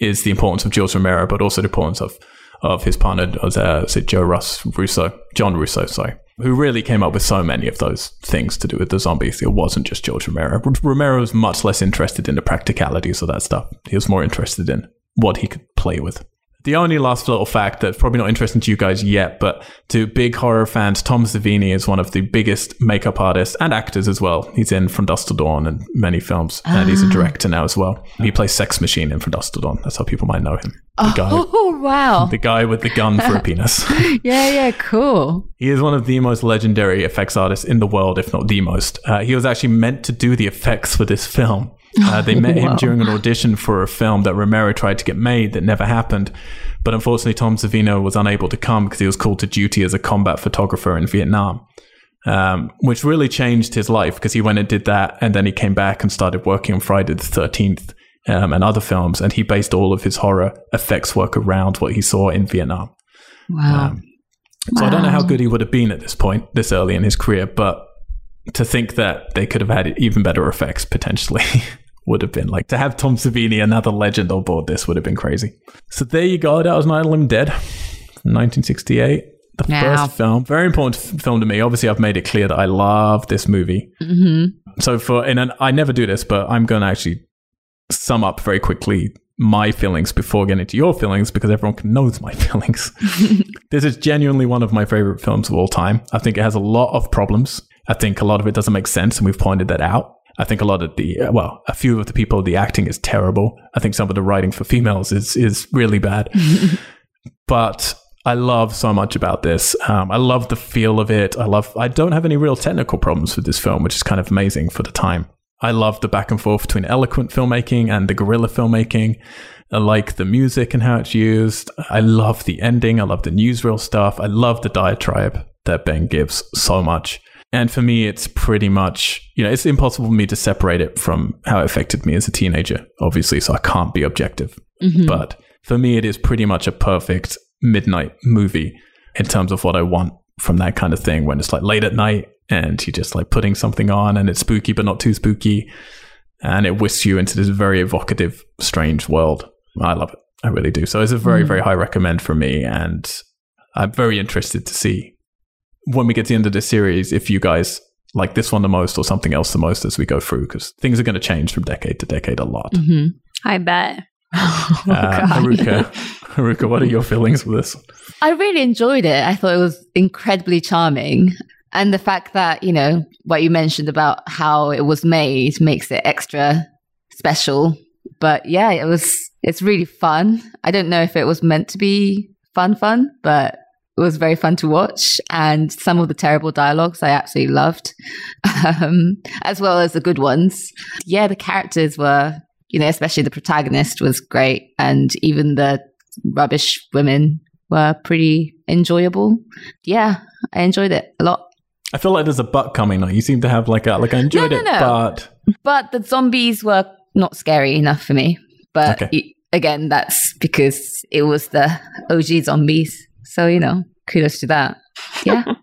is the importance of George Romero, but also the importance of, of his partner, uh, is it Joe Russ Russo? John Russo, sorry, who really came up with so many of those things to do with the zombies. It wasn't just George Romero. Romero was much less interested in the practicalities of that stuff. He was more interested in what he could play with. The only last little fact that's probably not interesting to you guys yet, but to big horror fans, Tom Savini is one of the biggest makeup artists and actors as well. He's in From Dusk to Dawn and many films, and he's a director now as well. He plays Sex Machine in From Dusk to Dawn. That's how people might know him. The guy, Oh wow! the guy with the gun for a penis. yeah, yeah, cool. He is one of the most legendary effects artists in the world, if not the most. Uh, he was actually meant to do the effects for this film. Uh, they met him during an audition for a film that Romero tried to get made that never happened. But unfortunately, Tom Savini was unable to come because he was called to duty as a combat photographer in Vietnam, um, which really changed his life because he went and did that. And then he came back and started working on Friday the 13th um, and other films. And he based all of his horror effects work around what he saw in Vietnam. Wow. Um, so I don't know how good he would have been at this point, this early in his career, but to think that they could have had even better effects potentially would have been like to have Tom Savini, another legend on board this would have been crazy. So there you go. That was Night of the Living Dead, 1968. The Wow. first film, very important f- film to me. Obviously, I've made it clear that I love this movie. hmm So for and I never do this, but I'm going to actually sum up very quickly my feelings before getting to your feelings because everyone knows my feelings. this is genuinely one of my favorite films of all time. I think it has a lot of problems. I think a lot of it doesn't make sense, and we've pointed that out. I think a lot of the uh, well, a few of the people, the acting is terrible. I think some of the writing for females is is really bad. but I love so much about this. Um, I love the feel of it. I love. I don't have any real technical problems with this film, which is kind of amazing for the time. I love the back and forth between eloquent filmmaking and the guerrilla filmmaking. I like the music and how it's used. I love the ending. I love the newsreel stuff. I love the diatribe that Ben gives so much. And for me, it's pretty much, you know, it's impossible for me to separate it from how it affected me as a teenager, obviously, so I can't be objective. Mm-hmm. But for me, it is pretty much a perfect midnight movie in terms of what I want from that kind of thing when it's like late at night and you're just like putting something on and it's spooky but not too spooky and it whisks you into this very evocative, strange world. I love it. I really do. So it's a very, Mm. very high recommend for me. And I'm very interested to see when we get to the end of this series if you guys like this one the most or something else the most as we go through because things are going to change from decade to decade a lot. hmm I bet. Oh, uh, Haruka, Haruka, what are your feelings with this? I really enjoyed it. I thought it was incredibly charming. And the fact that, you know, what you mentioned about how it was made makes it extra special. But yeah, it was, it's really fun. I don't know if it was meant to be fun, fun, but it was very fun to watch. And some of the terrible dialogues I absolutely loved, um, as well as the good ones. Yeah, the characters were, you know, especially the protagonist was great. And even the rubbish women were pretty enjoyable. Yeah, I enjoyed it a lot. I feel like there's a but coming. Like you seem to have like a like I enjoyed No, no, it, no. but But the zombies were not scary enough for me. But Okay. y- again, that's because it was the OG zombies. So, you know, kudos to that. Yeah.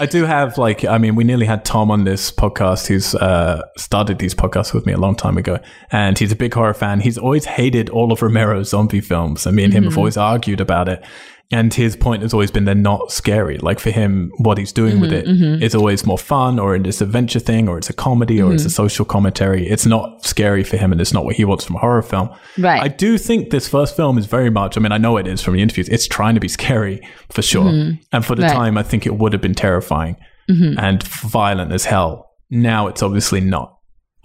I do have like I mean we nearly had Tom on this podcast who's uh, started these podcasts with me a long time ago and he's a big horror fan. He's always hated all of Romero's zombie films. and me and him have always argued about it. And his point has always been they're not scary. Like for him, what he's doing with mm-hmm, it mm-hmm. is always more fun, or it's adventure thing, or it's a comedy, or it's a mm-hmm. social commentary. It's not scary for him, and it's not what he wants from a horror film. Right. I do think this first film is very much. I mean, I know it is from the interviews. It's trying to be scary for sure, and for the Right. time, I think it would have been terrifying and violent as hell. Now it's obviously not.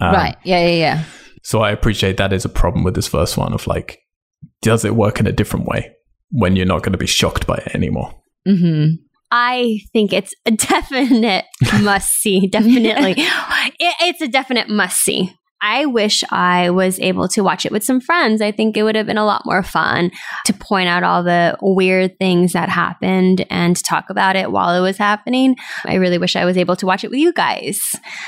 Um, right. Yeah, yeah, yeah. So I appreciate that is a problem with this first one of like, does it work in a different way when you're not going to be shocked by it anymore? hmm I think it's a definite must see. Definitely. it, it's a definite must see. I wish I was able to watch it with some friends. I think it would have been a lot more fun to point out all the weird things that happened and talk about it while it was happening. I really wish I was able to watch it with you guys.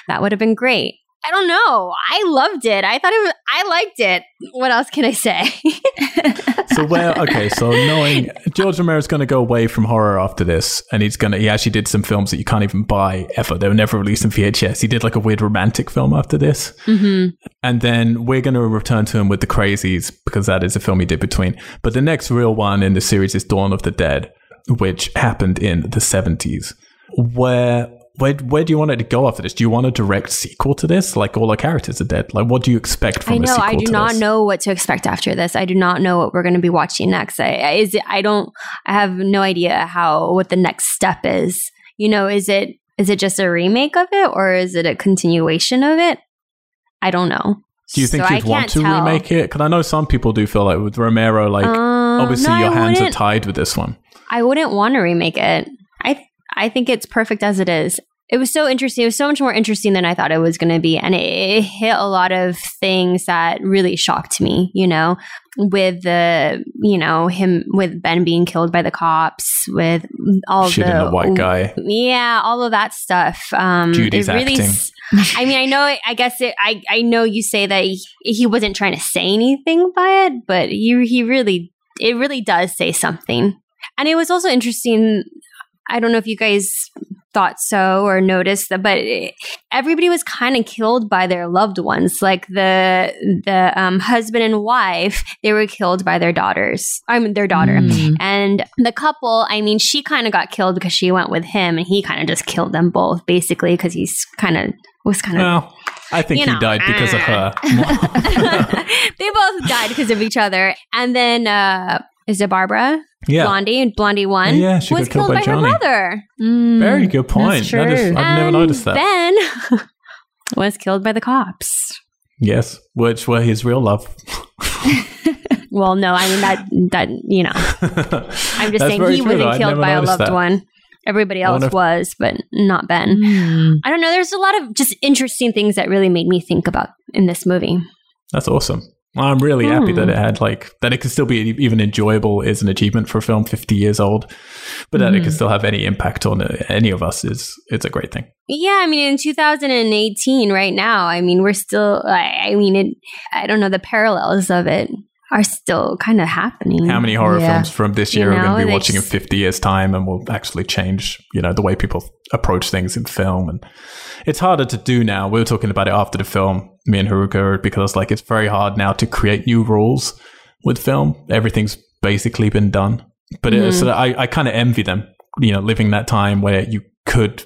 That would have been great. I don't know. I loved it. I thought it was, I liked it. What else can I say? So where? Okay, so knowing George Romero's going to go away from horror after this, and he's going to he actually did some films that you can't even buy ever. They were never released in VHS. He did like a weird romantic film after this, hmm and then we're going to return to him with the Crazies because that is a film he did between. But the next real one in the series is Dawn of the Dead, which happened in the seventies. Where where where do you want it to go after this? Do you want a direct sequel to this? Like all the characters are dead. Like what do you expect from I a know. sequel I do not this? know what to expect after this. I do not know what we're going to be watching next. I, I- is it? I don't. I have no idea how what the next step is. You know, is it is it just a remake of it or is it a continuation of it? I don't know. Do you think So you'd want to tell. remake it? Because I know some people do feel like with Romero, like Uh, obviously no, your I hands are tied with this one. I wouldn't want to remake it. I I think it's perfect as it is. It was so interesting. It was so much more interesting than I thought it was going to be, and it, it hit a lot of things that really shocked me. You know, with the you know him with Ben being killed by the cops, with all Shooting the the white guy. yeah, all of that stuff. Um, Judy's it really. acting. I mean, I know. I guess it, I I know you say that he, he wasn't trying to say anything by it, but he he really it really does say something. And it was also interesting. I don't know if you guys thought so or noticed that, but everybody was kind of killed by their loved ones. Like the the um, husband and wife, they were killed by their daughters. I mean, their daughter. Mm. And the couple, I mean, she kind of got killed because she went with him, and he kind of just killed them both, basically, because he's kind of was kind of. Well, I think You he know, died because of her. they both died because of each other, and then uh, is it Barbara yeah. Blondie? And Blondie one Yeah, she was killed killed by by, her brother. Mm. Very good point. That's That is-. I've never And noticed that. Ben was killed by the cops. Yes, which were his real love. Well, no, I mean that that you know, I'm just saying he true, wasn't I'd killed by a loved that. one. Everybody else if- was, but not Ben. Mm. I don't know. There's a lot of just interesting things that really made me think about in this movie. That's awesome. I'm really happy that Hmm. it had like that it can still be even enjoyable is an achievement for a film 50 years old, but that it can Mhm. still have any impact on uh, any of us is it's a great thing. Yeah, I mean, in 2018, right now, I mean, we're still. I, I mean, it. I don't know. The parallels of it are still kind of happening. How many horror Yeah. films from this You year are going to be watching in 50 years time and will actually change, you know, the way people approach things in film and it's harder to do now. We were talking about it after the film, me and Haruka, because like it's very hard now to create new rules with film. Everything's basically been done. But it, Mhm. so I, I kind of envy them, you know, living that time where you could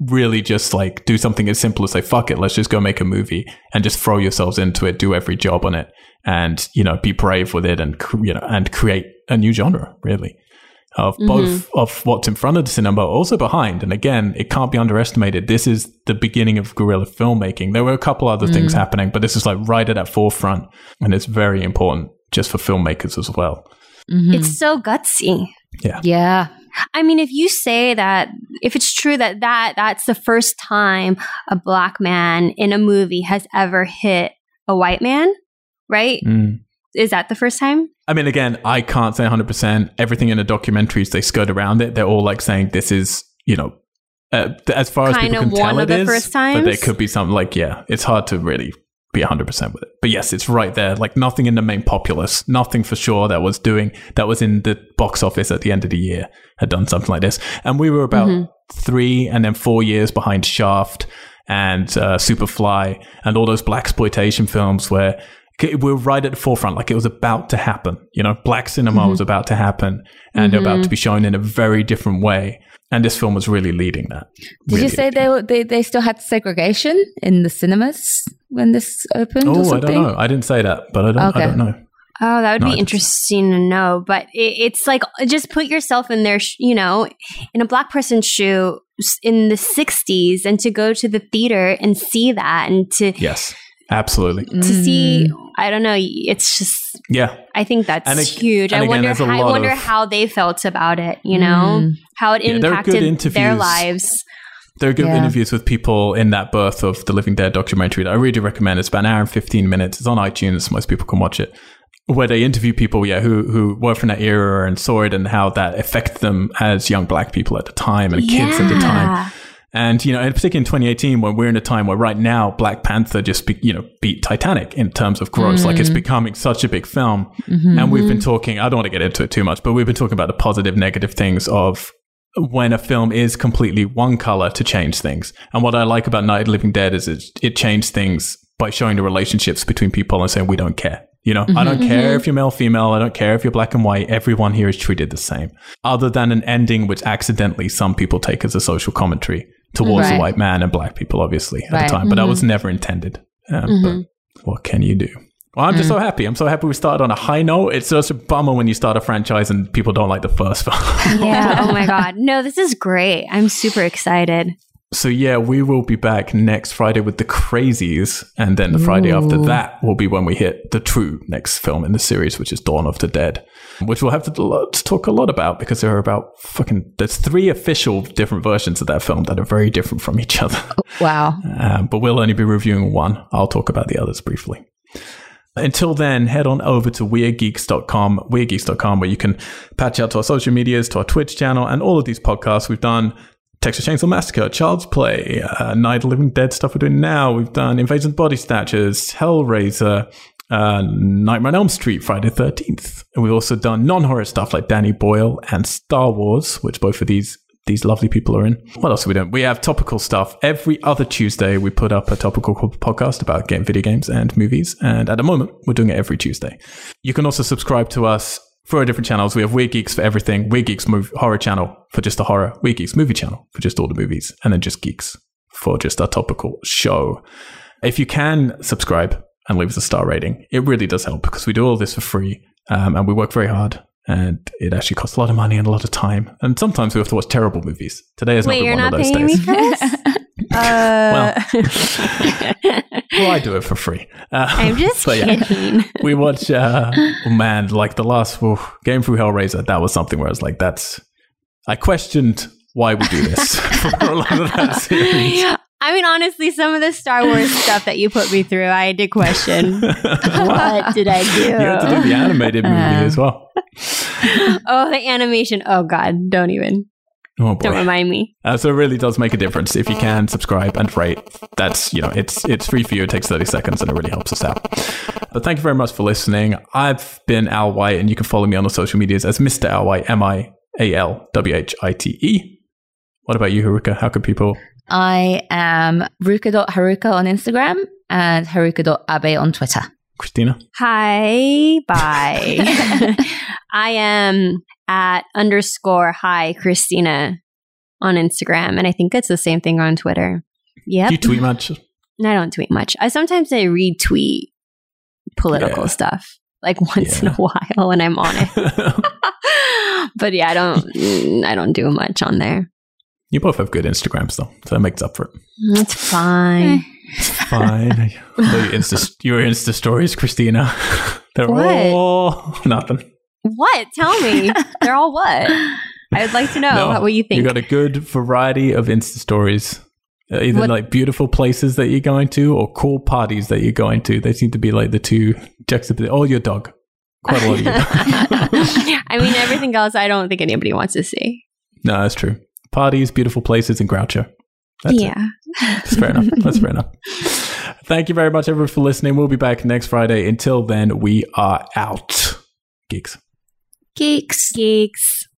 really just like do something as simple as say, fuck it, let's just go make a movie and just throw yourselves into it, do every job on it and, you know, be brave with it and, you know, and create a new genre, really. Of both of what's in front of the cinema, but also behind. And again, it can't be underestimated. This is the beginning of guerrilla filmmaking. There were a couple other things happening, but this is like right at that forefront. And it's very important just for filmmakers as well. Mhm. It's so gutsy. Yeah. Yeah. I mean, if you say that, if it's true that, that that's the first time a black man in a movie has ever hit a white man, right? Mm. Is that the first time? I mean, again, I can't say 100%. Everything in the documentaries, they skirt around it. They're all like saying this is, you know, uh, as far as Kind people can tell it is. of it the is, first But there could be something like, yeah, it's hard to really be 100% with it. But yes, it's right there. Like nothing in the main populace, nothing for sure that was doing, that was in the box office at the end of the year had done something like this. And we were about Mhm. three and then four years behind Shaft and uh, Superfly and all those black exploitation films where we were right at the forefront, like it was about to happen. You know, black cinema mm-hmm. was about to happen and mm-hmm. about to be shown in a very different way. And this film was really leading that. Did really you say they, they they still had segregation in the cinemas when this opened? Oh, I don't know. I didn't say that, but I don't. Okay. I don't know. Oh, that would no, be interesting to know. But it, it's like just put yourself in their, sh- you know, in a black person's shoe in the '60s, and to go to the theater and see that, and to yes, Absolutely. To see, mm. I don't know. It's just, yeah. I think that's it, huge. I again, wonder, how, I wonder of, how they felt about it. You know, mm. how it impacted their lives. There are good yeah. interviews with people in that birth of the Living Dead documentary that I really recommend. It's about an hour and 15 minutes. It's on iTunes. Most people can watch it. Where they interview people, yeah, who who were from that era and saw it and how that affected them as young black people at the time and yeah. kids at the time. And, you know, in particular in 2018, when we're in a time where right now Black Panther just, be, you know, beat Titanic in terms of gross. Mm. Like it's mm. becoming such a big film. Mm-hmm. And we've been talking, I don't want to get into it too much, but we've been talking about the positive, negative things of when a film is completely one color to change things. And what I like about Night of Living Dead is it, it changed things by showing the relationships between people and saying, we don't care. You know, mm-hmm, I don't mm-hmm. care if you're male, female. I don't care if you're black and white. Everyone here is treated the same, other than an ending which accidentally some people take as a social commentary towards right. the white man and black people, obviously, at right. the time. But mm-hmm. that was never intended. Um, mm-hmm. But what can you do? Well, I'm just mm. so happy. I'm so happy we started on a high note. It's just a bummer when you start a franchise and people don't like the first film. yeah. Oh my God. No, this is great. I'm super excited. So yeah, we will be back next Friday with the Crazies, and then the Friday after that will be when we hit the true next film in the series, which is Dawn of the Dead, which we'll have to, to talk a lot about because there are about fucking there's three official different versions of that film that are very different from each other. Wow! Um, but we'll only be reviewing one. I'll talk about the others briefly. Until then, head on over to weirdgeeks.com, weirdgeeks.com, where you can patch out to our social medias, to our Twitch channel, and all of these podcasts we've done Texas Chainsaw Massacre, Child's Play, uh, Night of Living Dead stuff we're doing now. We've done Invasion of Body Snatchers, Hellraiser, uh, Nightmare on Elm Street, Friday the 13th. And we've also done non horror stuff like Danny Boyle and Star Wars, which both of these these lovely people are in. What else are we doing? We have topical stuff. Every other Tuesday, we put up a topical podcast about game video games and movies. And at the moment, we're doing it every Tuesday. You can also subscribe to us for our different channels. We have Weird Geeks for everything, Weird Geeks movie, horror channel for just the horror, Weird Geeks movie channel for just all the movies, and then just Geeks for just our topical show. If you can subscribe and leave us a star rating, it really does help because we do all this for free um, and we work very hard. And it actually costs a lot of money and a lot of time. And sometimes we have to watch terrible movies. Today is Wait, not one of those days. uh... well, well, I do it for free. Uh, I'm just kidding. we watch, uh, oh man, like the last well, game through Hellraiser. That was something where I was like, that's. I questioned why we do this for a lot of that series. I mean, honestly, some of the Star Wars stuff that you put me through, I did question. what did I do? You had to do the animated movie uh, as well. oh, the animation. Oh, God. Don't even. Oh boy. Don't remind me. Uh, so it really does make a difference if you can subscribe and rate. That's you know it's it's free for you. It takes thirty seconds and it really helps us out. But thank you very much for listening. I've been Al White, and you can follow me on the social medias as Mr. Al White, M I A L W H I T E. What about you, Haruka? How can people? I am Haruka.haruka on Instagram and haruka.abe on Twitter. Christina. Hi, bye. I am at underscore hi Christina on Instagram, and I think it's the same thing on Twitter. Yeah. you tweet much? I don't tweet much. I sometimes I retweet political yeah. stuff like once yeah. in a while when I'm on it. but yeah, I don't mm, I don't do much on there. You both have good Instagrams though, so that makes up for it. That's fine. Eh. It's fine. your Insta, your Insta stories, Christina. They're what? all nothing. What? Tell me. They're all what? I would like to know no, what you think. You got a good variety of Insta stories. Uh, either what? like beautiful places that you're going to or cool parties that you're going to. They seem to be like the two juxtapositions. Oh, your dog. Quite a lot of your dog. I mean, everything else I don't think anybody wants to see. No, that's true. Parties, beautiful places, and Groucho. That's yeah. It. That's fair enough. That's fair enough. Thank you very much, everyone, for listening. We'll be back next Friday. Until then, we are out. Geeks. Geeks. Geeks.